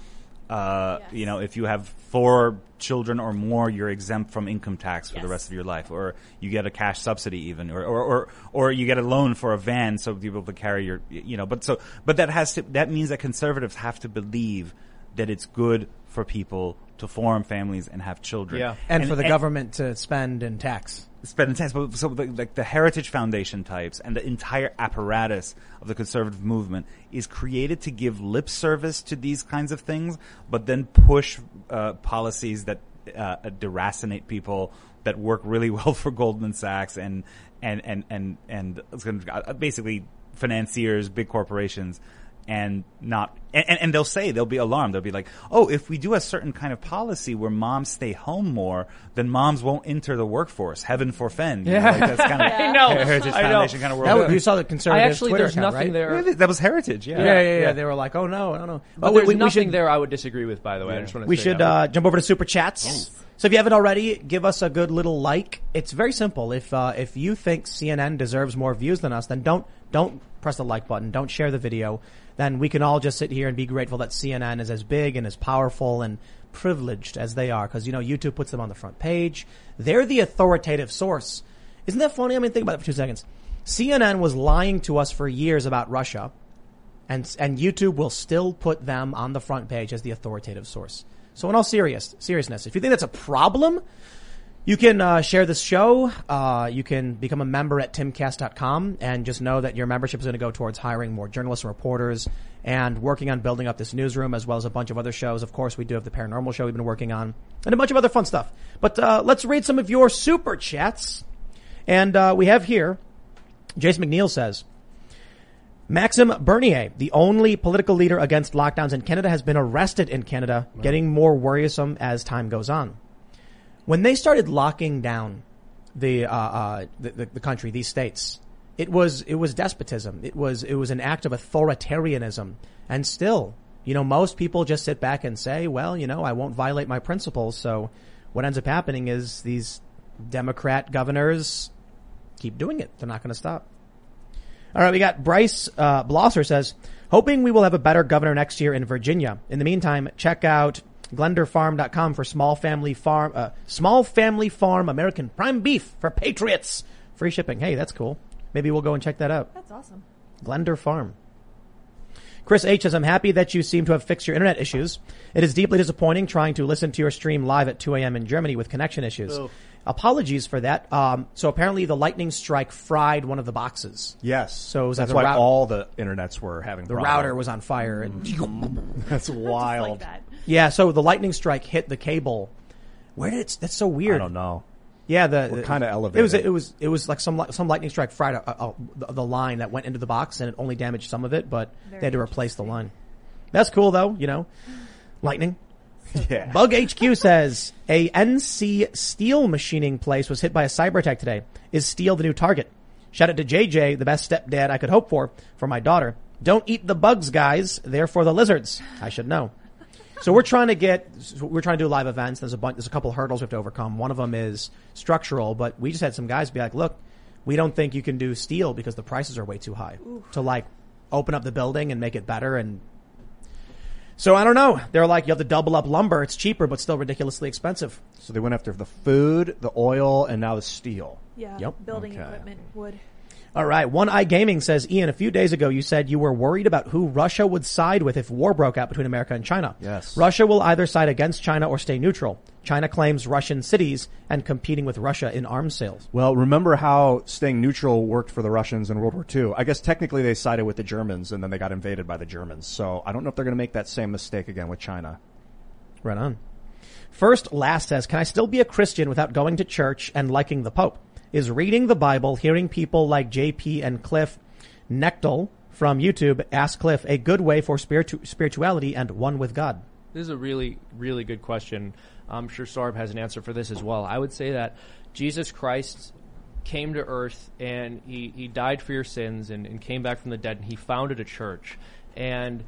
Uh, Yes. You know, if you have four children or more, you're exempt from income tax for the rest of your life, or you get a cash subsidy even, or, or, or, or you get a loan for a van so you're able to carry your, you know, but so, but that has to, that means that conservatives have to believe that it's good for people to form families and have children. Yeah. And, for the government to spend and tax. spend intense, but so the, like the Heritage Foundation types and the entire apparatus of the conservative movement is created to give lip service to these kinds of things, but then push uh, policies that uh, deracinate people that work really well for Goldman Sachs and and and and and it's gonna- uh, basically financiers, big corporations. And not, and, and- and they'll say they'll be alarmed. They'll be like, "Oh, if we do a certain kind of policy where moms stay home more, then moms won't enter the workforce. Heaven forfend." You know, Yeah. like that's kind of I know. Heritage I know. Foundation kind of world. That was, you saw the conservative I actually, Twitter there's account, nothing right? there. Yeah, that was Heritage. Yeah, Yeah, yeah, yeah, They were like, "Oh no, no, no." But Oh, there's we, we nothing should there I would disagree with, by the way. I just want to we say should uh, jump over to super chats. So if you haven't already, give us a good little like. It's very simple. If uh, if you think CNN deserves more views than us, then don't don't press the like button. Don't share the video. Then we can all just sit here and be grateful that CNN is as big and as powerful and privileged as they are. Because you know YouTube puts them on the front page. They're the authoritative source. Isn't that funny? I mean, think about it for two seconds. CNN was lying to us for years about Russia and and YouTube will still put them on the front page as the authoritative source. So in all serious seriousness, if you think that's a problem, you can uh, share this show. Uh, you can become a member at timcast.com and just know that your membership is going to go towards hiring more journalists and reporters and working on building up this newsroom as well as a bunch of other shows. Of course, we do have the paranormal show we've been working on and a bunch of other fun stuff. But uh, let's read some of your super chats. And uh, we have here, Jason McNeil says, Maxime Bernier, the only political leader against lockdowns in Canada, has been arrested in Canada, getting more worrisome as time goes on. When they started locking down the, uh, uh, the, the the country, these states, it was it was despotism. It was it was an act of authoritarianism, and still, you know, most people just sit back and say, "Well, you know, I won't violate my principles." So, what ends up happening is these Democrat governors keep doing it. They're not going to stop. All right, we got Bryce uh, Blosser says, hoping we will have a better governor next year in Virginia. In the meantime, check out glenderfarm.com for small family farm, uh, small family farm American prime beef for patriots. Free shipping. Hey, that's cool. Maybe we'll go and check that out. That's awesome. Glender Farm. Chris H says, I'm happy that you seem to have fixed your internet issues. It is deeply disappointing trying to listen to your stream live at 2 a.m. in Germany with connection issues. Apologies for that. Um, so apparently the lightning strike fried one of the boxes. yes, So it was that's like why the rou- all the internets were having The problems. router was on fire and That's wild. like that. yeah, so the lightning strike hit the cable. Where did it, that's so weird. I don't know. Yeah, the the- kinda elevated. It was it was it was like some some lightning strike fried uh, uh, the, the line that went into the box and it only damaged some of it, but Very they had to replace the line. That's cool though, you know. Lightning. Yeah. Bug HQ says a NC steel machining place was hit by a cyber attack today. Is steel the new target? Shout out to JJ, the best stepdad I could hope for for my daughter. Don't eat the bugs, guys. They're for the lizards. I should know. So we're trying to get, we're trying to do live events. There's a bunch, there's a couple hurdles we have to overcome. One of them is structural, but we just had some guys be like, look, we don't think you can do steel because the prices are way too high to like open up the building and make it better. And so I don't know. They're like, you have to double up lumber. It's cheaper, but still ridiculously expensive. So they went after the food, the oil, and now the steel. Yeah. Yep. Building Okay. equipment would. All right. One Eye Gaming says, Ian, a few days ago you said you were worried about who Russia would side with if war broke out between America and China. Yes. Russia will either side against China or stay neutral. China claims Russian cities and competing with Russia in arms sales. Well, remember how staying neutral worked for the Russians in World War II? I guess technically they sided with the Germans and then they got invaded by the Germans. So I don't know if they're going to make that same mistake again with China. Right on. First, Last says, can I still be a Christian without going to church and liking the Pope? Is reading the Bible, hearing people like JP and Cliff Knechtle from YouTube, ask Cliff a good way for spiritu- spirituality and one with God. This is a really, really good question. I'm sure Sohrab has an answer for this as well. I would say that Jesus Christ came to earth and he, he died for your sins and, and came back from the dead and he founded a church. And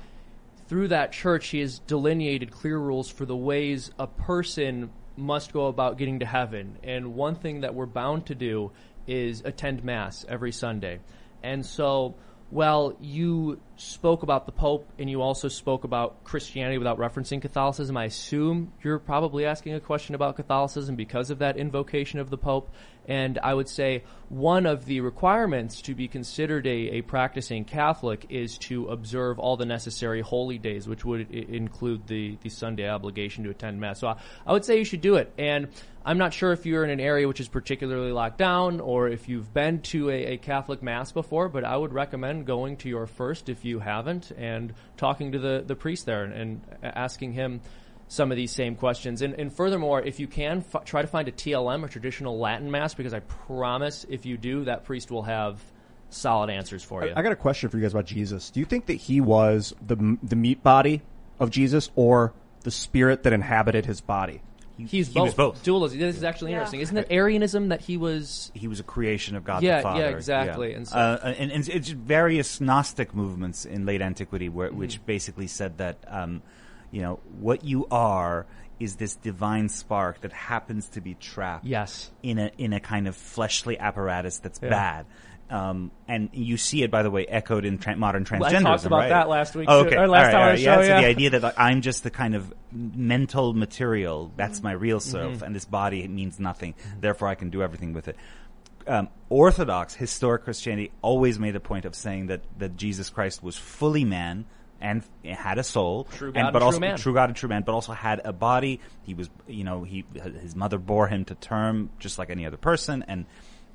through that church, he has delineated clear rules for the ways a person must go about getting to heaven. And one thing that we're bound to do is attend Mass every Sunday. And so, well, you spoke about the Pope and you also spoke about Christianity without referencing Catholicism. I assume you're probably asking a question about Catholicism because of that invocation of the Pope. And I would say one of the requirements to be considered a, a practicing Catholic is to observe all the necessary holy days, which would I- include the, the Sunday obligation to attend Mass. So I, I would say you should do it. And I'm not sure if you're in an area which is particularly locked down or if you've been to a, a Catholic Mass before, but I would recommend going to your first if you haven't and talking to the, the priest there and, and asking him some of these same questions. And, and furthermore, if you can, f- try to find a TLM, a traditional Latin Mass, because I promise if you do, that priest will have solid answers for you. I got a question for you guys about Jesus. Do you think that he was the the meat body of Jesus or the spirit that inhabited his body? He's he both. was both. Dualism. This is actually Yeah. interesting. Isn't it Arianism that he was? he was a creation of God Yeah, the Father. yeah, exactly. And so- uh, and, and it's various Gnostic movements in late antiquity, where, Mm-hmm. which basically said that, um, you know, what you are is this divine spark that happens to be trapped Yes. in a in a kind of fleshly apparatus that's Yeah. bad. Um, and you see it, by the way, echoed in tra- modern transgenderism. I talked about right? that last week, Oh, too. okay, Or last All right, time on all the right. yeah, so the idea that like, I'm just the kind of mental material that's my real self, Mm-hmm. and this body means nothing. Therefore, I can do everything with it. Um, Orthodox historic Christianity always made a point of saying that that Jesus Christ was fully man and had a soul, True and, God but and also true man. true God and true man, but also had a body. He was, you know, he his mother bore him to term just like any other person, and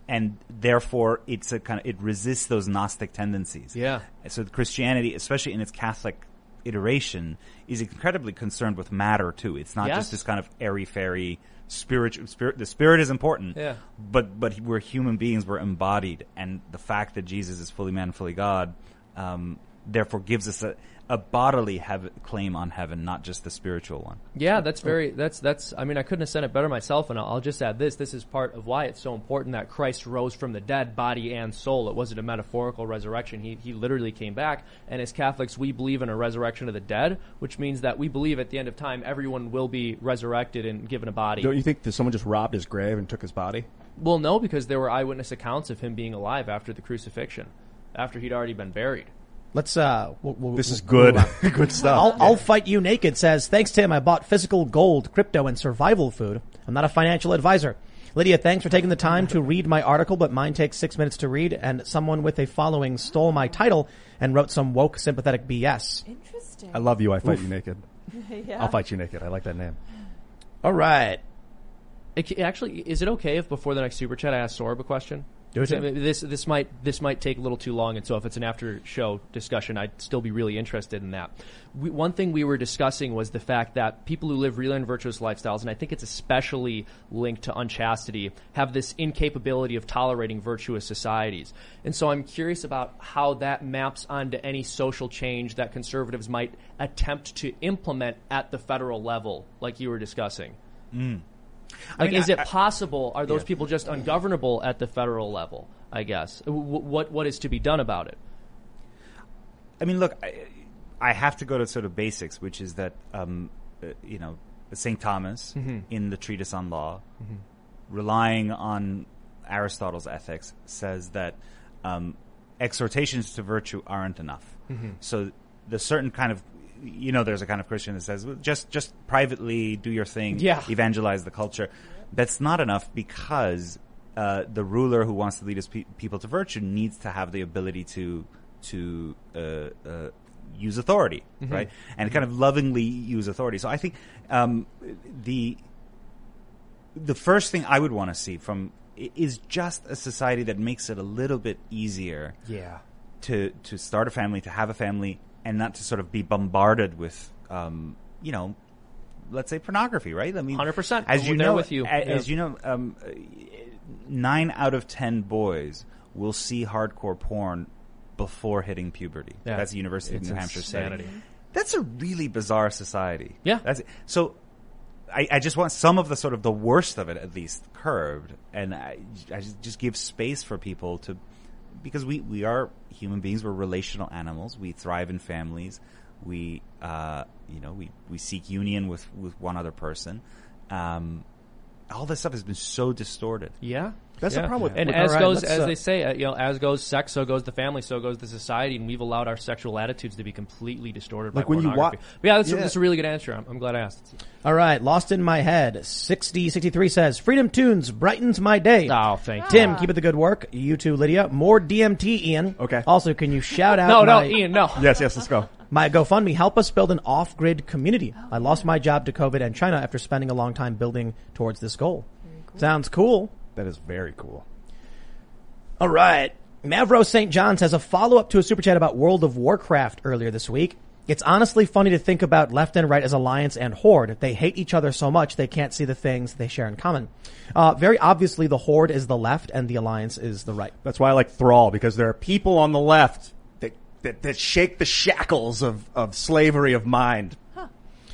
and therefore it's a kind of it resists those Gnostic tendencies. Yeah. So Christianity, especially in its Catholic iteration, is incredibly concerned with matter too. It's not Yes. just this kind of airy fairy spiritual spirit. The spirit is important, Yeah. but but we're human beings. We're embodied, and the fact that Jesus is fully man, fully God, um, therefore gives us a, a bodily heav- claim on heaven, not just the spiritual one. Yeah, that's very. That's that's. I mean, I couldn't have said it better myself. And I'll, I'll just add this: this is part of why it's so important that Christ rose from the dead, body and soul. It wasn't a metaphorical resurrection. He he literally came back. And as Catholics, we believe in a resurrection of the dead, which means that we believe at the end of time, everyone will be resurrected and given a body. Don't you think that someone just robbed his grave and took his body? Well, no, because there were eyewitness accounts of him being alive after the crucifixion, after he'd already been buried. Let's uh, we'll, we'll, This is we'll good, good stuff. I'll, I'll fight you naked. Says thanks Tim. I bought physical gold, crypto, and survival food. I'm not a financial advisor. Lydia, thanks for taking the time to read my article, but mine takes six minutes to read. And someone with a following stole my title and wrote some woke, sympathetic BS. Interesting. I love you. I fight you naked. yeah. I'll fight you naked. I like that name. All right. It, actually, is it okay if before the next super chat I ask Sohrab a question? Do it, Tim. This this might this might take a little too long, and so if it's an after show discussion, I'd still be really interested in that. We, one thing we were discussing was the fact that people who live real and virtuous lifestyles, and I think it's especially linked to unchastity, have this incapability of tolerating virtuous societies. And so I'm curious about how that maps onto any social change that conservatives might attempt to implement at the federal level, like you were discussing. Hmm. Like, mean, is I- it possible? Are those people just ungovernable at the federal level? I guess. W- what what is to be done about it? I mean, look, I, I have to go to sort of basics, which is that, um, uh, you know, St. Thomas in the Treatise on Law, relying on Aristotle's ethics, says that um, exhortations to virtue aren't enough. So the certain kind of you know, there's a kind of Christian that says, well, just just privately do your thing, Yeah. evangelize the culture. That's not enough because uh, the ruler who wants to lead his pe- people to virtue needs to have the ability to to uh, uh, use authority, right? And kind of lovingly use authority. So I think um, the the first thing I would want to see from is just a society that makes it a little bit easier Yeah. to to start a family, to have a family, and not to sort of be bombarded with, um, you know, let's say pornography, right? I mean, 100%. As you know, with you. a- Yeah. as you know, um, nine out of ten boys will see hardcore porn before hitting puberty. Yeah. That's the University It's of New Hampshire insanity. That's a really bizarre society. Yeah. That's so. I, I just want some of the sort of the worst of it at least curbed, and I, I just give space for people to, because we, we are human beings. We're relational animals. We thrive in families. We uh, you know we, we seek union with, with one other person. Um, all this stuff has been so distorted. Yeah. That's the problem with- and with- as all right, goes as uh, they say, uh, you know, as goes sex, so goes the family, so goes the society, and we've allowed our sexual attitudes to be completely distorted Like by when you pornography. wa- But yeah, that's, Yeah. A, that's a really good answer. I'm, I'm glad I asked. All right, lost in my head. 6063 says, Freedom Tunes brightens my day. Oh, thank you. Tim, keep it the good work. You too, Lydia. More DMT, Ian. Okay. Also, can you shout out No, no, Ian, no. Yes, yes, let's go. my GoFundMe? Help us build an off-grid community. I lost my job to COVID and China after spending a long time building towards this goal. Sounds cool. That is very cool. All right. Mavro St. John says a follow up to a super chat about World of Warcraft earlier this week. It's honestly funny to think about left and right as alliance and horde. They hate each other so much they can't see the things they share in common. Uh, very obviously, the horde is the left and the alliance is the right. That's why I like Thrall because there are people on the left that that, that shake the shackles of, of slavery of mind.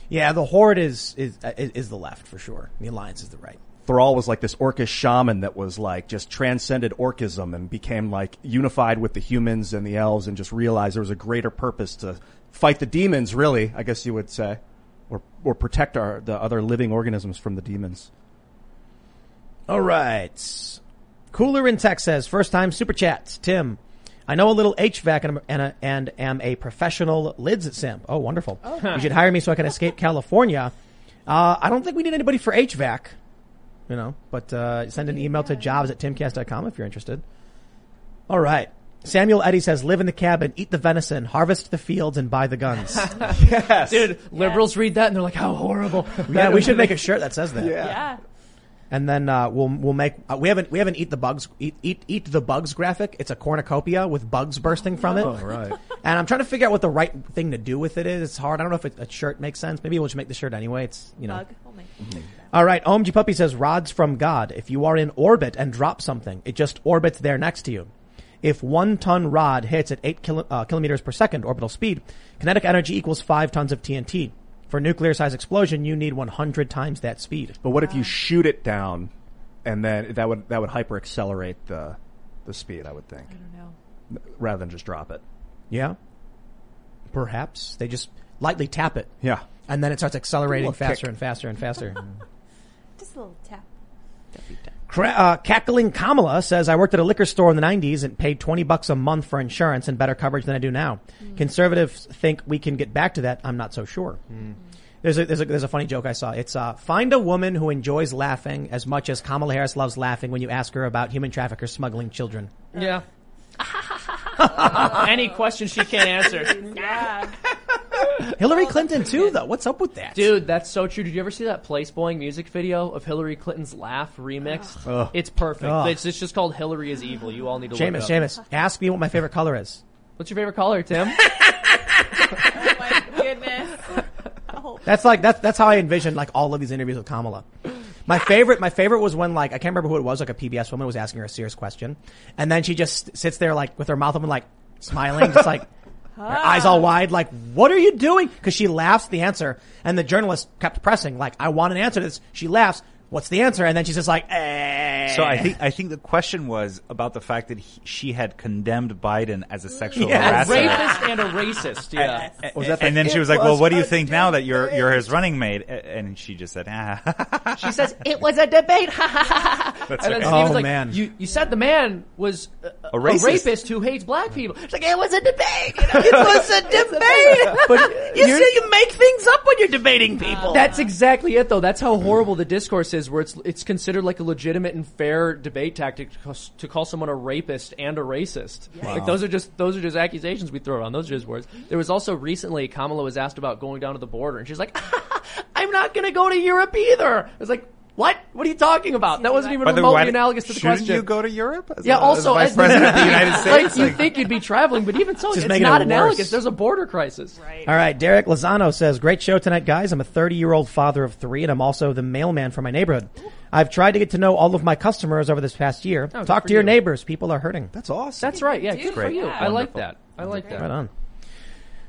Yeah, the horde is is is, is the left for sure. The alliance is the right. Thrall was like this orcish shaman that was like just transcended orcism and became like unified with the humans and the elves and just realized there was a greater purpose to fight the demons, really, I guess you would say. Or or protect our the other living organisms from the demons. All right. Cooler in Tech says, first time super chats. Tim, I know a little HVAC and, and, a, and am a professional lids simp. Oh, wonderful. You should hire me so I can escape California. Uh, I don't think we need anybody for HVAC, you know, but, uh, send an email to jobs at timcast.com if you're interested. All right. Samuel Eddy says, live in the cabin, eat the venison, harvest the fields, and buy the guns. Yes. Dude, liberals read that and they're like, how horrible. yeah, we should make a shirt that says that. Yeah. yeah. And then uh, we'll we'll make uh, we haven't we haven't eat the bugs eat, eat eat the bugs graphic. It's a cornucopia with bugs bursting from it. Oh, right. And I'm trying to figure out what the right thing to do with it is. It's hard. I don't know if it, a shirt makes sense. Maybe we'll just make the shirt anyway. It's you know. Bug. We'll make- All right. OMG Puppy says rods from God. If you are in orbit and drop something, it just orbits there next to you. If one ton rod hits at eight kilo, uh, kilometers per second orbital speed, kinetic energy equals five tons of TNT. For nuclear size explosion, you need 100 times that speed. But what if you shoot it down and then that would that would hyper accelerate the the speed, I would think. I don't know. Rather than just drop it. Yeah. Perhaps they just lightly tap it. Yeah. And then it starts accelerating faster kick. and faster and faster. Just a little tap. Cra- uh, Cackling Kamala says, I worked at a liquor store in the 90s and paid 20 bucks a month for insurance and better coverage than I do now. Conservatives think we can get back to that. I'm not so sure. There's a, there's a, there's a funny joke I saw. It's, uh, find a woman who enjoys laughing as much as Kamala Harris loves laughing when you ask her about human traffickers smuggling children. Yeah. Any question she can't answer. Yeah. Hillary oh, Clinton too, though. What's up with that? Dude, that's so true. Did you ever see that Place Boing music video of Hillary Clinton's laugh remixed? It's perfect. Ugh. It's, it's just called Hillary is Evil. You all need to look it Seamus, up. Seamus, ask me what my favorite color is. What's your favorite color, Tim? Oh my goodness. Oh. That's like that's that's how I envisioned like all of these interviews with Kamala. My favorite, my favorite was when like I can't remember who it was, like a PBS woman was asking her a serious question, and then she just sits there like with her mouth open, like smiling, just like her eyes all wide, like what are you doing? Because she laughs the answer, and the journalist kept pressing, like I want an answer to this. She laughs. What's the answer? And then she's just like, eh. So I think I think the question was about the fact that he, she had condemned Biden as a sexual Yes. A harasser. rapist and a racist. Yeah. Was that and the- then she was like, "Well, what do you a think now that you're you're his running mate?" And she just said, "Ah." She says it was a debate. That's and then right. Steve Oh, was like, man. You, you said the man was a, a racist. rapist who hates black people. It's like it was a debate. You know? It was a debate. but you see, you make things up when you're debating people. That's exactly it, though. That's how horrible the discourse is, where it's it's considered like a legitimate and fair debate tactic to call, to call someone a rapist and a racist. Like those are just those are just accusations we throw around. Those are just words. There was also recently Kamala was asked about going down to the border, and she's like, "I'm not going to go to Europe either." It's like. What? What are you talking about? That wasn't even By the remotely way, analogous to the shouldn't question. you go to Europe? As yeah. a, also, as as president of the United like, States, you think you'd be traveling, but even so, Just it's making not it analogous. worse. There's a border crisis. Right. All right, Derek Lozano says, "Great show tonight, guys. I'm a 30 year old father of three, and I'm also the mailman for my neighborhood. I've tried to get to know all of my customers over this past year. Oh, Talk to your you. neighbors. People are hurting. That's awesome. That's right. Yeah, Dude, good for you. Yeah. I like that. I like that. Right on."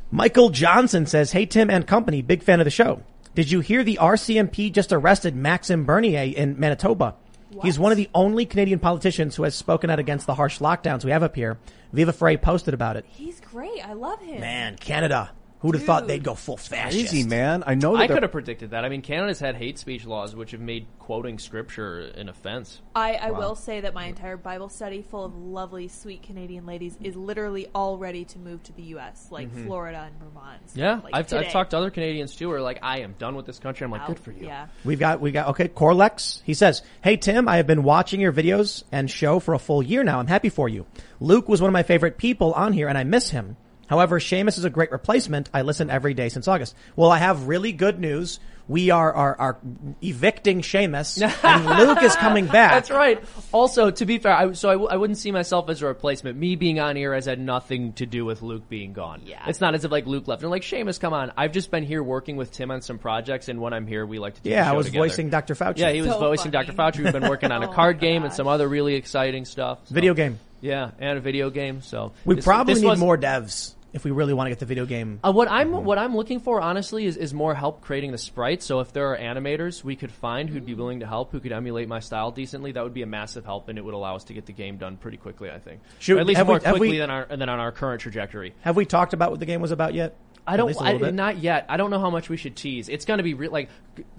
Michael Johnson says, "Hey Tim and company, big fan of the show. Did you hear the RCMP just arrested Maxime Bernier in Manitoba? He's one of the only Canadian politicians who has spoken out against the harsh lockdowns we have up here. Viva Frei posted about it. He's great. I love him. Man, Canada. Who'd have thought they'd go full fascist? Easy, man. I know that I could have predicted that. I mean, Canada's had hate speech laws which have made quoting scripture an offense. I, I will say that my entire Bible study, full of lovely, sweet Canadian ladies, is literally all ready to move to the U.S., like mm-hmm. Florida and Vermont. and stuff, Yeah, like I've, today. I've talked to other Canadians too who are like, I am done with this country. I'm like, Out. good oh, for you. Yeah. We've got, we got, okay, Corlex. He says, Hey Tim, I have been watching your videos and show for a full year now. I'm happy for you. Luke was one of my favorite people on here and I miss him. However, Seamus is a great replacement. I listen every day since August. Well, I have really good news. We are, are, are evicting Seamus and Luke is coming back. That's right. Also, to be fair, I, so I, w- I wouldn't see myself as a replacement. Me being on here has had nothing to do with Luke being gone. Yeah. It's not as if like Luke left. And like, Seamus, come on. I've just been here working with Tim on some projects, and when I'm here, we like to do Yeah, the I was together. voicing Dr. Fauci. Yeah, he was So voicing funny. Dr. Fauci. We've been working on a Oh card my game and some other really exciting stuff. So- Video game. Yeah, and a video game. So We this- probably this need was- more devs if we really want to get the video game. Uh, what I'm what I'm looking for honestly is, is more help creating the sprites. So if there are animators we could find who'd be willing to help, who could emulate my style decently, that would be a massive help, and it would allow us to get the game done pretty quickly. I think, Should- Or at least more we- quickly we- than our than on our current trajectory. Have we talked about what the game was about yet? I don't. least a I, bit? not yet. I don't know how much we should tease. It's going to be re- like.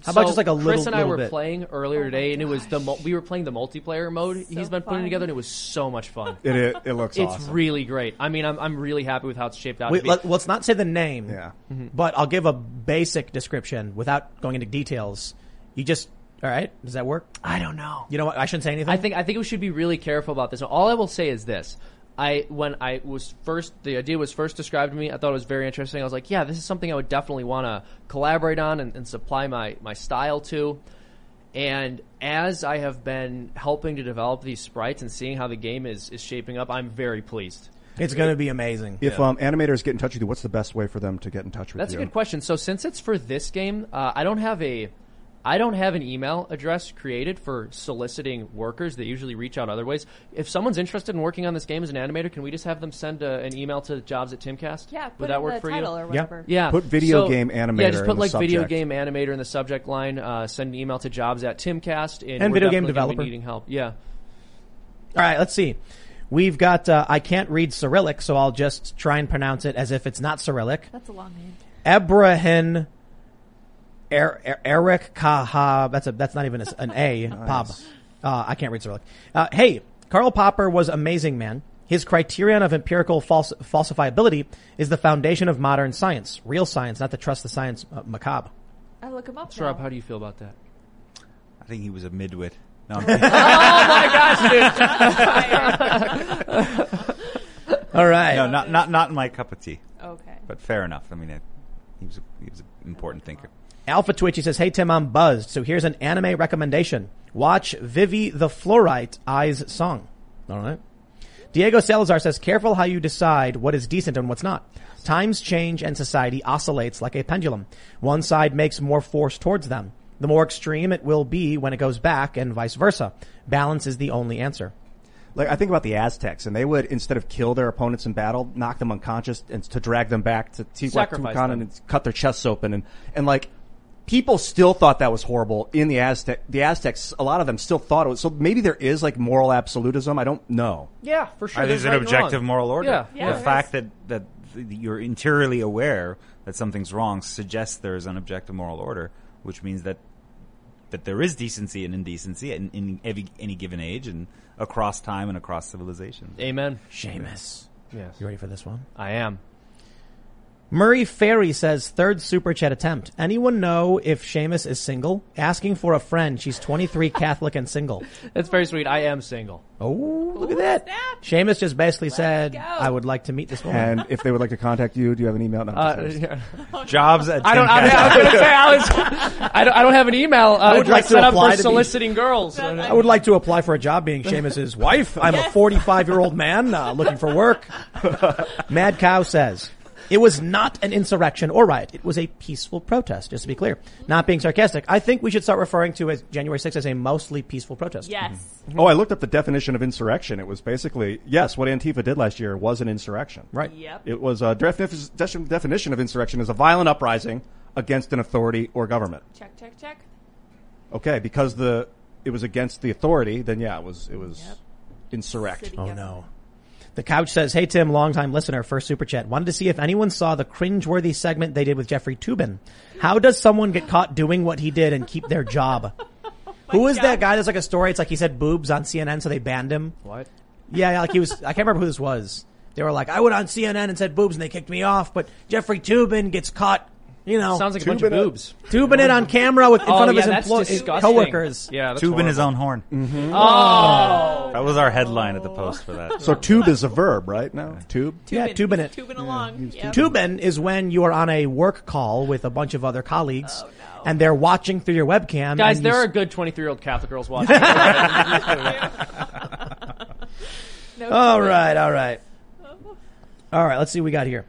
How about so just like a little? Chris and I little were bit? playing earlier Oh my today, and it was the gosh. mul- we were playing the multiplayer mode he's been putting fun. together, and it was so much fun. It, it, it looks it's awesome. really great. I mean, I'm I'm really happy with how it's shaped out. Wait, to be. let, let's not say the name. Yeah. Mm-hmm. But I'll give a basic description without going into details. You just, all right? Does that work? I don't know. You know what? I shouldn't say anything. I think I think we should be really careful about this. All I will say is this: I when I was first the idea was first described to me, I thought it was very interesting. I was like, yeah, this is something I would definitely want to collaborate on and, and supply my my style to. And as I have been helping to develop these sprites and seeing how the game is is shaping up, I'm very pleased. it's going to be amazing. If um, animators get in touch with you, what's the best way for them to get in touch with That's you? That's a good question. So since it's for this game, uh, I don't have a I don't have an email address created for soliciting workers. They usually reach out other ways. If someone's interested in working on this game as an animator, can we just have them send a, an email to jobs at Timcast? Yeah, put would that in work the for title you? or whatever. Yeah. Put video So- game Yeah, animator just put the like video game animator in the subject line. Uh, send an email to jobs at Timcast and, And video game definitely be developer. needing help. Yeah. All right, let's see. We've got, uh, I can't read Cyrillic, so I'll just try and pronounce it as if it's not Cyrillic. That's a long name. Ebrahin er, er, Eric Kaha. That's a, that's not even a, an A. Pop. Uh, I can't read Cyrillic. Uh, hey, Karl Popper was amazing, man. His criterion of empirical false, falsifiability is the foundation of modern science. Real science, not to trust the science uh, macabre. I look him up. So, Rob, now. how do you feel about that? I think he was a midwit. No, I'm kidding. All right. no, not not not my cup of tea. Okay. But fair enough. I mean, it, he was a, he was an important thinker. Alpha Twitchy says, Hey Tim, I'm buzzed. So here's an anime recommendation. Watch Vivy the Fluorite Eyes Song. All right. Diego Salazar says, careful how you decide what is decent and what's not. Times change and society oscillates like a pendulum. One side makes more force towards them. The more extreme it will be when it goes back and vice versa. Balance is the only answer. Like I think about the Aztecs, and they would instead of kill their opponents in battle, knock them unconscious and to drag them back to Sacrifice Teotihuacan and cut their chests open, and and like people still thought that was horrible in the Aztec. The Aztecs, a lot of them still thought it was. So maybe there is like moral absolutism. I don't know. Yeah, for sure. Uh, there's an objective wrong. moral order. Yeah. Yeah, the there fact that that you're interiorly aware that something's wrong suggests there is an objective moral order, which means that that there is decency and indecency in, in every, any given age and across time and across civilization. Amen. Seamus. Yes. You ready for this one? I am. Murray Ferry says third super chat attempt. Anyone know if Seamus is single? Asking for a friend. She's 23, Catholic and single. That's very sweet. I am single. Oh, look at that. Seamus just basically said, I would like to meet this woman. And if they would like to contact you, do you have an email? No, I'm Uh, just kidding. yeah. Jobs at I don't. I, I was going to say I was. I don't, I don't have an email. Uh, I would like to set up apply for to be- soliciting girls. I would like to apply for a job being Seamus's wife. I'm a 45 year old man uh, looking for work. Mad Cow says, it was not an insurrection or riot. It was a peaceful protest, just to be clear. Not being sarcastic. I think we should start referring to as January 6th as a mostly peaceful protest. Yes. Mm-hmm. Oh, I looked up the definition of insurrection. It was basically yes, what Antifa did last year was an insurrection. Right. Yep. It was uh, a defini- de- definition of insurrection is a violent uprising against an authority or government. Check, check, check. Okay, because the it was against the authority, then yeah, it was it was Yep. insurrect. City Oh government. no. The couch says, "Hey Tim, longtime listener, first super chat. Wanted to see if anyone saw the cringeworthy segment they did with Jeffrey Toobin. How does someone get caught doing what he did and keep their job? Who is that guy? That's like a story. It's like he said boobs on CNN, so they banned him. What? Yeah, yeah, like he was. I can't remember who this was. They were like, I went on CNN and said boobs, and they kicked me off. But Jeffrey Toobin gets caught. You know, Sounds like a bunch of Tubin it. boobs. Tubing it on camera with in Oh, front of yeah, his that's employ- disgusting. coworkers. Yeah, that's Tubing his horrible. own horn. Mm-hmm. Oh. oh, That was our headline at the post for that. So tube is a verb, right? Now tube. Yeah, tubing it. Tubing along. Yep. Tubin is when you are on a work call with a bunch of other colleagues, Oh, no. and they're watching through your webcam. guys, and you there s- are good 23 year old Catholic girls watching. No All tubing. right, all right. All right, let's see what we got here.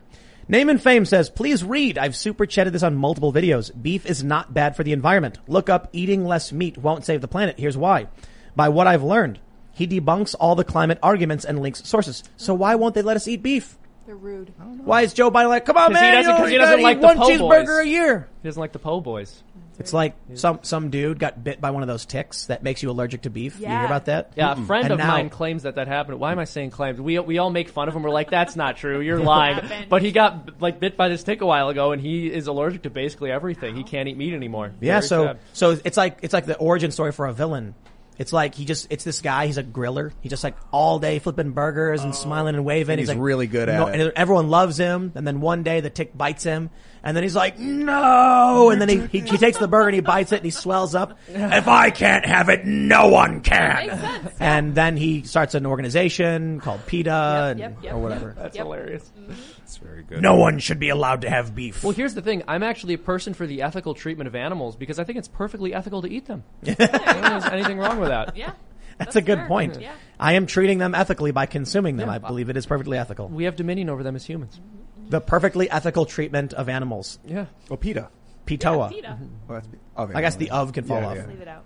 Name and Fame says, please read. I've super chatted this on multiple videos. Beef is not bad for the environment. Look up eating less meat won't save the planet. Here's why. By what I've learned, he debunks all the climate arguments and links sources. So why won't they let us eat beef? They're rude. Why is Joe Biden like, come on, 'Cause he man, doesn't- you know, 'cause he doesn't like eat the one po' cheeseburger boys. a year. he doesn't like the po' boys. It's like some some dude got bit by one of those ticks that makes you allergic to beef. You hear Yeah. about that? Yeah, a friend And of now- mine claims that that happened. Why am I saying claims? We we all make fun of him. We're like, that's not true. You're lying. happened. But he got like bit by this tick a while ago, and he is allergic to basically everything. He can't eat meat anymore. Yeah, Very so sad. so it's like it's like the origin story for a villain. It's like he just it's this guy. He's a griller. He just like all day flipping burgers and oh. smiling and waving. And he's like really good at it. and everyone loves him. And then one day the tick bites him, and then he's like, no. And then he he, he takes the burger and he bites it and he swells up. if I can't have it, no one can. Makes sense. And then he starts an organization called PETA Yep, and, yep, yep, or yep. whatever. that's Yep. hilarious. Mm-hmm. It's very good. No one should be allowed to have beef. Well, here's the thing. I'm actually a person for the ethical treatment of animals because I think it's perfectly ethical to eat them. I don't think there's anything wrong with that. Yeah. That's, a good fair. point. Yeah. I am treating them ethically by consuming them. Yeah. I believe it is perfectly ethical. We have dominion over them as humans. Mm-hmm. The perfectly ethical treatment of animals. Yeah. Oh, PETA. PETA. PETA. Oh, that's, okay. Oh, I guess the of can fall Yeah, off. yeah. Leave it out.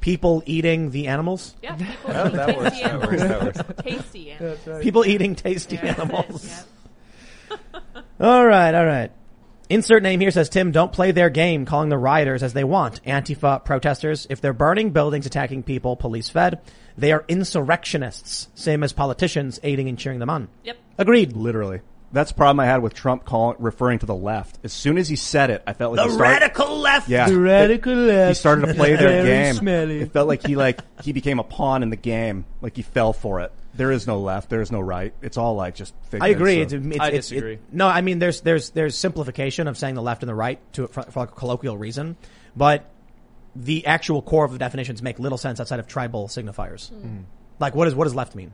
People eating the animals. Yeah. People That, eat that works. tasty That works. animals. That works. Tasty animals. People eating tasty Yeah, that's it. animals. Yep. All right, all right. Insert name here says Tim, don't play their game calling the rioters as they want. Antifa protesters, if they're burning buildings, attacking people, police fed, they are insurrectionists, same as politicians aiding and cheering them on. Yep. Agreed. Literally. That's the problem I had with Trump calling, referring to the left. As soon as he said it, I felt like The he started, radical left. Yeah. The radical left. he started to play their Very game. smelly. It felt like he like he became a pawn in the game. Like he fell for it. There is no left. There is no right. It's all like just. I agree. of- It's, it's, I it's- disagree. It, no, I mean there's there's there's simplification of saying the left and the right to for, for like a colloquial reason, but the actual core of the definitions make little sense outside of tribal signifiers. Mm. Like what does what does left mean?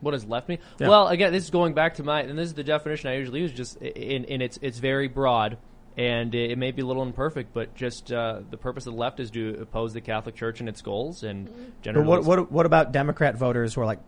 What has left me? Yeah. Well, again, this is going back to my, and this is the definition I usually use. Just in, in it's it's very broad, and it, it may be a little imperfect, but just uh, the purpose of the left is to oppose the Catholic Church and its goals, and But generally, what what what about Democrat voters who are like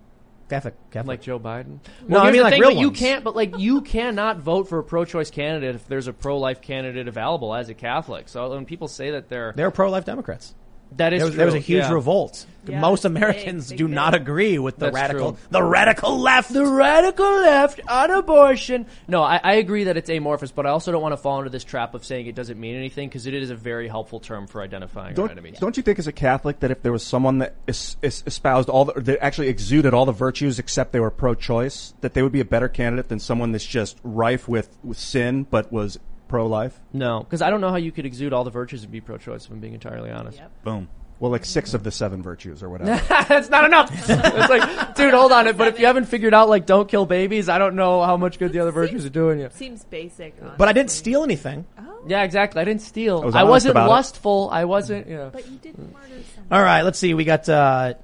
Catholic? Catholic? like Joe Biden. No, I mean like thing, real but you can't. But like you cannot vote for a pro-choice candidate if there's a pro-life candidate available as a Catholic. So when people say that they're They're pro-life Democrats. That is There was, there was a huge yeah. revolt. Yeah, Most Americans big, do big. not agree with the That's radical true. the radical left. The radical left on abortion. No, I, I agree that it's amorphous, but I also don't want to fall into this trap of saying it doesn't mean anything because it is a very helpful term for identifying Don't, enemies. don't you think, as a Catholic, that if there was someone that es- es- espoused all the, that actually exuded all the virtues except they were pro-choice, that they would be a better candidate than someone that's just rife with, with sin but was pro-life? No, because I don't know how you could exude all the virtues and be pro-choice. If I'm being entirely honest. Yep. Boom. Well, like six of the seven virtues or whatever. That's not enough. it's like, dude, hold on. It, But if you haven't figured out like don't kill babies, I don't know how much good the other virtues are doing you. Seems basic. But I didn't steal anything. Oh. Yeah, exactly. I didn't steal. I was I wasn't about it. lustful. I wasn't. Yeah. But you did murder someone. All right, let's see. We got uh,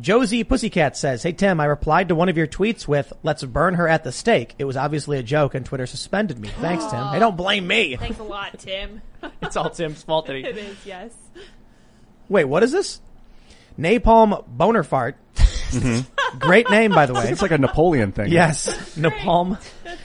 Josie Pussycat says, "Hey Tim, I replied to one of your tweets with let's burn her at the stake. It was obviously a joke, and Twitter suspended me. Thanks, Tim. Hey, don't blame me. Thanks a lot, Tim. It's all Tim's fault that he. it is, yes. Wait, what is this? Napalm Boner Fart. Mm-hmm. Great name, by the way. It's like a Napoleon thing. Yes, Napalm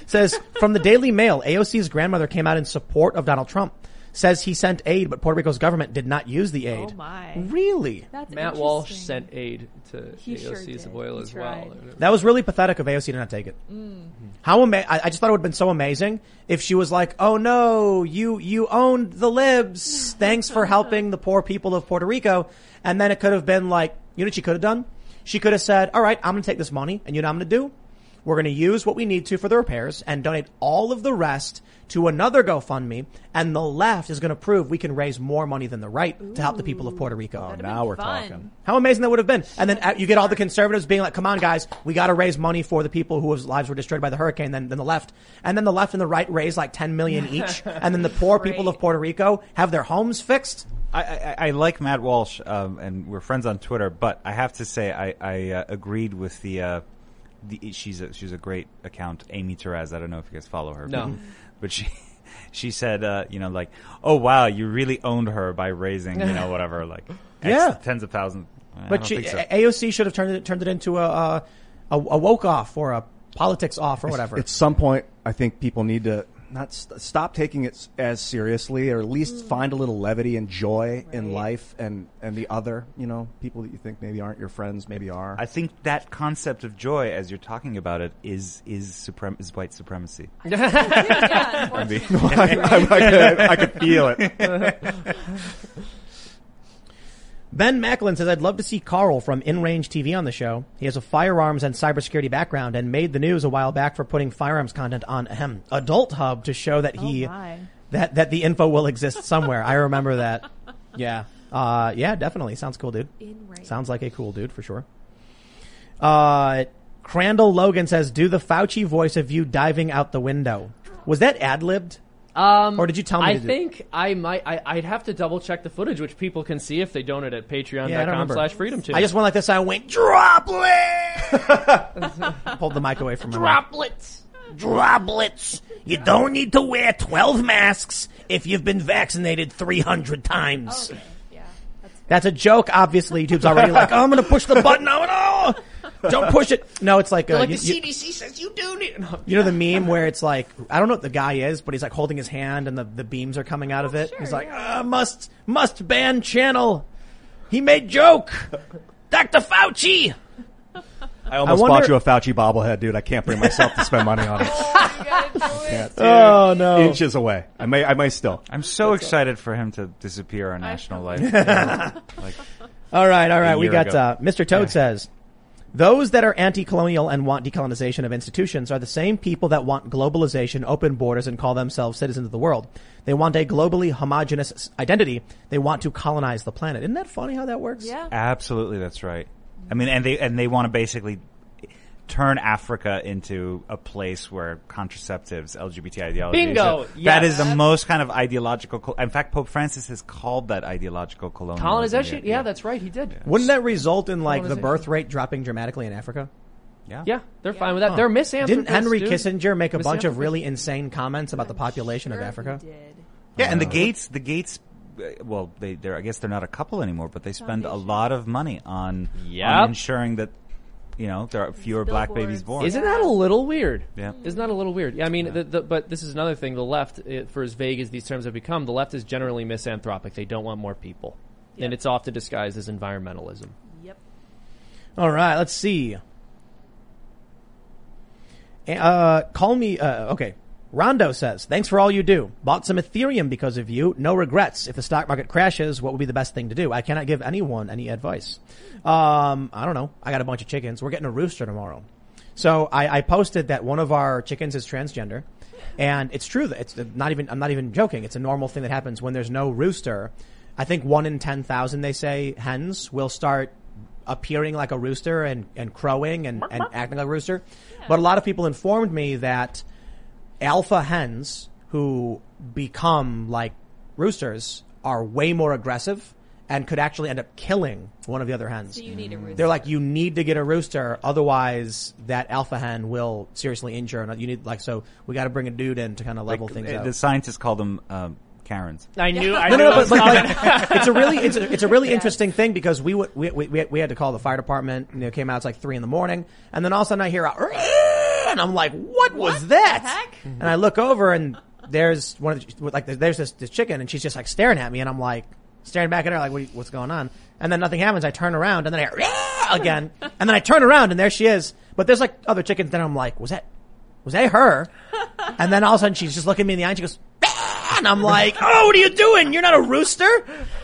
says from the Daily Mail, AOC's grandmother came out in support of Donald Trump. Says he sent aid, but Puerto Rico's government did not use the aid. Oh my. Really? That's Matt Walsh sent aid to He sure AOC did. He as well. That was really pathetic of AOC to not take it. Mm. How ama- I, I just thought it would have been so amazing if she was like, "Oh no, you you owned the libs. Thanks for helping the poor people of Puerto Rico." And then it could have been like, you know what she could have done? She could have said, "All right, I'm going to take this money, and you know what I'm going to do? We're going to use what we need to for the repairs and donate all of the rest to another GoFundMe, and the left is going to prove we can raise more money than the right to help the people of Puerto Rico." That'd now we're fun. talking. How amazing that would have been. And then uh, you get all the conservatives being like, come on guys, we gotta raise money for the people whose lives were destroyed by the hurricane, then, then the left. And then the left and the right raise like 10 million each. and then the poor people of Puerto Rico have their homes fixed. I, I, I like Matt Walsh, um, and we're friends on Twitter. But I have to say, I, I uh, agreed with the, uh, the. She's a she's a great account, Amy Therese. I don't know if you guys follow her. No. but, but she she said, uh, you know, like, oh wow, you really owned her by raising, you know, whatever, like, X Yeah. tens of thousands. I But she, so. AOC should have turned it, turned it into a, a, a, a woke off or a politics off or whatever. At some point, I think people need to not st- stop taking it s- as seriously, or at least mm. find a little levity and joy in life and and the other. You know, people that you think maybe aren't your friends, maybe are. I think that concept of joy, as you're talking about it, is is suprem- is white supremacy. yeah, I mean. I, I, could, I could feel it. Ben Macklin says, I'd love to see Carl from In Range TV on the show. He has a firearms and cybersecurity background and made the news a while back for putting firearms content on ahem, Adult Hub to show that he, Oh that, that the info will exist somewhere. I remember that. Yeah. Uh, yeah, definitely. Sounds cool, dude. Sounds like a cool dude for sure. Uh, Crandall Logan says, do the Fauci voice of you diving out the window. Was that ad-libbed? Um, Or did you tell me I to do- think I might. I, I'd have to double check the footage, which people can see if they donate at Yeah, I don't patreon.com remember. slash freedom I just went like this. I went droplet. Pulled the mic away from my mouth. droplets. Droplets. You don't need to wear twelve masks if you've been vaccinated three hundred times. Okay, yeah. That's That's a joke. Obviously, YouTube's already like, oh, I'm going to push the button. Oh no! Don't push it. No, it's like, uh, Like you, the you- CDC says you do need. No. you know the meme where it's like, I don't know what the guy is, but he's like holding his hand and the, the beams are coming out of it. he's like, uh, must must ban channel. He made joke. Dr. Fauci. I almost wonder- bought you a Fauci bobblehead, dude. I can't bring myself to spend money on it. oh, you gotta do it. Oh no. Inches away. I may. I may still. I'm so excited for him to disappear on national life. You know, like, All right, all right. We got uh, Mr. Toad says those that are anti-colonial and want decolonization of institutions are the same people that want globalization, open borders, and call themselves citizens of the world. They want a globally homogenous identity. They want to colonize the planet. Isn't that funny how that works? Yeah. Absolutely, that's right. I mean, and they and they want to basically turn Africa into a place where contraceptives, LGBT ideology. Bingo! is a- That Yes. is the most kind of ideological. col- In fact, Pope Francis has called that ideological colonialism. Colonization. Yeah, that's right. He did. Wouldn't that result in like the birth rate dropping dramatically in Africa? yeah. Yeah, they're fine with that. They're misanthropists. Didn't Henry dude. Kissinger make a bunch of really insane comments about the population of Sure he Africa? did. Yeah, and the Gates, the Gates. uh, Well, they, they're. I guess they're not a couple anymore, but they spend a lot of money on, Yep. on ensuring that, you know, there are fewer black babies born. Isn't that a little weird? Yeah. Isn't that a little weird? Yeah, I mean, the, the, but this is another thing. The left, it, for as vague as these terms have become, the left is generally misanthropic. They don't want more people. And it's often disguised as environmentalism. Yep. All right, let's see. Uh, call me. Uh, okay. Rondo says, "Thanks for all you do. Bought some Ethereum because of you. No regrets. If the stock market crashes, what would be the best thing to do? I cannot give anyone any advice. Um, I don't know. I got a bunch of chickens. We're getting a rooster tomorrow. So I, I posted that one of our chickens is transgender, and it's true that it's not even. I'm not even joking. It's a normal thing that happens when there's no rooster. I think one in 10,000, they say, hens will start appearing like a rooster and, and crowing and, and acting like a rooster. But a lot of people informed me that alpha hens who become like roosters are way more aggressive and could actually end up killing one of the other hens. So you need a rooster. They're like, you need to get a rooster, otherwise that alpha hen will seriously injure. And you need like, so we got to bring a dude in to kind of level things Uh, out. The scientists call them um, Karens. I knew. I No, knew no, it no, but, but like, it's a really, it's a, it's a really interesting thing because we, would- we, we, we, we had to call the fire department. You know, it came out, it's like three in the morning. And then all of a sudden I hear a, and I'm like, what was that? heck? And I look over and there's one of the, like, there's this, this chicken and she's just like staring at me and I'm like, staring back at her like, what, what's going on? And then nothing happens. I turn around and then I hear, again. And then I turn around and there she is. But there's like other chickens. Then I'm like, was that, was that her? And then all of a sudden she's just looking me in the eye and she goes, and I'm like, oh, what are you doing? You're not a rooster?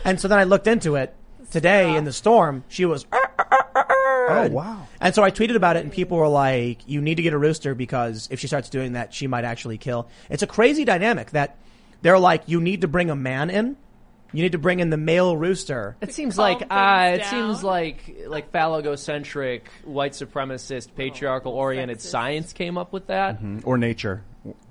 And so then I looked into it today in the storm. She was, Oh wow. And so I tweeted about it and people were like, you need to get a rooster because if she starts doing that, she might actually kill. It's a crazy dynamic that they're like, you need to bring a man in. You need to bring in the male rooster. It seems like uh, it down. seems like like phallogocentric, white supremacist, patriarchal oriented sexist. science came up with that. Or nature.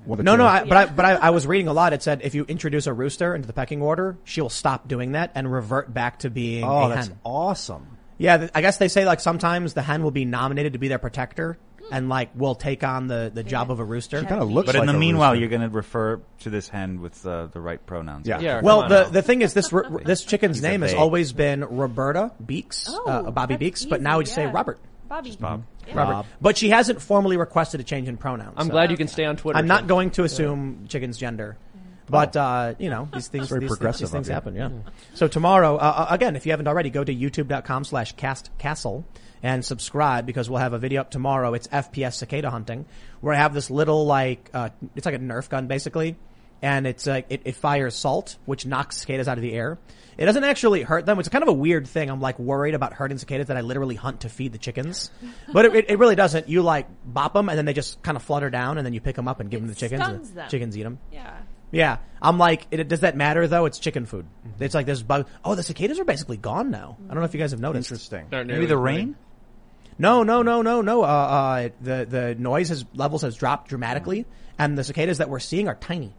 One No, no, I, but I, but I, I was reading a lot. It said if you introduce a rooster into the pecking order, she'll stop doing that and revert back to being oh, a that's hen. awesome. Yeah, I guess they say like sometimes the hen will be nominated to be their protector and like will take on the, the job of a rooster. She kind of looks But like in the a meanwhile, rooster. you're going to refer to this hen with uh, the right pronouns. Yeah. Yeah. Well, the now. the thing is, this r- r- this chicken's name has always been Roberta Beeks, Oh, uh, Bobby that's Beeks, but now we just say. Robert. Bobby. Bob. Yeah. Robert. But she hasn't formally requested a change in pronouns. I'm so glad you can stay on Twitter. I'm not going to assume chicken's gender. But uh, you know these things, very these, things- progressive these things happen. Yeah. So tomorrow, uh, uh, again, if you haven't already, go to YouTube.com/slash Cast Castle and subscribe because we'll have a video up tomorrow. It's FPS cicada hunting, where I have this little like uh, it's like a Nerf gun basically, and it's like it, it fires salt, which knocks cicadas out of the air. It doesn't actually hurt them. It's kind of a weird thing. I'm like worried about hurting cicadas that I literally hunt to feed the chickens, but it, it, it really doesn't. You like bop them and then they just kind of flutter down, and then you pick them up and give them It to the chickens. stuns and them. Chickens eat them. Yeah. Yeah, I'm like, it, does that matter though? It's chicken food. It's like this bug. Oh, the cicadas are basically gone now. I don't know if you guys have noticed. Interesting. Maybe the free. rain? No, no, no, no, no. Uh, uh, the the noise has levels has dropped dramatically, and the cicadas that we're seeing are tiny.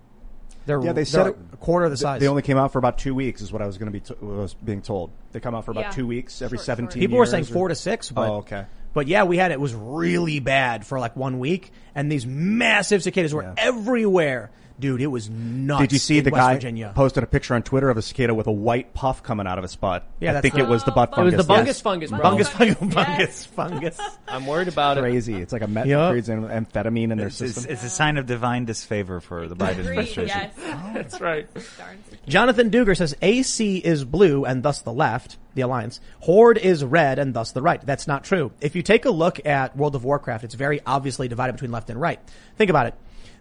They're Yeah, they they're said it- a quarter of the size. They only came out for about two weeks, is what I was going to be t- was being told. They come out for about Yeah. two weeks every Short, short. seventeen. People were years saying or- four to six, but Oh, okay. But yeah, we had it was really bad for like one week, and these massive cicadas were Yeah. everywhere, dude. It was nuts. Did you see in the West guy Virginia. posted a picture on Twitter of a cicada with a white puff coming out of his butt? Yeah, I that's think the- it was the butt fungus. It was fungus. the bungus Yes. fungus, bro. Fungus, fungus, Yes. fungus, fungus. I'm worried about it. Crazy. It's like a met Yup. breeds an amphetamine in their It's, it's, system. it's a sign of divine disfavor for the Biden Agreed, administration. yes. Oh. That's right. Darn. Jonathan Duger says AC is blue and thus the left, the alliance. Horde is red and thus the right. That's not true. If you take a look at World of Warcraft, it's very obviously divided between left and right. Think about it.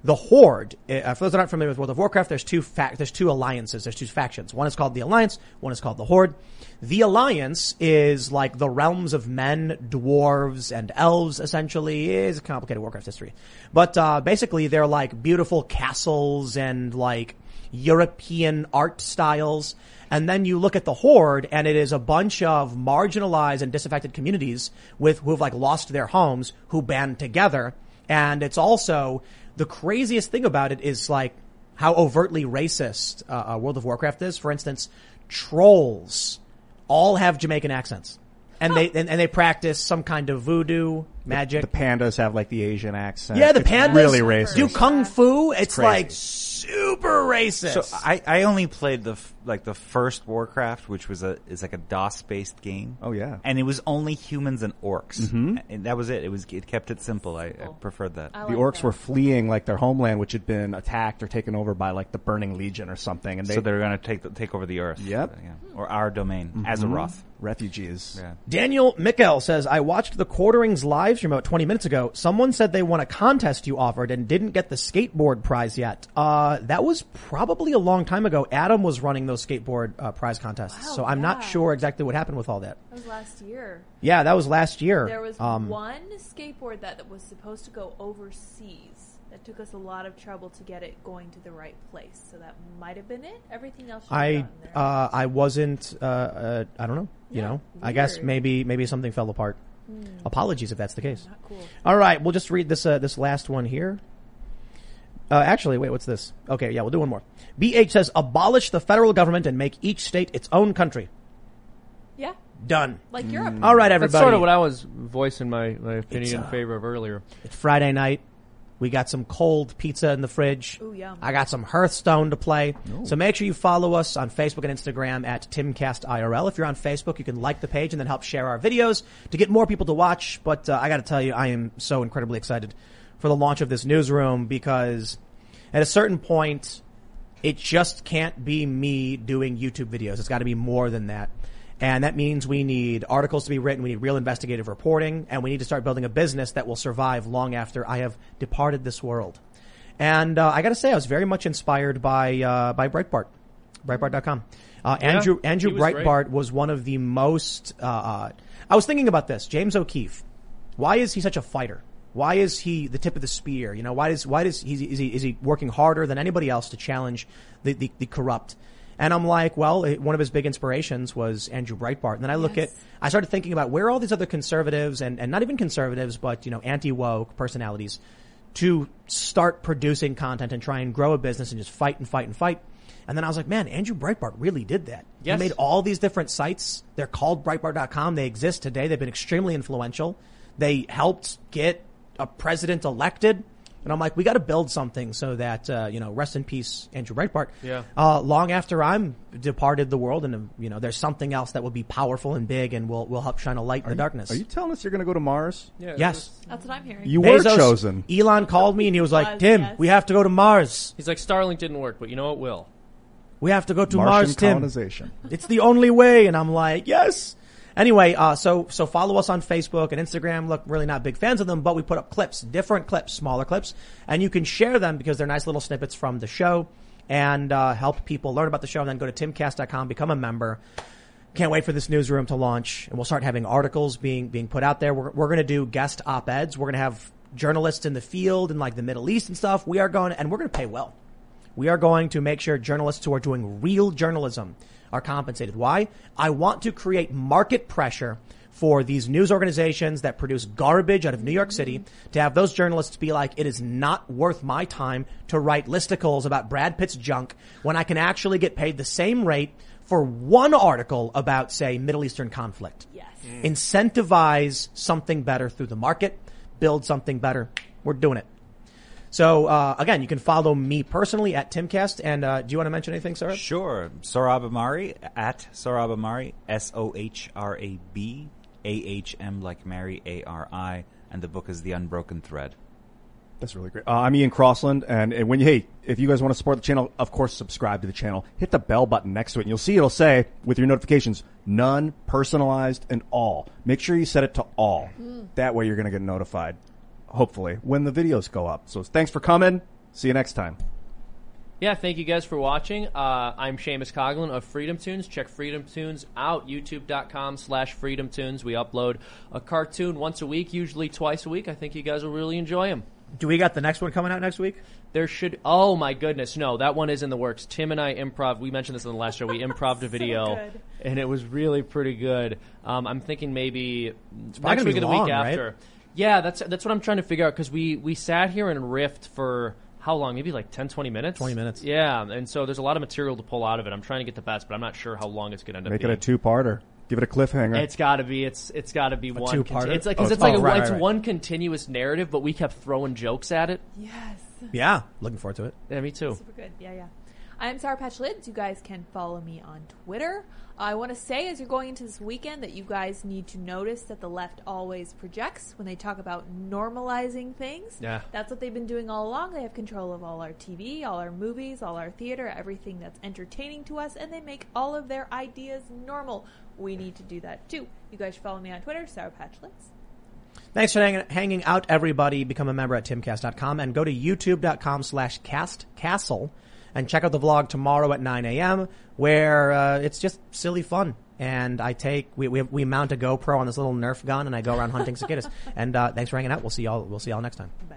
The Horde, uh, for those that aren't familiar with World of Warcraft, there's two fac- there's two alliances, there's two factions. One is called the Alliance, one is called the Horde. The Alliance is like the realms of men, dwarves, and elves, essentially. It is a complicated Warcraft history. But, uh, basically they're like beautiful castles and like European art styles. And then you look at the Horde and it is a bunch of marginalized and disaffected communities with, who've like lost their homes, who band together. And it's also, the craziest thing about it is like how overtly racist uh, uh, World of Warcraft is. For instance, trolls all have Jamaican accents. And they, and, and they practice some kind of voodoo magic. The pandas have like the Asian accent. yeah, the It's pandas really racist. do kung fu. It's crazy. like super racist. So I, I only played the like the first Warcraft, which was a is like a DOS based game. Oh, yeah. and it was only humans and orcs, mm-hmm. and that was it. It was it kept it simple. I, I preferred that. I the like orcs that. were fleeing like their homeland, which had been attacked or taken over by like the Burning Legion or something, and they so they're going to take the, take over the Earth. Yep. yeah. or our domain, Azeroth. refugees. Yeah. Daniel Mickel says, I watched the Quarterings live stream about 20 minutes ago. Someone said they won a contest you offered and didn't get the skateboard prize yet. Uh, that was probably a long time ago. Adam was running those skateboard uh, prize contests. Wow, so I'm not sure exactly what happened with all that. That was last year. Yeah, that was last year. There was Um, one skateboard that was supposed to go overseas That took us a lot of trouble to get it going to the right place. So that might have been it. Everything else. I uh, I wasn't. Uh, uh, I don't know. You Yeah, know. I guess maybe maybe something fell apart. Apologies if that's the case. Cool. All right, we'll just read this uh, this last one here. Uh, actually, wait, what's this? Okay, yeah, we'll do one more. BH says, abolish the federal government and make each state its own country. Yeah, Done. like Europe. All right, everybody. That's everybody. sort of what I was voicing my, my opinion It's, in uh, favor of earlier. It's Friday night. We got some cold pizza in the fridge. Ooh, yum. I got some Hearthstone to play. So make sure you follow us on Facebook and Instagram at TimCastIRL. If you're on Facebook, you can like the page and then help share our videos to get more people to watch. But uh, I got to tell you, I am so incredibly excited for the launch of this newsroom because at a certain point, it just can't be me doing YouTube videos. It's got to be more than that. And that means we need articles to be written, we need real investigative reporting, and we need to start building a business that will survive long after I have departed this world. And uh, I got to say, I was very much inspired by uh, by Breitbart, Breitbart.com. Uh, Andrew Andrew he was great. Breitbart was one of the most. Uh, uh, I was thinking about this. James O'Keefe. Why is he such a fighter? Why is he the tip of the spear? You know, why does why does he is he is he working harder than anybody else to challenge the the, the corrupt? And I'm like, well, it- one of his big inspirations was Andrew Breitbart. And then I look Yes. at, I started thinking about where all these other conservatives and, and not even conservatives, but, you know, anti-woke personalities to start producing content and try and grow a business and just fight and fight and fight. And then I was like, man, Andrew Breitbart really did that. Yes. He made all these different sites. They're called Breitbart.com. They exist today. They've been extremely influential. They helped get a president elected. And I'm like, we got to build something so that, uh, you know, rest in peace, Andrew Breitbart. Yeah. Uh, long after I'm departed the world and, uh, you know, there's something else that will be powerful and big and will, will help shine a light in the darkness. Are you telling us you're going to go to Mars? Yeah, yes. That's what I'm hearing. You were chosen. Elon called me and he was like, Tim, yes. we have to go to Mars. He's like, Starlink didn't work, but you know it will. We have to go to Martian Mars, Tim. colonization. It's the only way. And I'm like, yes. Anyway, uh, so, so follow us on Facebook and Instagram. Look, really not big fans of them, but we put up clips, different clips, smaller clips, and you can share them because they're nice little snippets from the show and, uh, help people learn about the show and then go to timcast.com, become a member. Can't wait for this newsroom to launch and we'll start having articles being, being put out there. We're, we're going to do guest op-eds. We're going to have journalists in the field in like the Middle East and stuff. We are going, and we're going to pay well. We are going to make sure journalists who are doing real journalism are compensated. Why? I want to create market pressure for these news organizations that produce garbage out of New York City to have those journalists be like, it is not worth my time to write listicles about Brad Pitt's junk when I can actually get paid the same rate for one article about, say, Middle Eastern conflict. Yes. Incentivize something better through the market, build something better. We're doing it. So uh, again, you can follow me personally at Timcast. And uh, do you want to mention anything, sir? Sure. Sohrab Ahmari at Sohrab Ahmari, S O H R A B A H M like Mary, A R I. And the book is The Unbroken Thread. That's really great. Uh, I'm Ian Crossland, and, and when you hey, if you guys want to support the channel, of course, subscribe to the channel. Hit the bell button next to it, and you'll see it'll say with your notifications, none, personalized, and all. Make sure you set it to all. That way, you're going to get notified. Hopefully, when the videos go up. So thanks for coming. See you next time. Yeah, thank you guys for watching. Uh, I'm Seamus Coughlin of Freedom Tunes. Check Freedom Tunes out, youtube.com slash Freedom Tunes. We upload a cartoon once a week, usually twice a week. I think you guys will really enjoy them. Do we got the next one coming out next week? There should. Oh my goodness, no, that one is in the works. Tim and I improv. We mentioned this in the last show. We improved a video, good. and it was really pretty good. Um, I'm thinking maybe probably next gonna week be or the long, week right? After. Yeah, that's that's what I'm trying to figure out because we we sat here and riffed for how long? Maybe like 10, 20 minutes. 20 minutes. Yeah, and so there's a lot of material to pull out of it. I'm trying to get the best, but I'm not sure how long it's going to end up. Make it being. a two-parter. Give it a cliffhanger. It's got to be. It's it's got to be one. two-parter? it's like Oh, because it's oh, like a, right, it's right, right. one continuous narrative, but we kept throwing jokes at it. Yes. Yeah, looking forward to it. Yeah, me too. Super good. Yeah, yeah. I'm Sour Patch Lyds. You guys can follow me on Twitter. I want to say, as you're going into this weekend, that you guys need to notice that the left always projects when they talk about normalizing things. Yeah. That's what they've been doing all along. They have control of all our TV, all our movies, all our theater, everything that's entertaining to us, and they make all of their ideas normal. We need to do that too. You guys should follow me on Twitter, Sour Patch Lyds. Thanks for hanging, hanging out, everybody. Become a member at timcast.com and go to youtube.com slash castcastle and check out the vlog tomorrow at 9 a.m. where uh, it's just silly fun. And I take we, we we mount a GoPro on this little Nerf gun and I go around hunting cicadas. and uh, thanks for hanging out. We'll see y'all. We'll see y'all next time. Bye.